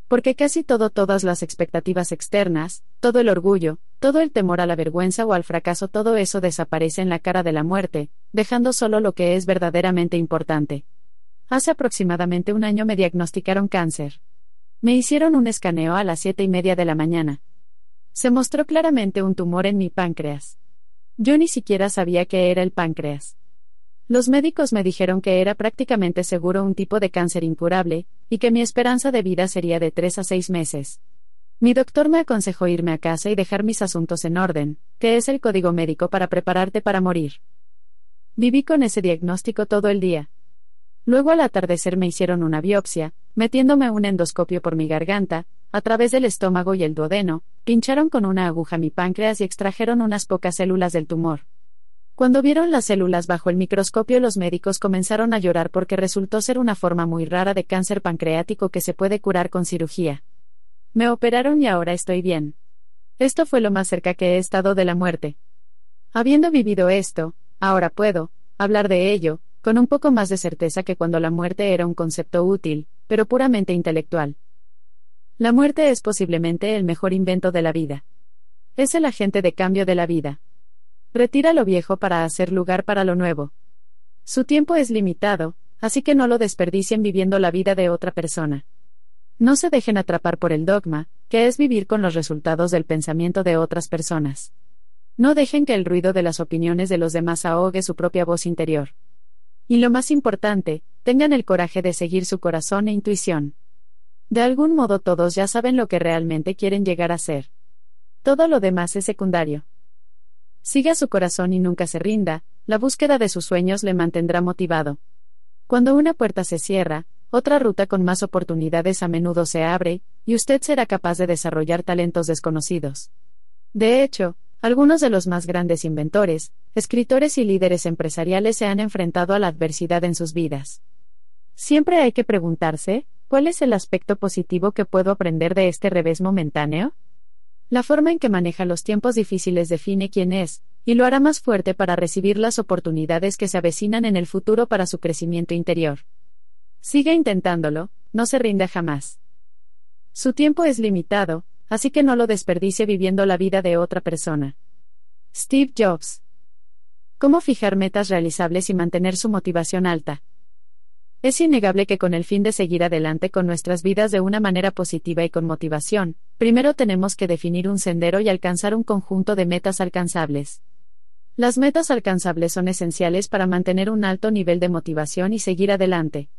Porque casi todo, todas las expectativas externas, todo el orgullo, todo el temor a la vergüenza o al fracaso, todo eso desaparece en la cara de la muerte, dejando solo lo que es verdaderamente importante. Hace aproximadamente un año me diagnosticaron cáncer. Me hicieron un escaneo a las siete y media de la mañana. Se mostró claramente un tumor en mi páncreas. Yo ni siquiera sabía qué era el páncreas. Los médicos me dijeron que era prácticamente seguro un tipo de cáncer incurable, y que mi esperanza de vida sería de tres a seis meses. Mi doctor me aconsejó irme a casa y dejar mis asuntos en orden, que es el código médico para prepararte para morir. Viví con ese diagnóstico todo el día. Luego al atardecer me hicieron una biopsia, metiéndome un endoscopio por mi garganta, a través del estómago y el duodeno, pincharon con una aguja mi páncreas y extrajeron unas pocas células del tumor. Cuando vieron las células bajo el microscopio los médicos comenzaron a llorar porque resultó ser una forma muy rara de cáncer pancreático que se puede curar con cirugía. Me operaron y ahora estoy bien. Esto fue lo más cerca que he estado de la muerte. Habiendo vivido esto, ahora puedo, hablar de ello, con un poco más de certeza que cuando la muerte era un concepto útil, pero puramente intelectual. La muerte es posiblemente el mejor invento de la vida. Es el agente de cambio de la vida. Retira lo viejo para hacer lugar para lo nuevo. Su tiempo es limitado, así que no lo desperdicien viviendo la vida de otra persona. No se dejen atrapar por el dogma, que es vivir con los resultados del pensamiento de otras personas. No dejen que el ruido de las opiniones de los demás ahogue su propia voz interior. Y lo más importante, tengan el coraje de seguir su corazón e intuición. De algún modo todos ya saben lo que realmente quieren llegar a ser. Todo lo demás es secundario. Siga su corazón y nunca se rinda, la búsqueda de sus sueños le mantendrá motivado. Cuando una puerta se cierra, otra ruta con más oportunidades a menudo se abre, y usted será capaz de desarrollar talentos desconocidos. De hecho, algunos de los más grandes inventores, escritores y líderes empresariales se han enfrentado a la adversidad en sus vidas. Siempre hay que preguntarse, ¿cuál es el aspecto positivo que puedo aprender de este revés momentáneo? La forma en que maneja los tiempos difíciles define quién es, y lo hará más fuerte para recibir las oportunidades que se avecinan en el futuro para su crecimiento interior. Siga intentándolo, no se rinda jamás. Su tiempo es limitado, así que no lo desperdicie viviendo la vida de otra persona. Steve Jobs. ¿Cómo fijar metas realizables y mantener su motivación alta? Es innegable que con el fin de seguir adelante con nuestras vidas de una manera positiva y con motivación, primero tenemos que definir un sendero y alcanzar un conjunto de metas alcanzables. Las metas alcanzables son esenciales para mantener un alto nivel de motivación y seguir adelante.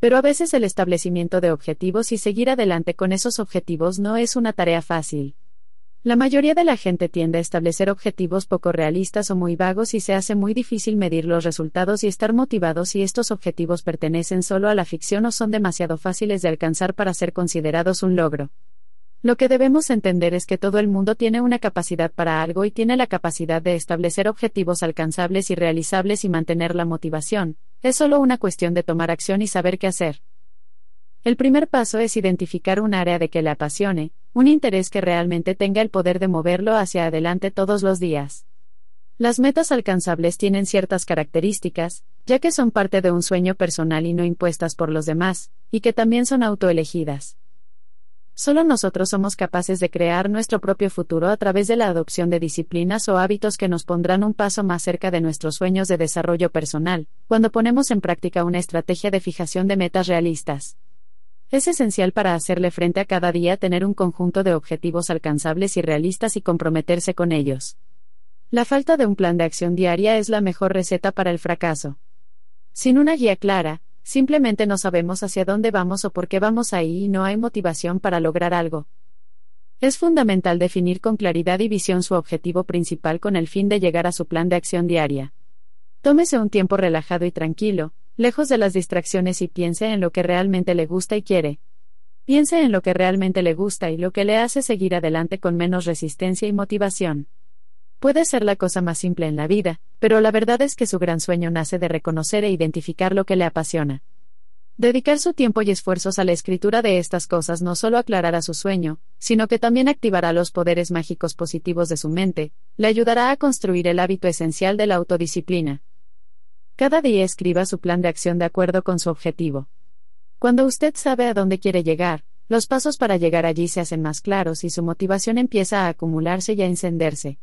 Pero a veces el establecimiento de objetivos y seguir adelante con esos objetivos no es una tarea fácil. La mayoría de la gente tiende a establecer objetivos poco realistas o muy vagos y se hace muy difícil medir los resultados y estar motivados si estos objetivos pertenecen solo a la ficción o son demasiado fáciles de alcanzar para ser considerados un logro. Lo que debemos entender es que todo el mundo tiene una capacidad para algo y tiene la capacidad de establecer objetivos alcanzables y realizables y mantener la motivación, es solo una cuestión de tomar acción y saber qué hacer. El primer paso es identificar un área de que le apasione, un interés que realmente tenga el poder de moverlo hacia adelante todos los días. Las metas alcanzables tienen ciertas características, ya que son parte de un sueño personal y no impuestas por los demás, y que también son autoelegidas. Solo nosotros somos capaces de crear nuestro propio futuro a través de la adopción de disciplinas o hábitos que nos pondrán un paso más cerca de nuestros sueños de desarrollo personal, cuando ponemos en práctica una estrategia de fijación de metas realistas. Es esencial para hacerle frente a cada día tener un conjunto de objetivos alcanzables y realistas y comprometerse con ellos. La falta de un plan de acción diaria es la mejor receta para el fracaso. Sin una guía clara, simplemente no sabemos hacia dónde vamos o por qué vamos ahí y no hay motivación para lograr algo. Es fundamental definir con claridad y visión su objetivo principal con el fin de llegar a su plan de acción diaria. Tómese un tiempo relajado y tranquilo, lejos de las distracciones y piense en lo que realmente le gusta y quiere. Piense en lo que realmente le gusta y lo que le hace seguir adelante con menos resistencia y motivación. Puede ser la cosa más simple en la vida, pero la verdad es que su gran sueño nace de reconocer e identificar lo que le apasiona. Dedicar su tiempo y esfuerzos a la escritura de estas cosas no solo aclarará su sueño, sino que también activará los poderes mágicos positivos de su mente, le ayudará a construir el hábito esencial de la autodisciplina. Cada día escriba su plan de acción de acuerdo con su objetivo. Cuando usted sabe a dónde quiere llegar, los pasos para llegar allí se hacen más claros y su motivación empieza a acumularse y a encenderse.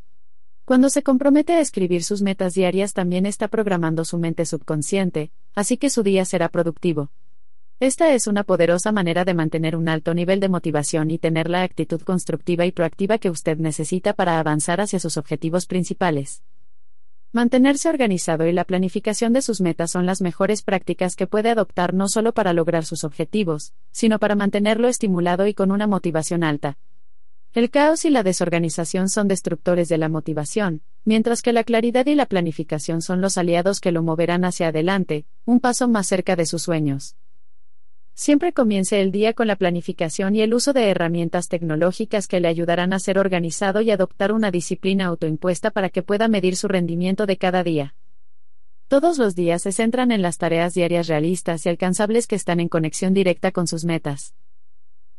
Cuando se compromete a escribir sus metas diarias también está programando su mente subconsciente, así que su día será productivo. Esta es una poderosa manera de mantener un alto nivel de motivación y tener la actitud constructiva y proactiva que usted necesita para avanzar hacia sus objetivos principales. Mantenerse organizado y la planificación de sus metas son las mejores prácticas que puede adoptar no solo para lograr sus objetivos, sino para mantenerlo estimulado y con una motivación alta. El caos y la desorganización son destructores de la motivación, mientras que la claridad y la planificación son los aliados que lo moverán hacia adelante, un paso más cerca de sus sueños. Siempre comience el día con la planificación y el uso de herramientas tecnológicas que le ayudarán a ser organizado y adoptar una disciplina autoimpuesta para que pueda medir su rendimiento de cada día. Todos los días se centran en las tareas diarias realistas y alcanzables que están en conexión directa con sus metas.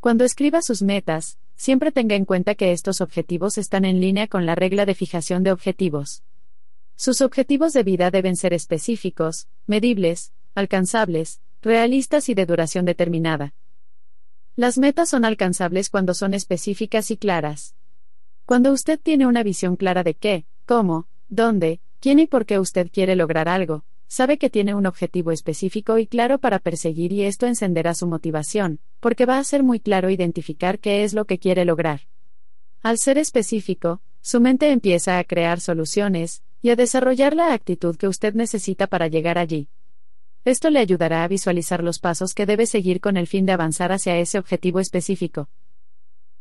Cuando escriba sus metas, siempre tenga en cuenta que estos objetivos están en línea con la regla de fijación de objetivos. Sus objetivos de vida deben ser específicos, medibles, alcanzables, realistas y de duración determinada. Las metas son alcanzables cuando son específicas y claras. Cuando usted tiene una visión clara de qué, cómo, dónde, quién y por qué usted quiere lograr algo, sabe que tiene un objetivo específico y claro para perseguir y esto encenderá su motivación, porque va a ser muy claro identificar qué es lo que quiere lograr. Al ser específico, su mente empieza a crear soluciones, y a desarrollar la actitud que usted necesita para llegar allí. Esto le ayudará a visualizar los pasos que debe seguir con el fin de avanzar hacia ese objetivo específico.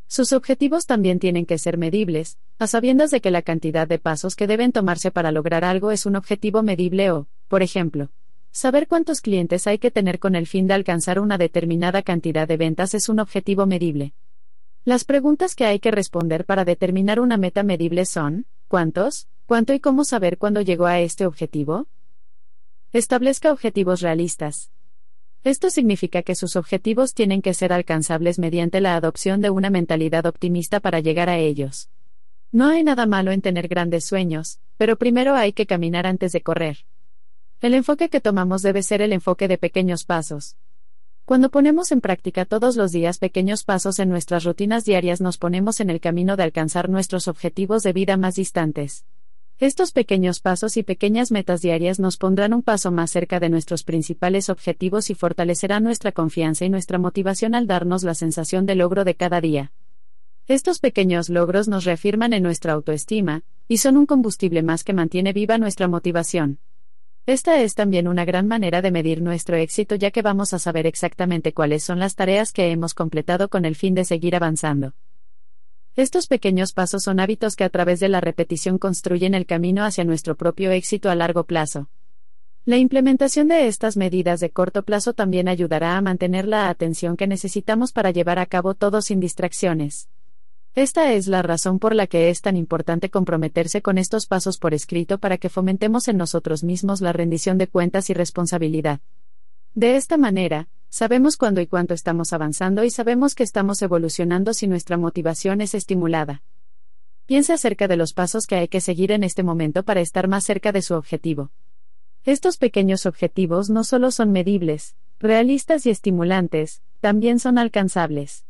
Sus objetivos también tienen que ser medibles, a sabiendas de que la cantidad de pasos que deben tomarse para lograr algo es un objetivo medible o, por ejemplo, Saber cuántos clientes hay que tener con el fin de alcanzar una determinada cantidad de ventas es un objetivo medible. Las preguntas que hay que responder para determinar una meta medible son, ¿cuántos? ¿Cuánto y cómo saber cuándo llegó a este objetivo? Establezca objetivos realistas. Esto significa que sus objetivos tienen que ser alcanzables mediante la adopción de una mentalidad optimista para llegar a ellos. No hay nada malo en tener grandes sueños, pero primero hay que caminar antes de correr. El enfoque que tomamos debe ser el enfoque de pequeños pasos. Cuando ponemos en práctica todos los días pequeños pasos en nuestras rutinas diarias nos ponemos en el camino de alcanzar nuestros objetivos de vida más distantes. Estos pequeños pasos y pequeñas metas diarias nos pondrán un paso más cerca de nuestros principales objetivos y fortalecerán nuestra confianza y nuestra motivación al darnos la sensación de logro de cada día. Estos pequeños logros nos reafirman en nuestra autoestima, y son un combustible más que mantiene viva nuestra motivación. Esta es también una gran manera de medir nuestro éxito ya que vamos a saber exactamente cuáles son las tareas que hemos completado con el fin de seguir avanzando. Estos pequeños pasos son hábitos que a través de la repetición construyen el camino hacia nuestro propio éxito a largo plazo. La implementación de estas medidas de corto plazo también ayudará a mantener la atención que necesitamos para llevar a cabo todo sin distracciones. Esta es la razón por la que es tan importante comprometerse con estos pasos por escrito para que fomentemos en nosotros mismos la rendición de cuentas y responsabilidad. De esta manera, sabemos cuándo y cuánto estamos avanzando y sabemos que estamos evolucionando si nuestra motivación es estimulada. Piense acerca de los pasos que hay que seguir en este momento para estar más cerca de su objetivo. Estos pequeños objetivos no solo son medibles, realistas y estimulantes, también son alcanzables.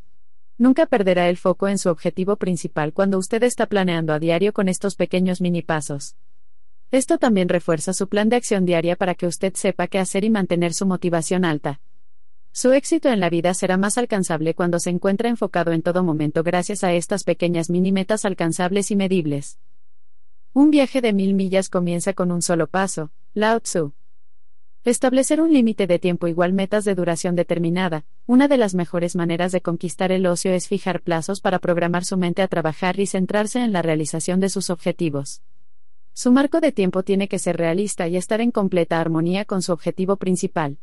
Nunca perderá el foco en su objetivo principal cuando usted está planeando a diario con estos pequeños mini pasos. Esto también refuerza su plan de acción diaria para que usted sepa qué hacer y mantener su motivación alta. Su éxito en la vida será más alcanzable cuando se encuentra enfocado en todo momento gracias a estas pequeñas mini metas alcanzables y medibles. Un viaje de mil millas comienza con un solo paso, Lao Tzu. Establecer un límite de tiempo igual metas de duración determinada. Una de las mejores maneras de conquistar el ocio es fijar plazos para programar su mente a trabajar y centrarse en la realización de sus objetivos. Su marco de tiempo tiene que ser realista y estar en completa armonía con su objetivo principal.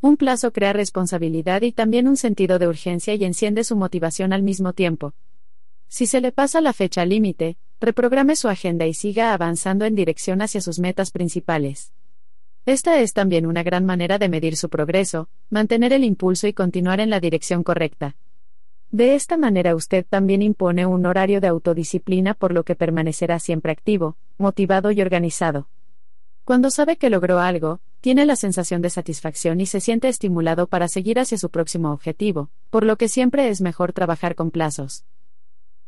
Un plazo crea responsabilidad y también un sentido de urgencia y enciende su motivación al mismo tiempo. Si se le pasa la fecha límite, reprograme su agenda y siga avanzando en dirección hacia sus metas principales. Esta es también una gran manera de medir su progreso, mantener el impulso y continuar en la dirección correcta. De esta manera usted también impone un horario de autodisciplina por lo que permanecerá siempre activo, motivado y organizado. Cuando sabe que logró algo, tiene la sensación de satisfacción y se siente estimulado para seguir hacia su próximo objetivo, por lo que siempre es mejor trabajar con plazos.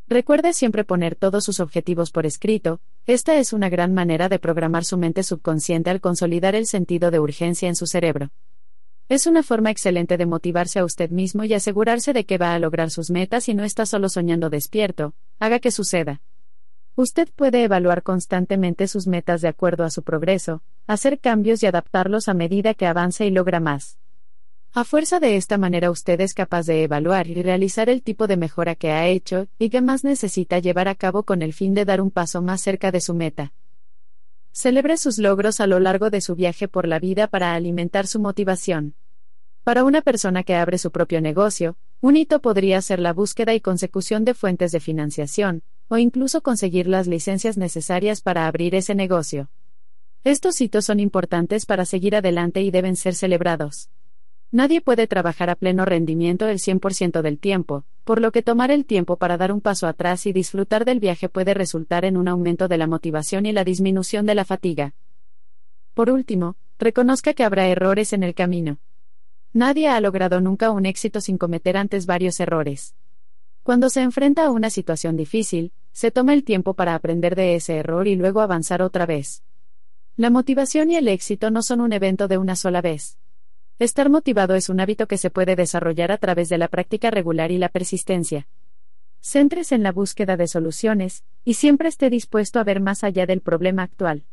Recuerde siempre poner todos sus objetivos por escrito, esta es una gran manera de programar su mente subconsciente al consolidar el sentido de urgencia en su cerebro. Es una forma excelente de motivarse a usted mismo y asegurarse de que va a lograr sus metas y no está solo soñando despierto, haga que suceda. Usted puede evaluar constantemente sus metas de acuerdo a su progreso, hacer cambios y adaptarlos a medida que avance y logra más. A fuerza de esta manera usted es capaz de evaluar y realizar el tipo de mejora que ha hecho y que más necesita llevar a cabo con el fin de dar un paso más cerca de su meta. Celebre sus logros a lo largo de su viaje por la vida para alimentar su motivación. Para una persona que abre su propio negocio, un hito podría ser la búsqueda y consecución de fuentes de financiación, o incluso conseguir las licencias necesarias para abrir ese negocio. Estos hitos son importantes para seguir adelante y deben ser celebrados. Nadie puede trabajar a pleno rendimiento el 100% del tiempo, por lo que tomar el tiempo para dar un paso atrás y disfrutar del viaje puede resultar en un aumento de la motivación y la disminución de la fatiga. Por último, reconozca que habrá errores en el camino. Nadie ha logrado nunca un éxito sin cometer antes varios errores. Cuando se enfrenta a una situación difícil, se toma el tiempo para aprender de ese error y luego avanzar otra vez. La motivación y el éxito no son un evento de una sola vez. Estar motivado es un hábito que se puede desarrollar a través de la práctica regular y la persistencia. Centres en la búsqueda de soluciones, y siempre esté dispuesto a ver más allá del problema actual.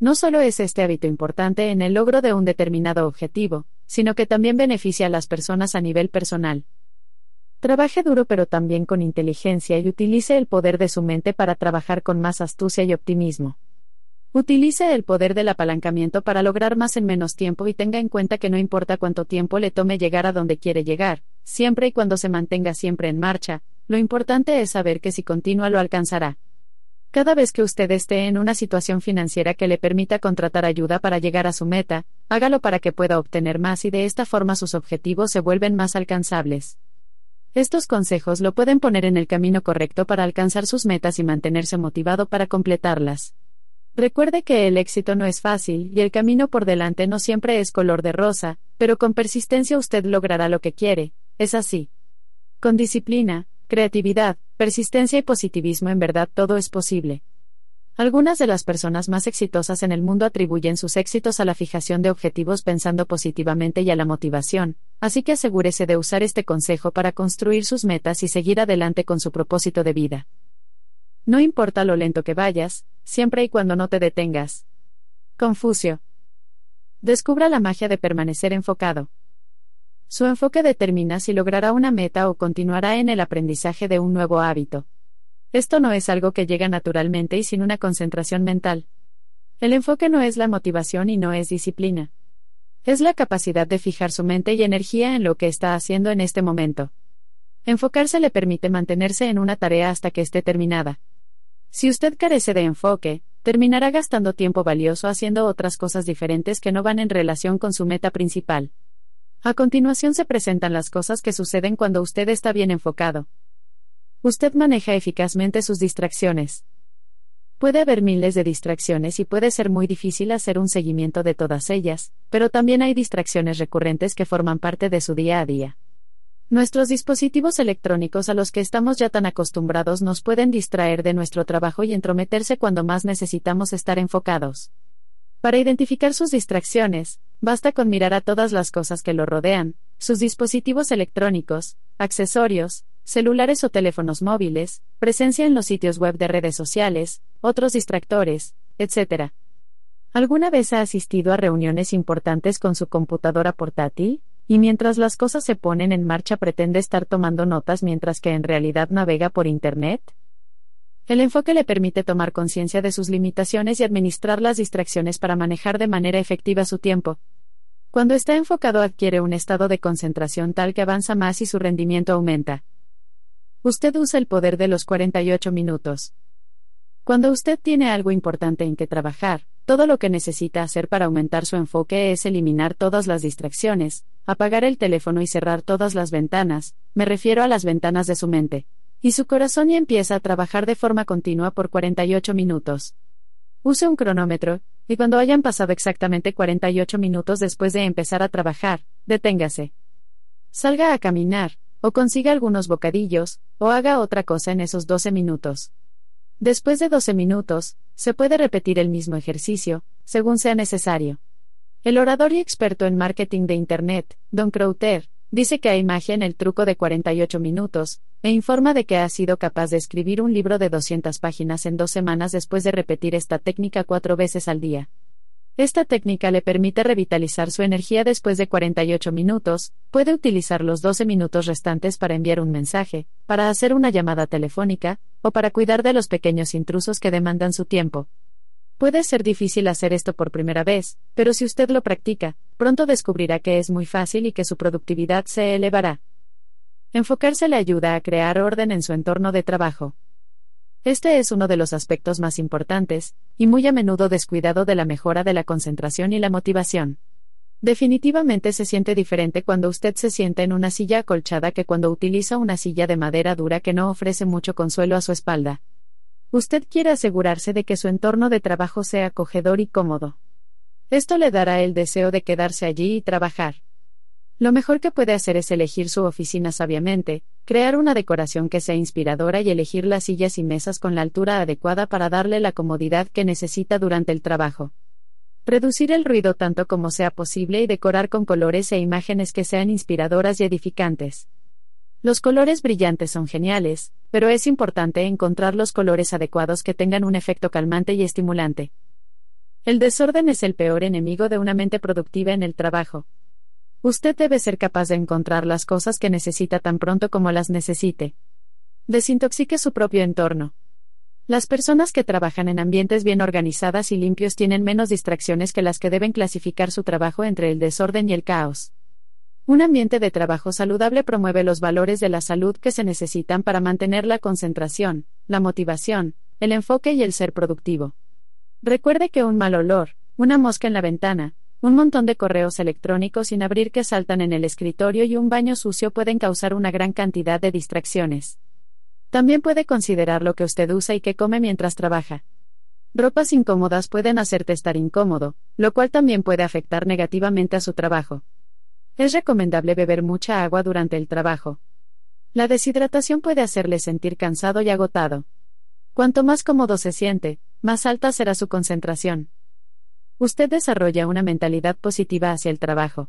No solo es este hábito importante en el logro de un determinado objetivo, sino que también beneficia a las personas a nivel personal. Trabaje duro pero también con inteligencia y utilice el poder de su mente para trabajar con más astucia y optimismo. Utilice el poder del apalancamiento para lograr más en menos tiempo y tenga en cuenta que no importa cuánto tiempo le tome llegar a donde quiere llegar, siempre y cuando se mantenga siempre en marcha, lo importante es saber que si continúa lo alcanzará. Cada vez que usted esté en una situación financiera que le permita contratar ayuda para llegar a su meta, hágalo para que pueda obtener más y de esta forma sus objetivos se vuelven más alcanzables. Estos consejos lo pueden poner en el camino correcto para alcanzar sus metas y mantenerse motivado para completarlas. Recuerde que el éxito no es fácil y el camino por delante no siempre es color de rosa, pero con persistencia usted logrará lo que quiere, es así. Con disciplina, creatividad, persistencia y positivismo en verdad todo es posible. Algunas de las personas más exitosas en el mundo atribuyen sus éxitos a la fijación de objetivos pensando positivamente y a la motivación, así que asegúrese de usar este consejo para construir sus metas y seguir adelante con su propósito de vida. No importa lo lento que vayas, siempre y cuando no te detengas. Confucio. Descubra la magia de permanecer enfocado. Su enfoque determina si logrará una meta o continuará en el aprendizaje de un nuevo hábito. Esto no es algo que llega naturalmente y sin una concentración mental. El enfoque no es la motivación y no es disciplina. Es la capacidad de fijar su mente y energía en lo que está haciendo en este momento. Enfocarse le permite mantenerse en una tarea hasta que esté terminada. Si usted carece de enfoque, terminará gastando tiempo valioso haciendo otras cosas diferentes que no van en relación con su meta principal. A continuación se presentan las cosas que suceden cuando usted está bien enfocado. Usted maneja eficazmente sus distracciones. Puede haber miles de distracciones y puede ser muy difícil hacer un seguimiento de todas ellas, pero también hay distracciones recurrentes que forman parte de su día a día. Nuestros dispositivos electrónicos a los que estamos ya tan acostumbrados nos pueden distraer de nuestro trabajo y entrometerse cuando más necesitamos estar enfocados. Para identificar sus distracciones, basta con mirar a todas las cosas que lo rodean, sus dispositivos electrónicos, accesorios, celulares o teléfonos móviles, presencia en los sitios web de redes sociales, otros distractores, etc. ¿Alguna vez ha asistido a reuniones importantes con su computadora portátil? Y mientras las cosas se ponen en marcha pretende estar tomando notas mientras que en realidad navega por Internet? El enfoque le permite tomar conciencia de sus limitaciones y administrar las distracciones para manejar de manera efectiva su tiempo. Cuando está enfocado adquiere un estado de concentración tal que avanza más y su rendimiento aumenta. Usted usa el poder de los 48 minutos. Cuando usted tiene algo importante en que trabajar, todo lo que necesita hacer para aumentar su enfoque es eliminar todas las distracciones, apagar el teléfono y cerrar todas las ventanas, me refiero a las ventanas de su mente y su corazón y empieza a trabajar de forma continua por 48 minutos. Use un cronómetro, y cuando hayan pasado exactamente 48 minutos después de empezar a trabajar, deténgase. Salga a caminar, o consiga algunos bocadillos, o haga otra cosa en esos 12 minutos. Después de 12 minutos, se puede repetir el mismo ejercicio, según sea necesario. El orador y experto en marketing de Internet, Don Crowther, Dice que hay magia en el truco de 48 minutos, e informa de que ha sido capaz de escribir un libro de 200 páginas en dos semanas después de repetir esta técnica cuatro veces al día. Esta técnica le permite revitalizar su energía después de 48 minutos, puede utilizar los 12 minutos restantes para enviar un mensaje, para hacer una llamada telefónica, o para cuidar de los pequeños intrusos que demandan su tiempo. Puede ser difícil hacer esto por primera vez, pero si usted lo practica, pronto descubrirá que es muy fácil y que su productividad se elevará. Enfocarse le ayuda a crear orden en su entorno de trabajo. Este es uno de los aspectos más importantes, y muy a menudo descuidado de la mejora de la concentración y la motivación. Definitivamente se siente diferente cuando usted se sienta en una silla acolchada que cuando utiliza una silla de madera dura que no ofrece mucho consuelo a su espalda. Usted quiere asegurarse de que su entorno de trabajo sea acogedor y cómodo. Esto le dará el deseo de quedarse allí y trabajar. Lo mejor que puede hacer es elegir su oficina sabiamente, crear una decoración que sea inspiradora y elegir las sillas y mesas con la altura adecuada para darle la comodidad que necesita durante el trabajo. Reducir el ruido tanto como sea posible y decorar con colores e imágenes que sean inspiradoras y edificantes. Los colores brillantes son geniales, pero es importante encontrar los colores adecuados que tengan un efecto calmante y estimulante. El desorden es el peor enemigo de una mente productiva en el trabajo. Usted debe ser capaz de encontrar las cosas que necesita tan pronto como las necesite. Desintoxique su propio entorno. Las personas que trabajan en ambientes bien organizadas y limpios tienen menos distracciones que las que deben clasificar su trabajo entre el desorden y el caos. Un ambiente de trabajo saludable promueve los valores de la salud que se necesitan para mantener la concentración, la motivación, el enfoque y el ser productivo. Recuerde que un mal olor, una mosca en la ventana, un montón de correos electrónicos sin abrir que saltan en el escritorio y un baño sucio pueden causar una gran cantidad de distracciones. También puede considerar lo que usted usa y que come mientras trabaja. Ropas incómodas pueden hacerte estar incómodo, lo cual también puede afectar negativamente a su trabajo. Es recomendable beber mucha agua durante el trabajo. La deshidratación puede hacerle sentir cansado y agotado. Cuanto más cómodo se siente, más alta será su concentración. Usted desarrolla una mentalidad positiva hacia el trabajo.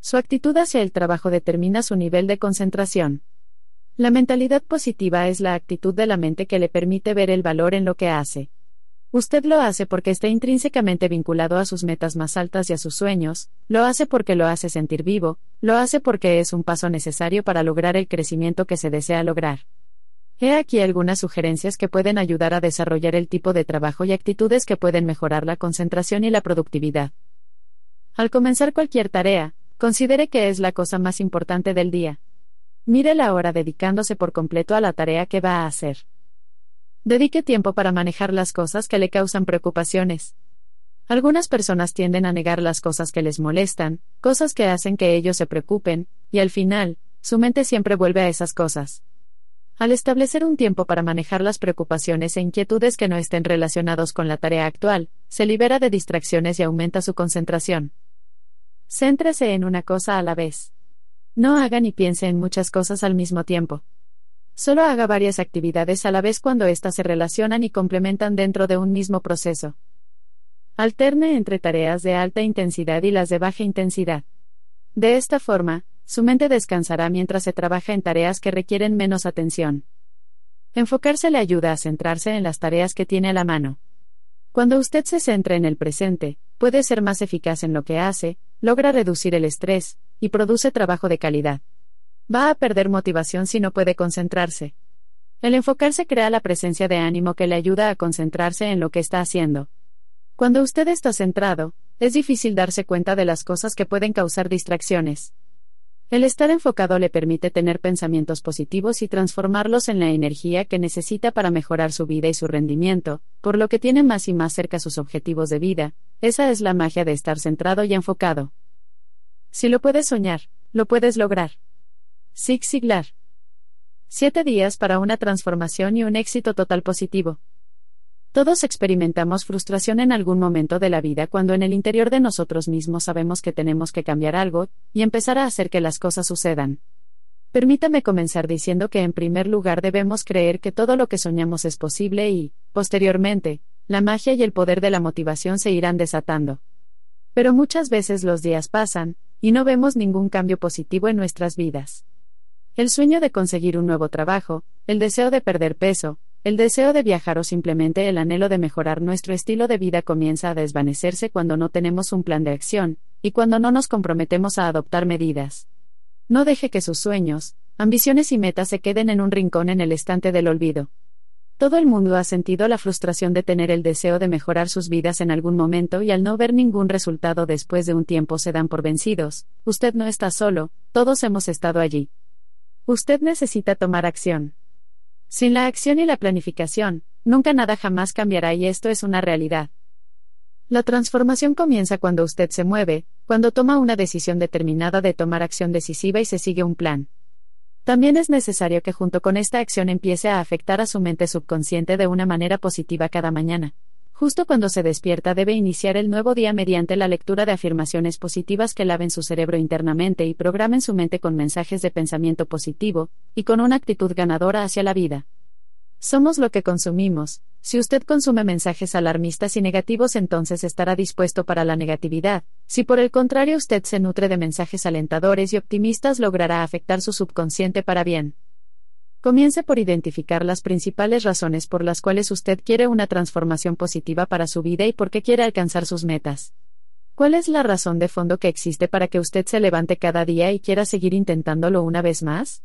Su actitud hacia el trabajo determina su nivel de concentración. La mentalidad positiva es la actitud de la mente que le permite ver el valor en lo que hace. Usted lo hace porque está intrínsecamente vinculado a sus metas más altas y a sus sueños, lo hace porque lo hace sentir vivo, lo hace porque es un paso necesario para lograr el crecimiento que se desea lograr. He aquí algunas sugerencias que pueden ayudar a desarrollar el tipo de trabajo y actitudes que pueden mejorar la concentración y la productividad. Al comenzar cualquier tarea, considere que es la cosa más importante del día. Mire la hora dedicándose por completo a la tarea que va a hacer. Dedique tiempo para manejar las cosas que le causan preocupaciones. Algunas personas tienden a negar las cosas que les molestan, cosas que hacen que ellos se preocupen, y al final, su mente siempre vuelve a esas cosas. Al establecer un tiempo para manejar las preocupaciones e inquietudes que no estén relacionados con la tarea actual, se libera de distracciones y aumenta su concentración. Céntrese en una cosa a la vez. No haga ni piense en muchas cosas al mismo tiempo. Solo haga varias actividades a la vez cuando éstas se relacionan y complementan dentro de un mismo proceso. Alterne entre tareas de alta intensidad y las de baja intensidad. De esta forma, su mente descansará mientras se trabaja en tareas que requieren menos atención. Enfocarse le ayuda a centrarse en las tareas que tiene a la mano. Cuando usted se centra en el presente, puede ser más eficaz en lo que hace, logra reducir el estrés, y produce trabajo de calidad. Va a perder motivación si no puede concentrarse. El enfocarse crea la presencia de ánimo que le ayuda a concentrarse en lo que está haciendo. Cuando usted está centrado, es difícil darse cuenta de las cosas que pueden causar distracciones. El estar enfocado le permite tener pensamientos positivos y transformarlos en la energía que necesita para mejorar su vida y su rendimiento, por lo que tiene más y más cerca sus objetivos de vida, esa es la magia de estar centrado y enfocado. Si lo puedes soñar, lo puedes lograr. Zig Ziglar. Siete días para una transformación y un éxito total positivo. Todos experimentamos frustración en algún momento de la vida cuando en el interior de nosotros mismos sabemos que tenemos que cambiar algo, y empezar a hacer que las cosas sucedan. Permítame comenzar diciendo que en primer lugar debemos creer que todo lo que soñamos es posible y, posteriormente, la magia y el poder de la motivación se irán desatando. Pero muchas veces los días pasan, y no vemos ningún cambio positivo en nuestras vidas. El sueño de conseguir un nuevo trabajo, el deseo de perder peso, el deseo de viajar o simplemente el anhelo de mejorar nuestro estilo de vida comienza a desvanecerse cuando no tenemos un plan de acción, y cuando no nos comprometemos a adoptar medidas. No deje que sus sueños, ambiciones y metas se queden en un rincón en el estante del olvido. Todo el mundo ha sentido la frustración de tener el deseo de mejorar sus vidas en algún momento y al no ver ningún resultado después de un tiempo se dan por vencidos. Usted no está solo, todos hemos estado allí. Usted necesita tomar acción. Sin la acción y la planificación, nunca nada jamás cambiará y esto es una realidad. La transformación comienza cuando usted se mueve, cuando toma una decisión determinada de tomar acción decisiva y se sigue un plan. También es necesario que junto con esta acción empiece a afectar a su mente subconsciente de una manera positiva cada mañana. Justo cuando se despierta debe iniciar el nuevo día mediante la lectura de afirmaciones positivas que laven su cerebro internamente y programen su mente con mensajes de pensamiento positivo, y con una actitud ganadora hacia la vida. Somos lo que consumimos. Si usted consume mensajes alarmistas y negativos entonces estará dispuesto para la negatividad. Si por el contrario usted se nutre de mensajes alentadores y optimistas logrará afectar su subconsciente para bien. Comience por identificar las principales razones por las cuales usted quiere una transformación positiva para su vida y por qué quiere alcanzar sus metas. ¿Cuál es la razón de fondo que existe para que usted se levante cada día y quiera seguir intentándolo una vez más?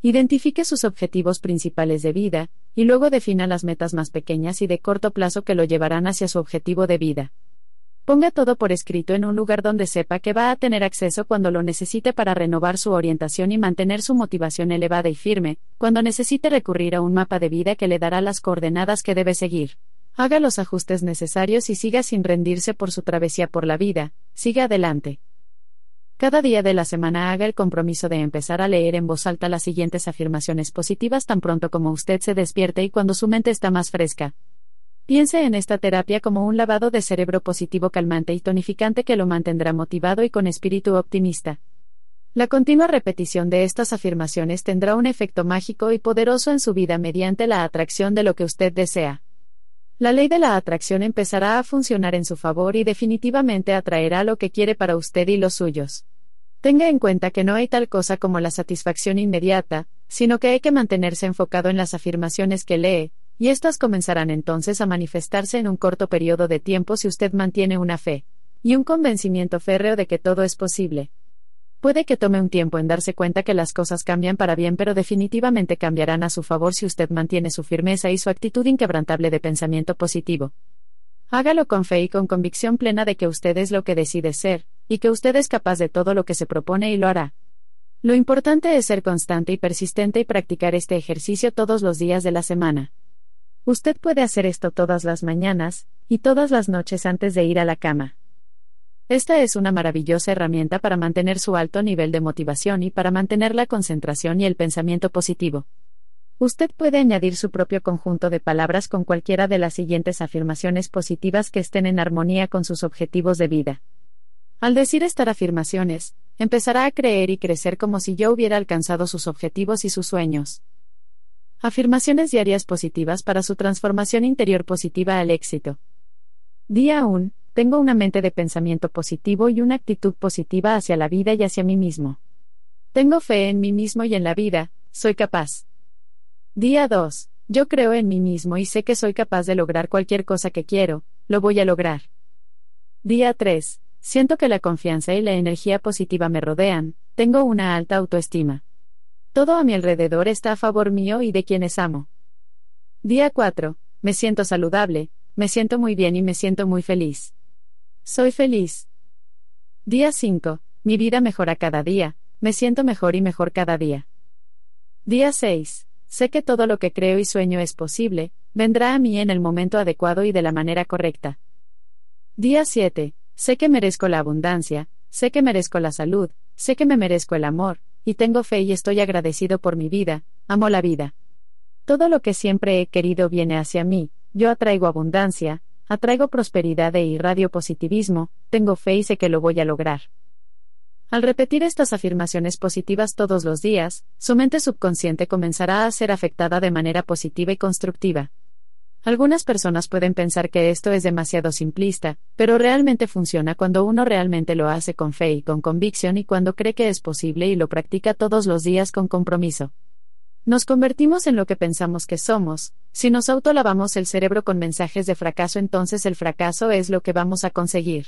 Identifique sus objetivos principales de vida, y luego defina las metas más pequeñas y de corto plazo que lo llevarán hacia su objetivo de vida. Ponga todo por escrito en un lugar donde sepa que va a tener acceso cuando lo necesite para renovar su orientación y mantener su motivación elevada y firme, cuando necesite recurrir a un mapa de vida que le dará las coordenadas que debe seguir. Haga los ajustes necesarios y siga sin rendirse por su travesía por la vida, siga adelante. Cada día de la semana haga el compromiso de empezar a leer en voz alta las siguientes afirmaciones positivas tan pronto como usted se despierte y cuando su mente está más fresca. Piense en esta terapia como un lavado de cerebro positivo calmante y tonificante que lo mantendrá motivado y con espíritu optimista. La continua repetición de estas afirmaciones tendrá un efecto mágico y poderoso en su vida mediante la atracción de lo que usted desea. La ley de la atracción empezará a funcionar en su favor y definitivamente atraerá lo que quiere para usted y los suyos. Tenga en cuenta que no hay tal cosa como la satisfacción inmediata, sino que hay que mantenerse enfocado en las afirmaciones que lee, y éstas comenzarán entonces a manifestarse en un corto periodo de tiempo si usted mantiene una fe y un convencimiento férreo de que todo es posible. Puede que tome un tiempo en darse cuenta que las cosas cambian para bien, pero definitivamente cambiarán a su favor si usted mantiene su firmeza y su actitud inquebrantable de pensamiento positivo. Hágalo con fe y con convicción plena de que usted es lo que decide ser, y que usted es capaz de todo lo que se propone y lo hará. Lo importante es ser constante y persistente y practicar este ejercicio todos los días de la semana. Usted puede hacer esto todas las mañanas, y todas las noches antes de ir a la cama. Esta es una maravillosa herramienta para mantener su alto nivel de motivación y para mantener la concentración y el pensamiento positivo. Usted puede añadir su propio conjunto de palabras con cualquiera de las siguientes afirmaciones positivas que estén en armonía con sus objetivos de vida. Al decir estas afirmaciones, empezará a creer y crecer como si yo hubiera alcanzado sus objetivos y sus sueños. Afirmaciones diarias positivas para su transformación interior positiva al éxito. Día 1. Tengo una mente de pensamiento positivo y una actitud positiva hacia la vida y hacia mí mismo. Tengo fe en mí mismo y en la vida, soy capaz. Día 2. Yo creo en mí mismo y sé que soy capaz de lograr cualquier cosa que quiero, lo voy a lograr. Día 3. Siento que la confianza y la energía positiva me rodean, tengo una alta autoestima. Todo a mi alrededor está a favor mío y de quienes amo. Día 4. Me siento saludable, me siento muy bien y me siento muy feliz. Soy feliz. Día 5. Mi vida mejora cada día, me siento mejor y mejor cada día. Día 6. Sé que todo lo que creo y sueño es posible, vendrá a mí en el momento adecuado y de la manera correcta. Día 7. Sé que merezco la abundancia, sé que merezco la salud, sé que me merezco el amor, y tengo fe y estoy agradecido por mi vida, amo la vida. Todo lo que siempre he querido viene hacia mí, yo atraigo abundancia, atraigo prosperidad e irradio positivismo, tengo fe y sé que lo voy a lograr. Al repetir estas afirmaciones positivas todos los días, su mente subconsciente comenzará a ser afectada de manera positiva y constructiva. Algunas personas pueden pensar que esto es demasiado simplista, pero realmente funciona cuando uno realmente lo hace con fe y con convicción y cuando cree que es posible y lo practica todos los días con compromiso. Nos convertimos en lo que pensamos que somos, si nos autolavamos el cerebro con mensajes de fracaso entonces el fracaso es lo que vamos a conseguir.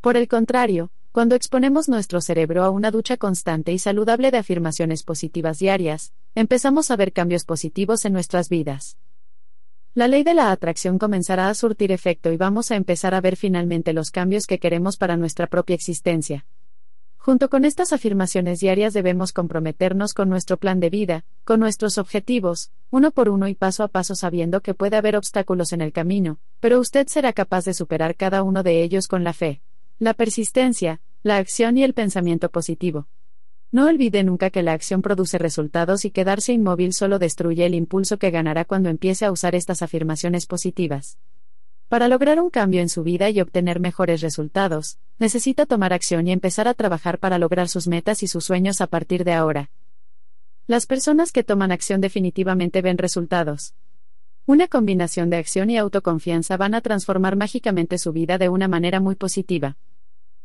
Por el contrario, cuando exponemos nuestro cerebro a una ducha constante y saludable de afirmaciones positivas diarias, empezamos a ver cambios positivos en nuestras vidas. La ley de la atracción comenzará a surtir efecto y vamos a empezar a ver finalmente los cambios que queremos para nuestra propia existencia. Junto con estas afirmaciones diarias debemos comprometernos con nuestro plan de vida, con nuestros objetivos, uno por uno y paso a paso sabiendo que puede haber obstáculos en el camino, pero usted será capaz de superar cada uno de ellos con la fe, la persistencia, la acción y el pensamiento positivo. No olvide nunca que la acción produce resultados y quedarse inmóvil solo destruye el impulso que ganará cuando empiece a usar estas afirmaciones positivas. Para lograr un cambio en su vida y obtener mejores resultados, necesita tomar acción y empezar a trabajar para lograr sus metas y sus sueños a partir de ahora. Las personas que toman acción definitivamente ven resultados. Una combinación de acción y autoconfianza van a transformar mágicamente su vida de una manera muy positiva.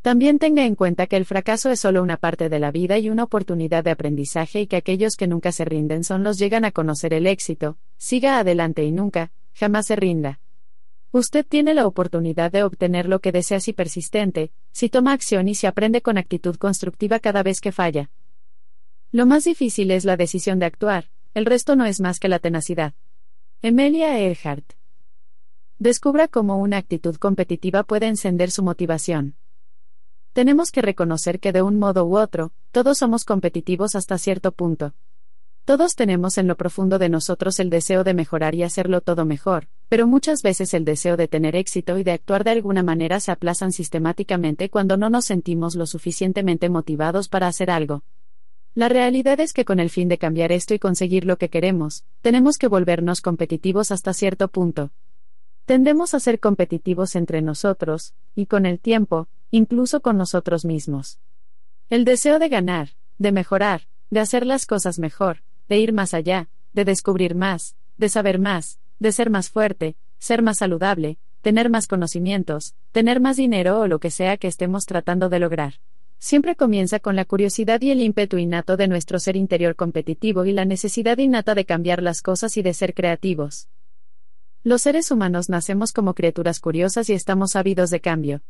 También tenga en cuenta que el fracaso es solo una parte de la vida y una oportunidad de aprendizaje y que aquellos que nunca se rinden son los llegan a conocer el éxito, siga adelante y nunca, jamás se rinda. Usted tiene la oportunidad de obtener lo que desea si persistente, si toma acción y si aprende con actitud constructiva cada vez que falla. Lo más difícil es la decisión de actuar, el resto no es más que la tenacidad. Emilia Earhart. Descubra cómo una actitud competitiva puede encender su motivación. Tenemos que reconocer que de un modo u otro, todos somos competitivos hasta cierto punto. Todos tenemos en lo profundo de nosotros el deseo de mejorar y hacerlo todo mejor, pero muchas veces el deseo de tener éxito y de actuar de alguna manera se aplazan sistemáticamente cuando no nos sentimos lo suficientemente motivados para hacer algo. La realidad es que con el fin de cambiar esto y conseguir lo que queremos, tenemos que volvernos competitivos hasta cierto punto. Tendemos a ser competitivos entre nosotros, y con el tiempo, incluso con nosotros mismos. El deseo de ganar, de mejorar, de hacer las cosas mejor, de ir más allá, de descubrir más, de saber más, de ser más fuerte, ser más saludable, tener más conocimientos, tener más dinero o lo que sea que estemos tratando de lograr siempre comienza con la curiosidad y el ímpetu innato de nuestro ser interior competitivo y la necesidad innata de cambiar las cosas y de ser creativos. Los seres humanos nacemos como criaturas curiosas y estamos ávidos de cambio.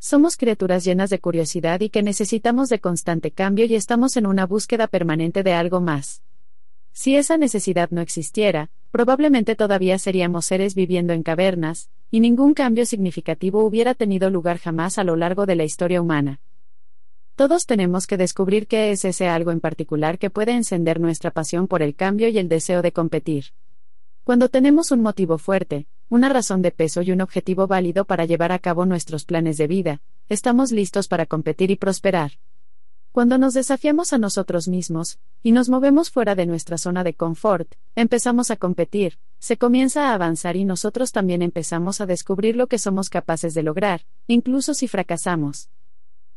Somos criaturas llenas de curiosidad y que necesitamos de constante cambio y estamos en una búsqueda permanente de algo más. Si esa necesidad no existiera, probablemente todavía seríamos seres viviendo en cavernas, y ningún cambio significativo hubiera tenido lugar jamás a lo largo de la historia humana. Todos tenemos que descubrir qué es ese algo en particular que puede encender nuestra pasión por el cambio y el deseo de competir. Cuando tenemos un motivo fuerte, una razón de peso y un objetivo válido para llevar a cabo nuestros planes de vida, estamos listos para competir y prosperar. Cuando nos desafiamos a nosotros mismos, y nos movemos fuera de nuestra zona de confort, empezamos a competir, se comienza a avanzar y nosotros también empezamos a descubrir lo que somos capaces de lograr, incluso si fracasamos.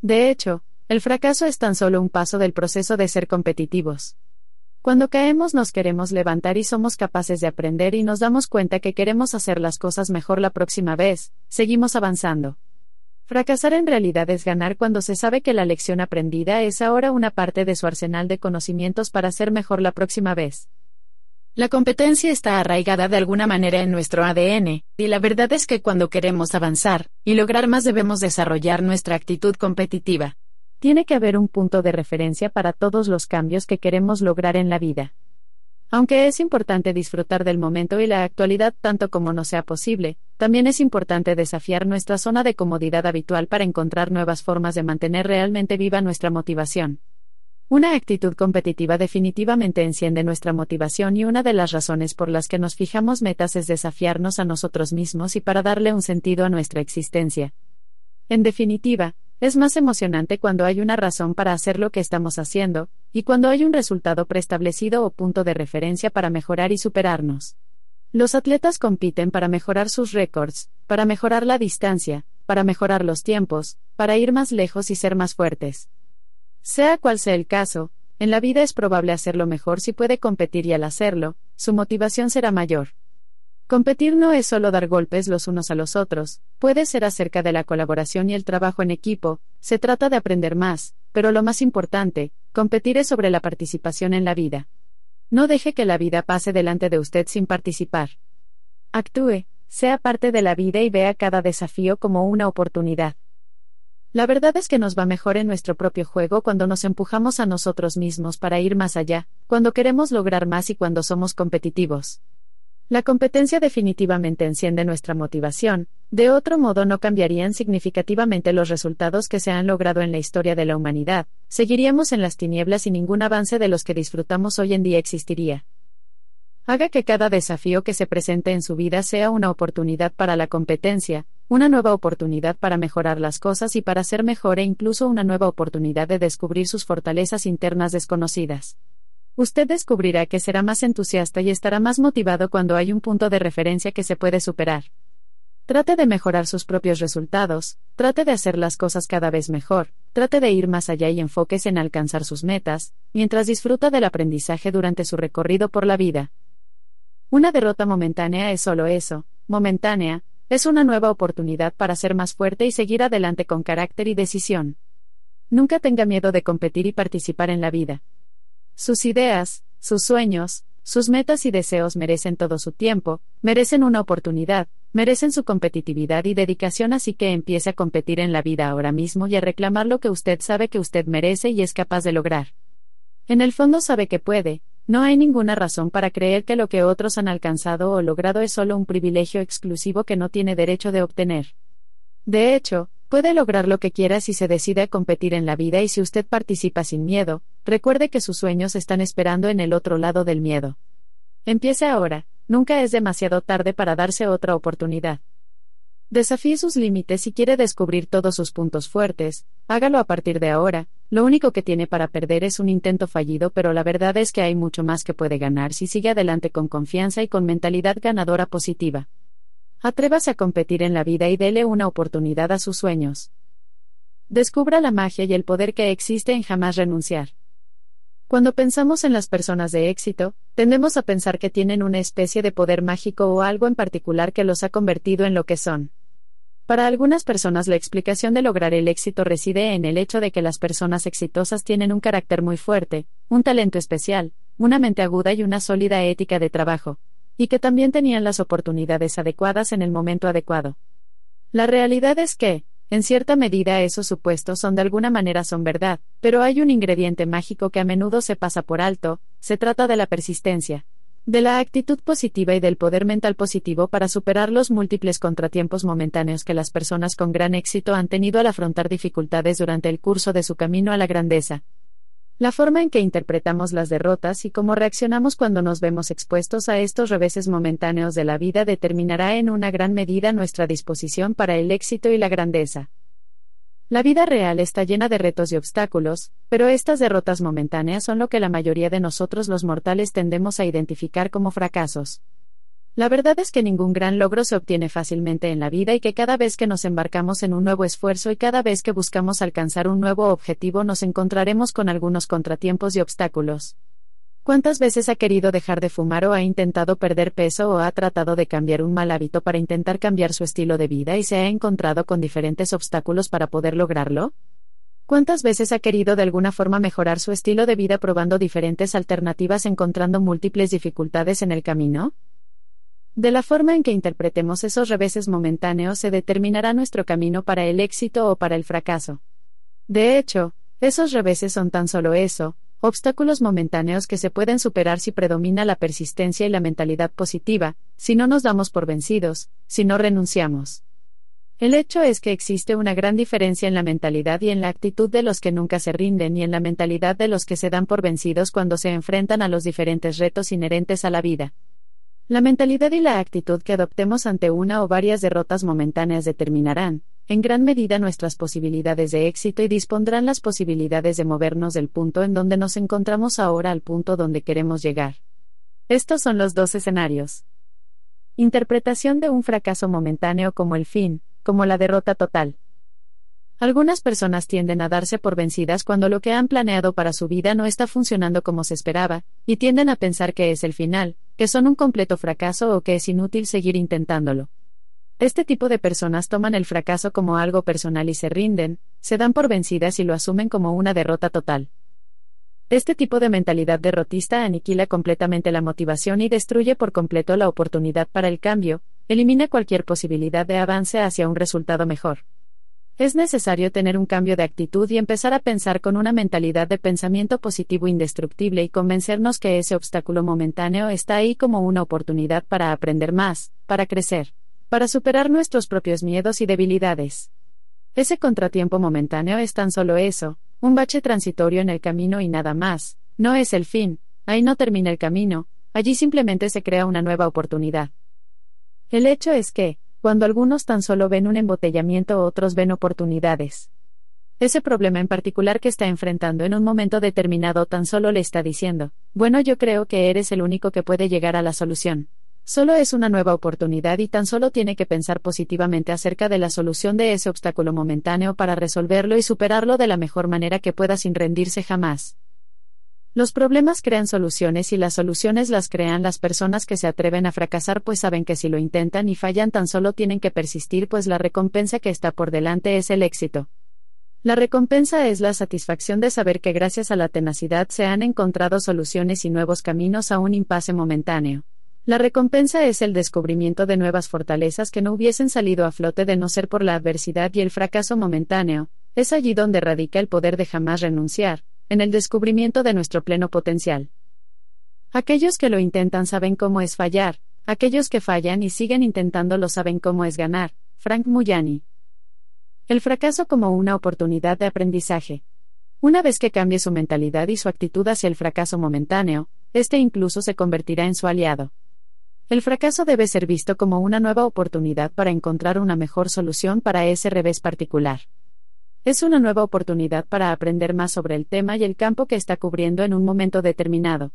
De hecho, el fracaso es tan solo un paso del proceso de ser competitivos. Cuando caemos nos queremos levantar y somos capaces de aprender y nos damos cuenta que queremos hacer las cosas mejor la próxima vez, seguimos avanzando. Fracasar en realidad es ganar cuando se sabe que la lección aprendida es ahora una parte de su arsenal de conocimientos para ser mejor la próxima vez. La competencia está arraigada de alguna manera en nuestro ADN, y la verdad es que cuando queremos avanzar y lograr más debemos desarrollar nuestra actitud competitiva. Tiene que haber un punto de referencia para todos los cambios que queremos lograr en la vida. Aunque es importante disfrutar del momento y la actualidad tanto como no sea posible, también es importante desafiar nuestra zona de comodidad habitual para encontrar nuevas formas de mantener realmente viva nuestra motivación. Una actitud competitiva definitivamente enciende nuestra motivación y una de las razones por las que nos fijamos metas es desafiarnos a nosotros mismos y para darle un sentido a nuestra existencia. En definitiva, es más emocionante cuando hay una razón para hacer lo que estamos haciendo, y cuando hay un resultado preestablecido o punto de referencia para mejorar y superarnos. Los atletas compiten para mejorar sus récords, para mejorar la distancia, para mejorar los tiempos, para ir más lejos y ser más fuertes. Sea cual sea el caso, en la vida es probable hacerlo mejor si puede competir y al hacerlo, su motivación será mayor. Competir no es solo dar golpes los unos a los otros, puede ser acerca de la colaboración y el trabajo en equipo, se trata de aprender más, pero lo más importante, competir es sobre la participación en la vida. No deje que la vida pase delante de usted sin participar. Actúe, sea parte de la vida y vea cada desafío como una oportunidad. La verdad es que nos va mejor en nuestro propio juego cuando nos empujamos a nosotros mismos para ir más allá, cuando queremos lograr más y cuando somos competitivos. La competencia definitivamente enciende nuestra motivación, de otro modo no cambiarían significativamente los resultados que se han logrado en la historia de la humanidad, seguiríamos en las tinieblas y ningún avance de los que disfrutamos hoy en día existiría. Haga que cada desafío que se presente en su vida sea una oportunidad para la competencia, una nueva oportunidad para mejorar las cosas y para ser mejor e incluso una nueva oportunidad de descubrir sus fortalezas internas desconocidas. Usted descubrirá que será más entusiasta y estará más motivado cuando hay un punto de referencia que se puede superar. Trate de mejorar sus propios resultados, trate de hacer las cosas cada vez mejor, trate de ir más allá y enfóquese en alcanzar sus metas, mientras disfruta del aprendizaje durante su recorrido por la vida. Una derrota momentánea es solo eso, momentánea, es una nueva oportunidad para ser más fuerte y seguir adelante con carácter y decisión. Nunca tenga miedo de competir y participar en la vida. Sus ideas, sus sueños, sus metas y deseos merecen todo su tiempo, merecen una oportunidad, merecen su competitividad y dedicación, así que empiece a competir en la vida ahora mismo y a reclamar lo que usted sabe que usted merece y es capaz de lograr. En el fondo sabe que puede, no hay ninguna razón para creer que lo que otros han alcanzado o logrado es solo un privilegio exclusivo que no tiene derecho de obtener. De hecho, puede lograr lo que quiera si se decide a competir en la vida y si usted participa sin miedo, recuerde que sus sueños están esperando en el otro lado del miedo. Empiece ahora, nunca es demasiado tarde para darse otra oportunidad. Desafíe sus límites si quiere descubrir todos sus puntos fuertes, hágalo a partir de ahora, lo único que tiene para perder es un intento fallido, pero la verdad es que hay mucho más que puede ganar si sigue adelante con confianza y con mentalidad ganadora positiva. Atrévase a competir en la vida y dele una oportunidad a sus sueños. Descubra la magia y el poder que existe en jamás renunciar. Cuando pensamos en las personas de éxito, tendemos a pensar que tienen una especie de poder mágico o algo en particular que los ha convertido en lo que son. Para algunas personas la explicación de lograr el éxito reside en el hecho de que las personas exitosas tienen un carácter muy fuerte, un talento especial, una mente aguda y una sólida ética de trabajo, y que también tenían las oportunidades adecuadas en el momento adecuado. La realidad es que, en cierta medida esos supuestos son de alguna manera son verdad, pero hay un ingrediente mágico que a menudo se pasa por alto, se trata de la persistencia, de la actitud positiva y del poder mental positivo para superar los múltiples contratiempos momentáneos que las personas con gran éxito han tenido al afrontar dificultades durante el curso de su camino a la grandeza. La forma en que interpretamos las derrotas y cómo reaccionamos cuando nos vemos expuestos a estos reveses momentáneos de la vida determinará en una gran medida nuestra disposición para el éxito y la grandeza. La vida real está llena de retos y obstáculos, pero estas derrotas momentáneas son lo que la mayoría de nosotros los mortales tendemos a identificar como fracasos. La verdad es que ningún gran logro se obtiene fácilmente en la vida y que cada vez que nos embarcamos en un nuevo esfuerzo y cada vez que buscamos alcanzar un nuevo objetivo nos encontraremos con algunos contratiempos y obstáculos. ¿Cuántas veces ha querido dejar de fumar o ha intentado perder peso o ha tratado de cambiar un mal hábito para intentar cambiar su estilo de vida y se ha encontrado con diferentes obstáculos para poder lograrlo? ¿Cuántas veces ha querido de alguna forma mejorar su estilo de vida probando diferentes alternativas encontrando múltiples dificultades en el camino? De la forma en que interpretemos esos reveses momentáneos se determinará nuestro camino para el éxito o para el fracaso. De hecho, esos reveses son tan solo eso, obstáculos momentáneos que se pueden superar si predomina la persistencia y la mentalidad positiva, si no nos damos por vencidos, si no renunciamos. El hecho es que existe una gran diferencia en la mentalidad y en la actitud de los que nunca se rinden y en la mentalidad de los que se dan por vencidos cuando se enfrentan a los diferentes retos inherentes a la vida. La mentalidad y la actitud que adoptemos ante una o varias derrotas momentáneas determinarán, en gran medida, nuestras posibilidades de éxito y dispondrán las posibilidades de movernos del punto en donde nos encontramos ahora al punto donde queremos llegar. Estos son los dos escenarios. Interpretación de un fracaso momentáneo como el fin, como la derrota total. Algunas personas tienden a darse por vencidas cuando lo que han planeado para su vida no está funcionando como se esperaba, y tienden a pensar que es el final, que son un completo fracaso o que es inútil seguir intentándolo. Este tipo de personas toman el fracaso como algo personal y se rinden, se dan por vencidas y lo asumen como una derrota total. Este tipo de mentalidad derrotista aniquila completamente la motivación y destruye por completo la oportunidad para el cambio, elimina cualquier posibilidad de avance hacia un resultado mejor. Es necesario tener un cambio de actitud y empezar a pensar con una mentalidad de pensamiento positivo indestructible y convencernos que ese obstáculo momentáneo está ahí como una oportunidad para aprender más, para crecer, para superar nuestros propios miedos y debilidades. Ese contratiempo momentáneo es tan solo eso, un bache transitorio en el camino y nada más, no es el fin, ahí no termina el camino, allí simplemente se crea una nueva oportunidad. El hecho es que, cuando algunos tan solo ven un embotellamiento, otros ven oportunidades. Ese problema en particular que está enfrentando en un momento determinado tan solo le está diciendo, bueno yo creo que eres el único que puede llegar a la solución. Solo es una nueva oportunidad y tan solo tiene que pensar positivamente acerca de la solución de ese obstáculo momentáneo para resolverlo y superarlo de la mejor manera que pueda sin rendirse jamás. Los problemas crean soluciones y las soluciones las crean las personas que se atreven a fracasar pues saben que si lo intentan y fallan tan solo tienen que persistir pues la recompensa que está por delante es el éxito. La recompensa es la satisfacción de saber que gracias a la tenacidad se han encontrado soluciones y nuevos caminos a un impasse momentáneo. La recompensa es el descubrimiento de nuevas fortalezas que no hubiesen salido a flote de no ser por la adversidad y el fracaso momentáneo, es allí donde radica el poder de jamás renunciar, en el descubrimiento de nuestro pleno potencial. Aquellos que lo intentan saben cómo es fallar, aquellos que fallan y siguen intentándolo saben cómo es ganar. Frank Muyani. El fracaso como una oportunidad de aprendizaje. Una vez que cambie su mentalidad y su actitud hacia el fracaso momentáneo, este incluso se convertirá en su aliado. El fracaso debe ser visto como una nueva oportunidad para encontrar una mejor solución para ese revés particular. Es una nueva oportunidad para aprender más sobre el tema y el campo que está cubriendo en un momento determinado.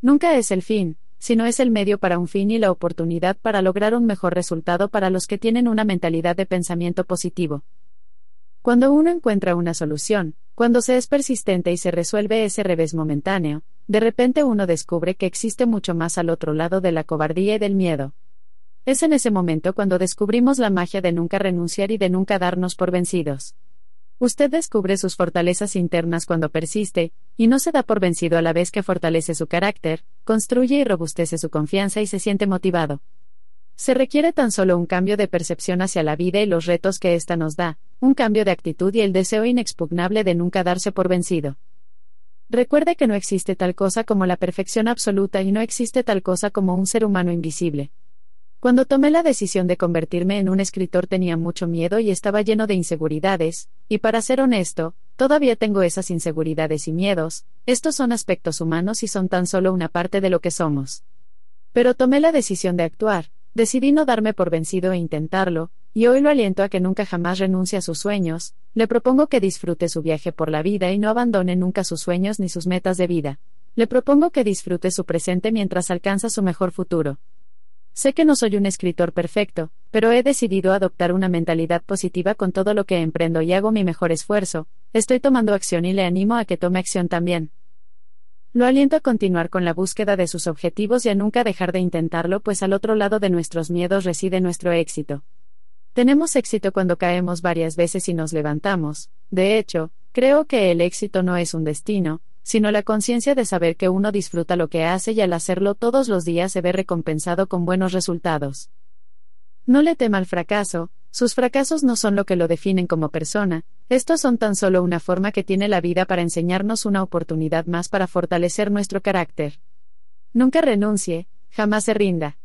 Nunca es el fin, sino es el medio para un fin y la oportunidad para lograr un mejor resultado para los que tienen una mentalidad de pensamiento positivo. Cuando uno encuentra una solución, cuando se es persistente y se resuelve ese revés momentáneo, de repente uno descubre que existe mucho más al otro lado de la cobardía y del miedo. Es en ese momento cuando descubrimos la magia de nunca renunciar y de nunca darnos por vencidos. Usted descubre sus fortalezas internas cuando persiste, y no se da por vencido a la vez que fortalece su carácter, construye y robustece su confianza y se siente motivado. Se requiere tan solo un cambio de percepción hacia la vida y los retos que ésta nos da, un cambio de actitud y el deseo inexpugnable de nunca darse por vencido. Recuerde que no existe tal cosa como la perfección absoluta y no existe tal cosa como un ser humano invisible. Cuando tomé la decisión de convertirme en un escritor tenía mucho miedo y estaba lleno de inseguridades, y para ser honesto, todavía tengo esas inseguridades y miedos, estos son aspectos humanos y son tan solo una parte de lo que somos. Pero tomé la decisión de actuar, decidí no darme por vencido e intentarlo, y hoy lo aliento a que nunca jamás renuncie a sus sueños, le propongo que disfrute su viaje por la vida y no abandone nunca sus sueños ni sus metas de vida. Le propongo que disfrute su presente mientras alcanza su mejor futuro. Sé que no soy un escritor perfecto, pero he decidido adoptar una mentalidad positiva con todo lo que emprendo y hago mi mejor esfuerzo, estoy tomando acción y le animo a que tome acción también. Lo aliento a continuar con la búsqueda de sus objetivos y a nunca dejar de intentarlo, pues al otro lado de nuestros miedos reside nuestro éxito. Tenemos éxito cuando caemos varias veces y nos levantamos. De hecho, creo que el éxito no es un destino, sino la conciencia de saber que uno disfruta lo que hace y al hacerlo todos los días se ve recompensado con buenos resultados. No le tema al fracaso, sus fracasos no son lo que lo definen como persona, estos son tan solo una forma que tiene la vida para enseñarnos una oportunidad más para fortalecer nuestro carácter. Nunca renuncie, jamás se rinda.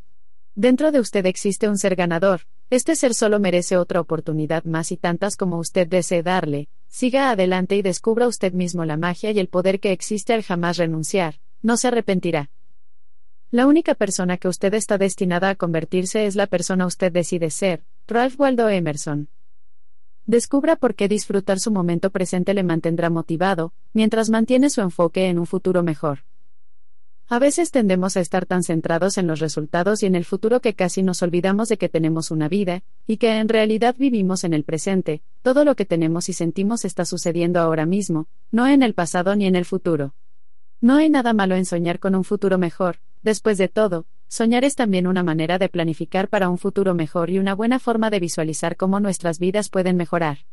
Dentro de usted existe un ser ganador, este ser solo merece otra oportunidad más y tantas como usted desee darle, siga adelante y descubra usted mismo la magia y el poder que existe al jamás renunciar, no se arrepentirá. La única persona que usted está destinada a convertirse es la persona usted decide ser, Ralph Waldo Emerson. Descubra por qué disfrutar su momento presente le mantendrá motivado, mientras mantiene su enfoque en un futuro mejor. A veces tendemos a estar tan centrados en los resultados y en el futuro que casi nos olvidamos de que tenemos una vida, y que en realidad vivimos en el presente, todo lo que tenemos y sentimos está sucediendo ahora mismo, no en el pasado ni en el futuro. No hay nada malo en soñar con un futuro mejor, después de todo, soñar es también una manera de planificar para un futuro mejor y una buena forma de visualizar cómo nuestras vidas pueden mejorar.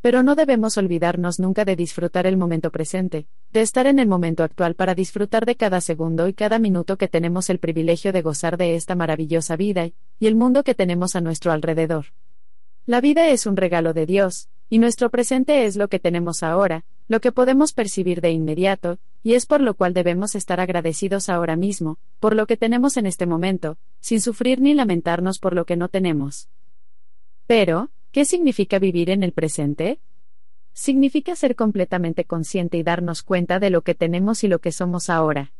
Pero no debemos olvidarnos nunca de disfrutar el momento presente, de estar en el momento actual para disfrutar de cada segundo y cada minuto que tenemos el privilegio de gozar de esta maravillosa vida y el mundo que tenemos a nuestro alrededor. La vida es un regalo de Dios, y nuestro presente es lo que tenemos ahora, lo que podemos percibir de inmediato, y es por lo cual debemos estar agradecidos ahora mismo, por lo que tenemos en este momento, sin sufrir ni lamentarnos por lo que no tenemos. Pero, ¿Qué significa vivir en el presente? Significa ser completamente consciente y darnos cuenta de lo que tenemos y lo que somos ahora.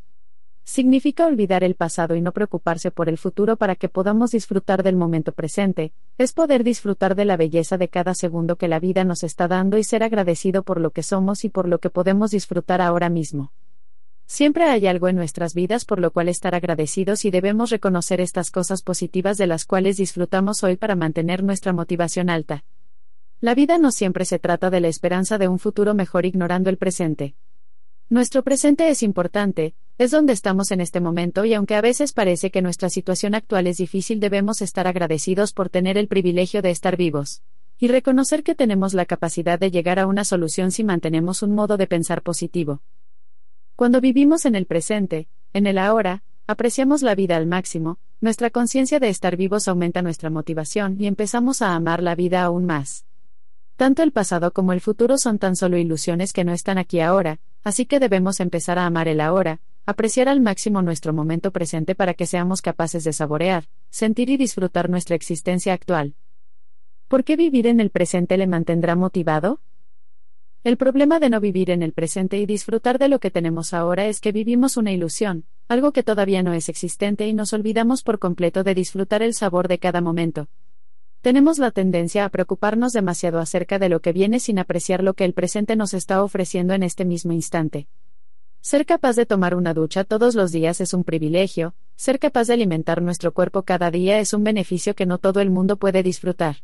Significa olvidar el pasado y no preocuparse por el futuro para que podamos disfrutar del momento presente, es poder disfrutar de la belleza de cada segundo que la vida nos está dando y ser agradecido por lo que somos y por lo que podemos disfrutar ahora mismo. Siempre hay algo en nuestras vidas por lo cual estar agradecidos y debemos reconocer estas cosas positivas de las cuales disfrutamos hoy para mantener nuestra motivación alta. La vida no siempre se trata de la esperanza de un futuro mejor ignorando el presente. Nuestro presente es importante, es donde estamos en este momento y aunque a veces parece que nuestra situación actual es difícil debemos estar agradecidos por tener el privilegio de estar vivos. Y reconocer que tenemos la capacidad de llegar a una solución si mantenemos un modo de pensar positivo. Cuando vivimos en el presente, en el ahora, apreciamos la vida al máximo, nuestra conciencia de estar vivos aumenta nuestra motivación y empezamos a amar la vida aún más. Tanto el pasado como el futuro son tan solo ilusiones que no están aquí ahora, así que debemos empezar a amar el ahora, apreciar al máximo nuestro momento presente para que seamos capaces de saborear, sentir y disfrutar nuestra existencia actual. ¿Por qué vivir en el presente le mantendrá motivado? El problema de no vivir en el presente y disfrutar de lo que tenemos ahora es que vivimos una ilusión, algo que todavía no es existente y nos olvidamos por completo de disfrutar el sabor de cada momento. Tenemos la tendencia a preocuparnos demasiado acerca de lo que viene sin apreciar lo que el presente nos está ofreciendo en este mismo instante. Ser capaz de tomar una ducha todos los días es un privilegio, ser capaz de alimentar nuestro cuerpo cada día es un beneficio que no todo el mundo puede disfrutar.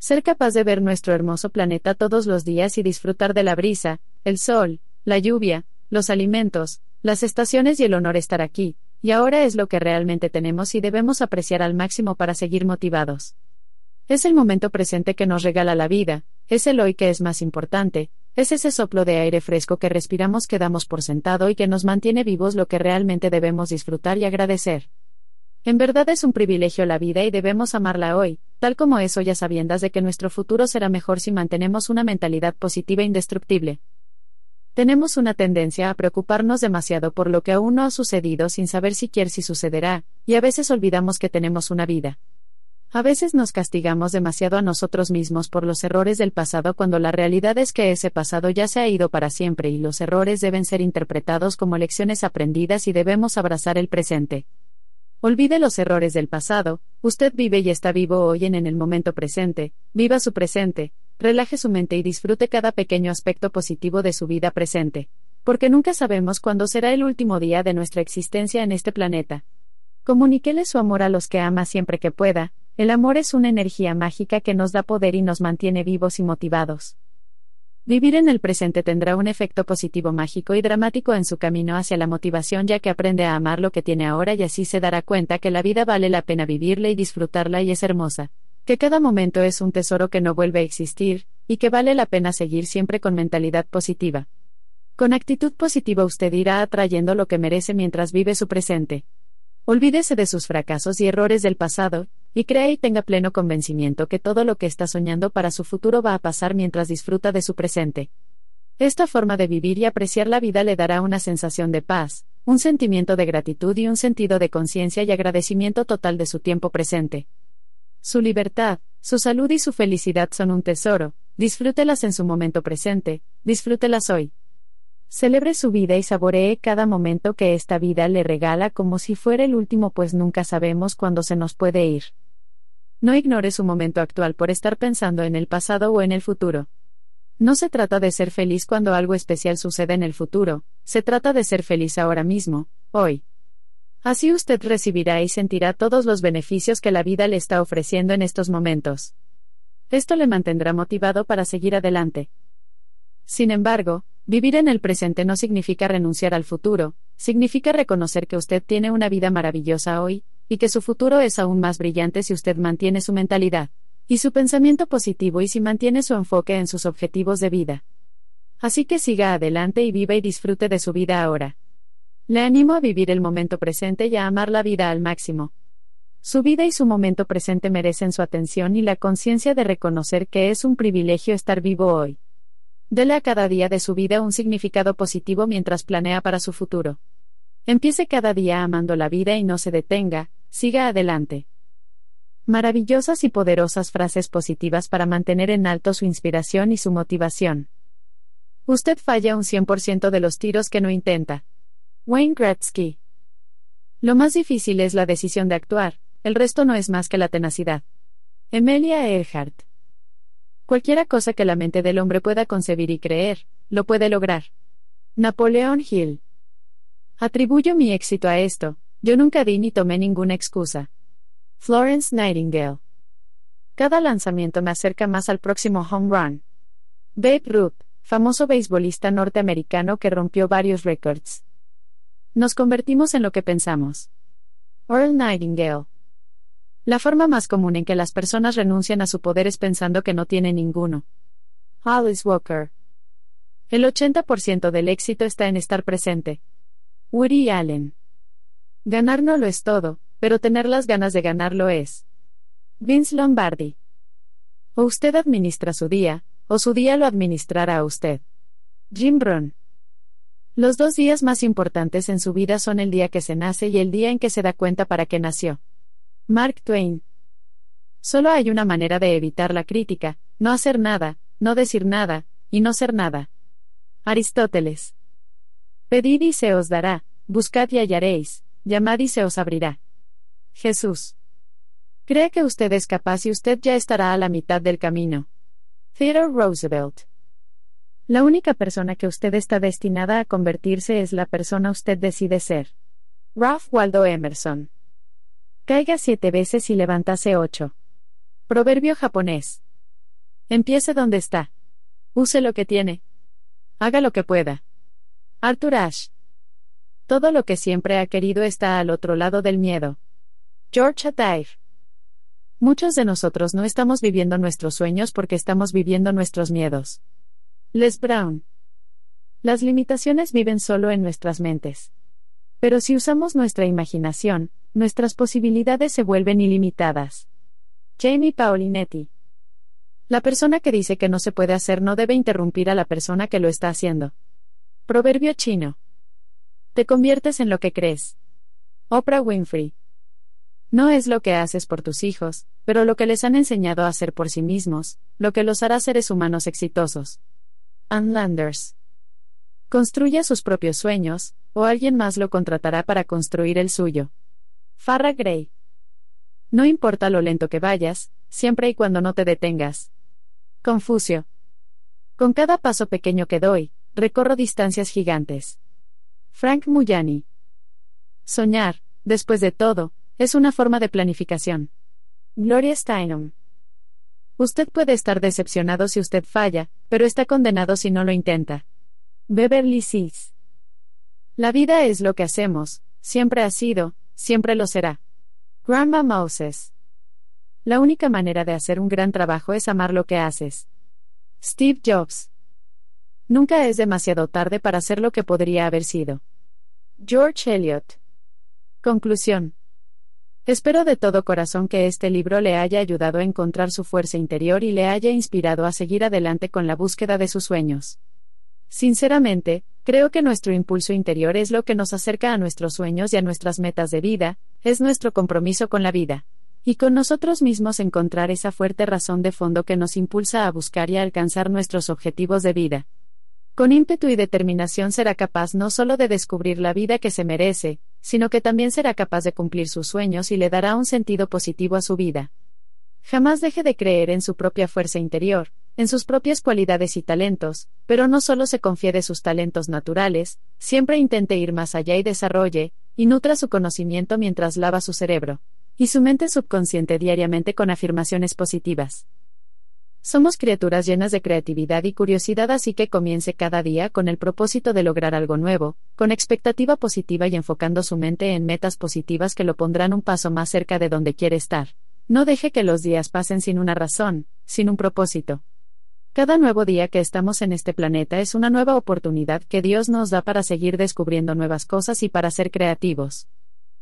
Ser capaz de ver nuestro hermoso planeta todos los días y disfrutar de la brisa, el sol, la lluvia, los alimentos, las estaciones y el honor estar aquí, y ahora es lo que realmente tenemos y debemos apreciar al máximo para seguir motivados. Es el momento presente que nos regala la vida, es el hoy que es más importante, es ese soplo de aire fresco que respiramos que damos por sentado y que nos mantiene vivos lo que realmente debemos disfrutar y agradecer. En verdad es un privilegio la vida y debemos amarla hoy, tal como es hoy a sabiendas de que nuestro futuro será mejor si mantenemos una mentalidad positiva e indestructible. Tenemos una tendencia a preocuparnos demasiado por lo que aún no ha sucedido sin saber siquiera si sucederá, y a veces olvidamos que tenemos una vida. A veces nos castigamos demasiado a nosotros mismos por los errores del pasado cuando la realidad es que ese pasado ya se ha ido para siempre y los errores deben ser interpretados como lecciones aprendidas y debemos abrazar el presente. Olvide los errores del pasado, usted vive y está vivo hoy en, en el momento presente, viva su presente, relaje su mente y disfrute cada pequeño aspecto positivo de su vida presente, porque nunca sabemos cuándo será el último día de nuestra existencia en este planeta. Comuníquele su amor a los que ama siempre que pueda, el amor es una energía mágica que nos da poder y nos mantiene vivos y motivados. Vivir en el presente tendrá un efecto positivo mágico y dramático en su camino hacia la motivación ya que aprende a amar lo que tiene ahora y así se dará cuenta que la vida vale la pena vivirla y disfrutarla y es hermosa, que cada momento es un tesoro que no vuelve a existir, y que vale la pena seguir siempre con mentalidad positiva. Con actitud positiva usted irá atrayendo lo que merece mientras vive su presente. Olvídese de sus fracasos y errores del pasado, y crea y tenga pleno convencimiento que todo lo que está soñando para su futuro va a pasar mientras disfruta de su presente. Esta forma de vivir y apreciar la vida le dará una sensación de paz, un sentimiento de gratitud y un sentido de conciencia y agradecimiento total de su tiempo presente. Su libertad, su salud y su felicidad son un tesoro, disfrútelas en su momento presente, disfrútelas hoy. Celebre su vida y saboree cada momento que esta vida le regala como si fuera el último, pues nunca sabemos cuándo se nos puede ir. No ignore su momento actual por estar pensando en el pasado o en el futuro. No se trata de ser feliz cuando algo especial sucede en el futuro, se trata de ser feliz ahora mismo, hoy. Así usted recibirá y sentirá todos los beneficios que la vida le está ofreciendo en estos momentos. Esto le mantendrá motivado para seguir adelante. Sin embargo, Vivir en el presente no significa renunciar al futuro, significa reconocer que usted tiene una vida maravillosa hoy, y que su futuro es aún más brillante si usted mantiene su mentalidad y su pensamiento positivo y si mantiene su enfoque en sus objetivos de vida. Así que siga adelante y viva y disfrute de su vida ahora. Le animo a vivir el momento presente y a amar la vida al máximo. Su vida y su momento presente merecen su atención y la conciencia de reconocer que es un privilegio estar vivo hoy. Dele a cada día de su vida un significado positivo mientras planea para su futuro. Empiece cada día amando la vida y no se detenga, siga adelante. Maravillosas y poderosas frases positivas para mantener en alto su inspiración y su motivación. Usted falla un 100% de los tiros que no intenta. Wayne Gretzky. Lo más difícil es la decisión de actuar, el resto no es más que la tenacidad. Emilia Earhart. Cualquiera cosa que la mente del hombre pueda concebir y creer, lo puede lograr. Napoleón Hill. Atribuyo mi éxito a esto, yo nunca di ni tomé ninguna excusa. Florence Nightingale. Cada lanzamiento me acerca más al próximo home run. Babe Ruth, famoso beisbolista norteamericano que rompió varios récords. Nos convertimos en lo que pensamos. Earl Nightingale. La forma más común en que las personas renuncian a su poder es pensando que no tienen ninguno. Alice Walker. El 80% del éxito está en estar presente. Woody Allen. Ganar no lo es todo, pero tener las ganas de ganar lo es. Vince Lombardi. O usted administra su día, o su día lo administrará a usted. Jim Brown. Los dos días más importantes en su vida son el día que se nace y el día en que se da cuenta para qué nació. Mark Twain. Solo hay una manera de evitar la crítica, no hacer nada, no decir nada, y no ser nada. Aristóteles. Pedid y se os dará, buscad y hallaréis, llamad y se os abrirá. Jesús. Cree que usted es capaz y usted ya estará a la mitad del camino. Theodore Roosevelt. La única persona que usted está destinada a convertirse es la persona usted decide ser. Ralph Waldo Emerson. Caiga siete veces y levántase ocho. Proverbio japonés. Empiece donde está. Use lo que tiene. Haga lo que pueda. Arthur Ashe. Todo lo que siempre ha querido está al otro lado del miedo. George Atair. Muchos de nosotros no estamos viviendo nuestros sueños porque estamos viviendo nuestros miedos. Les Brown. Las limitaciones viven solo en nuestras mentes. Pero si usamos nuestra imaginación, nuestras posibilidades se vuelven ilimitadas. Jamie Paolinetti. La persona que dice que no se puede hacer no debe interrumpir a la persona que lo está haciendo. Proverbio chino. Te conviertes en lo que crees. Oprah Winfrey. No es lo que haces por tus hijos, pero lo que les han enseñado a hacer por sí mismos, lo que los hará seres humanos exitosos. Ann Landers. Construya sus propios sueños, o alguien más lo contratará para construir el suyo. Farrah Gray. No importa lo lento que vayas, siempre y cuando no te detengas. Confucio. Con cada paso pequeño que doy, recorro distancias gigantes. Frank Muyani. Soñar, después de todo, es una forma de planificación. Gloria Steinem. Usted puede estar decepcionado si usted falla, pero está condenado si no lo intenta. Beverly Seas. La vida es lo que hacemos, siempre ha sido, siempre lo será. Grandma Moses. La única manera de hacer un gran trabajo es amar lo que haces. Steve Jobs. Nunca es demasiado tarde para ser lo que podría haber sido. George Eliot. Conclusión. Espero de todo corazón que este libro le haya ayudado a encontrar su fuerza interior y le haya inspirado a seguir adelante con la búsqueda de sus sueños. Sinceramente, creo que nuestro impulso interior es lo que nos acerca a nuestros sueños y a nuestras metas de vida, es nuestro compromiso con la vida. Y con nosotros mismos encontrar esa fuerte razón de fondo que nos impulsa a buscar y a alcanzar nuestros objetivos de vida. Con ímpetu y determinación será capaz no solo de descubrir la vida que se merece, sino que también será capaz de cumplir sus sueños y le dará un sentido positivo a su vida. Jamás deje de creer en su propia fuerza interior, en sus propias cualidades y talentos, pero no solo se confíe de sus talentos naturales, siempre intente ir más allá y desarrolle, y nutra su conocimiento mientras lava su cerebro, y su mente subconsciente diariamente con afirmaciones positivas. Somos criaturas llenas de creatividad y curiosidad, así que comience cada día con el propósito de lograr algo nuevo, con expectativa positiva y enfocando su mente en metas positivas que lo pondrán un paso más cerca de donde quiere estar. No deje que los días pasen sin una razón, sin un propósito. Cada nuevo día que estamos en este planeta es una nueva oportunidad que Dios nos da para seguir descubriendo nuevas cosas y para ser creativos.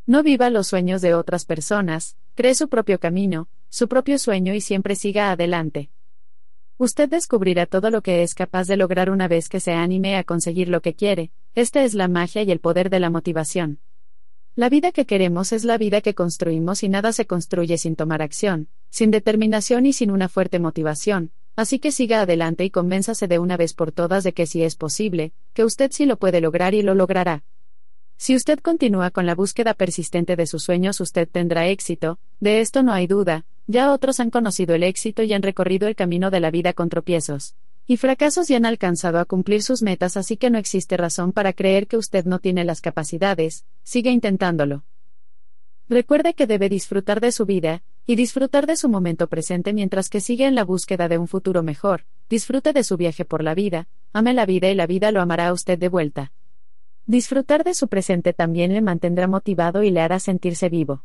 No viva los sueños de otras personas, cree su propio camino, su propio sueño y siempre siga adelante. Usted descubrirá todo lo que es capaz de lograr una vez que se anime a conseguir lo que quiere, esta es la magia y el poder de la motivación. La vida que queremos es la vida que construimos y nada se construye sin tomar acción, sin determinación y sin una fuerte motivación, así que siga adelante y convénzase de una vez por todas de que si es posible, que usted sí lo puede lograr y lo logrará. Si usted continúa con la búsqueda persistente de sus sueños, usted tendrá éxito, de esto no hay duda, ya otros han conocido el éxito y han recorrido el camino de la vida con tropiezos y fracasos y han alcanzado a cumplir sus metas, así que no existe razón para creer que usted no tiene las capacidades, sigue intentándolo. Recuerde que debe disfrutar de su vida, y disfrutar de su momento presente mientras que sigue en la búsqueda de un futuro mejor, disfrute de su viaje por la vida, ame la vida y la vida lo amará a usted de vuelta. Disfrutar de su presente también le mantendrá motivado y le hará sentirse vivo.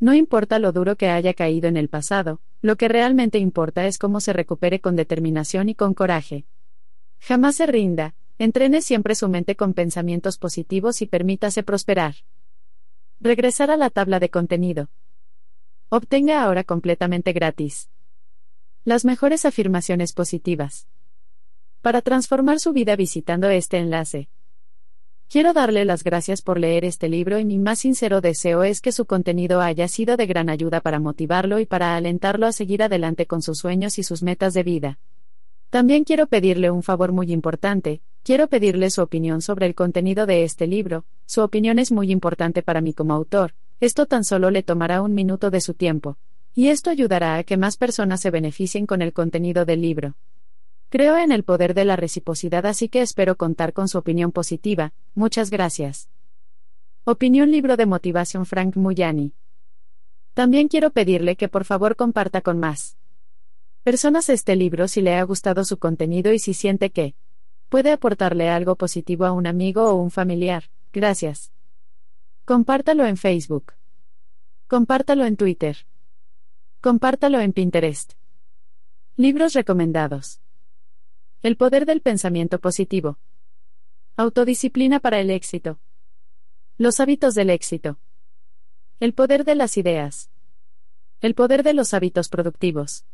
No importa lo duro que haya caído en el pasado, lo que realmente importa es cómo se recupere con determinación y con coraje. Jamás se rinda, entrene siempre su mente con pensamientos positivos y permítase prosperar. Regresar a la tabla de contenido. Obtenga ahora completamente gratis. Las mejores afirmaciones positivas. Para transformar su vida visitando este enlace Quiero darle las gracias por leer este libro y mi más sincero deseo es que su contenido haya sido de gran ayuda para motivarlo y para alentarlo a seguir adelante con sus sueños y sus metas de vida. También quiero pedirle un favor muy importante, quiero pedirle su opinión sobre el contenido de este libro, su opinión es muy importante para mí como autor, esto tan solo le tomará un minuto de su tiempo, y esto ayudará a que más personas se beneficien con el contenido del libro. Creo en el poder de la reciprocidad así que espero contar con su opinión positiva, muchas gracias. Opinión Libro de Motivación Frank Muyani. También quiero pedirle que por favor comparta con más personas este libro si le ha gustado su contenido y si siente que puede aportarle algo positivo a un amigo o un familiar. Gracias. Compártalo en Facebook. Compártalo en Twitter. Compártalo en Pinterest. Libros recomendados. El poder del pensamiento positivo. Autodisciplina para el éxito. Los hábitos del éxito. El poder de las ideas. El poder de los hábitos productivos.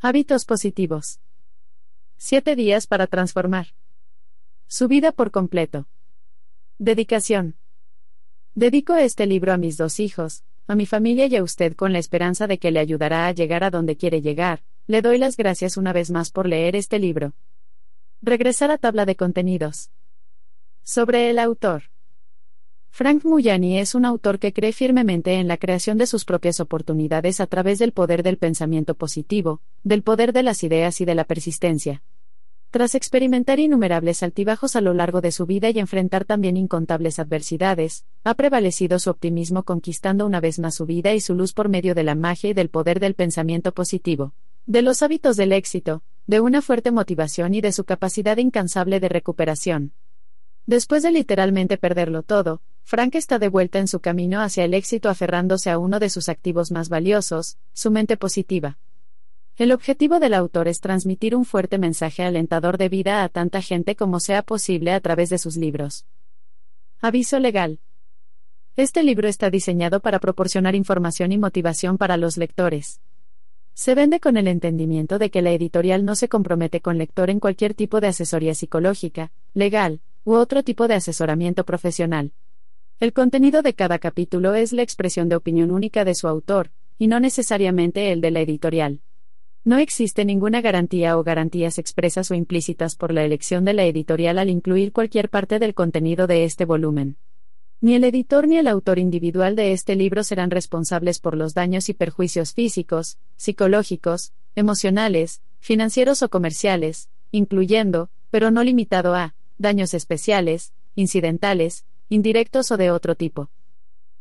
Hábitos positivos. Siete días para transformar. Su vida por completo. Dedicación. Dedico este libro a mis dos hijos, a mi familia y a usted con la esperanza de que le ayudará a llegar a donde quiere llegar, le doy las gracias una vez más por leer este libro. Regresar a tabla de contenidos. Sobre el autor. Frank Muyani es un autor que cree firmemente en la creación de sus propias oportunidades a través del poder del pensamiento positivo, del poder de las ideas y de la persistencia. Tras experimentar innumerables altibajos a lo largo de su vida y enfrentar también incontables adversidades, ha prevalecido su optimismo conquistando una vez más su vida y su luz por medio de la magia y del poder del pensamiento positivo de los hábitos del éxito, de una fuerte motivación y de su capacidad incansable de recuperación. Después de literalmente perderlo todo, Frank está de vuelta en su camino hacia el éxito aferrándose a uno de sus activos más valiosos, su mente positiva. El objetivo del autor es transmitir un fuerte mensaje alentador de vida a tanta gente como sea posible a través de sus libros. Aviso legal. Este libro está diseñado para proporcionar información y motivación para los lectores. Se vende con el entendimiento de que la editorial no se compromete con lector en cualquier tipo de asesoría psicológica, legal, u otro tipo de asesoramiento profesional. El contenido de cada capítulo es la expresión de opinión única de su autor, y no necesariamente el de la editorial. No existe ninguna garantía o garantías expresas o implícitas por la elección de la editorial al incluir cualquier parte del contenido de este volumen. Ni el editor ni el autor individual de este libro serán responsables por los daños y perjuicios físicos, psicológicos, emocionales, financieros o comerciales, incluyendo, pero no limitado a, daños especiales, incidentales, indirectos o de otro tipo.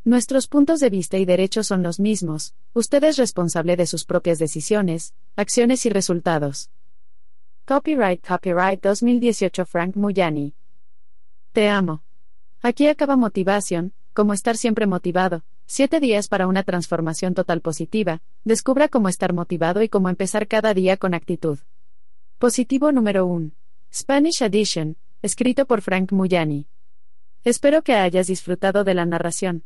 Nuestros puntos de vista y derechos son los mismos, usted es responsable de sus propias decisiones, acciones y resultados. Copyright Copyright 2018 Frank Muyani. Te amo. Aquí acaba motivación, cómo estar siempre motivado. Siete días para una transformación total positiva. Descubra cómo estar motivado y cómo empezar cada día con actitud. Positivo número 1. Spanish Edition, escrito por Frank Muyani. Espero que hayas disfrutado de la narración.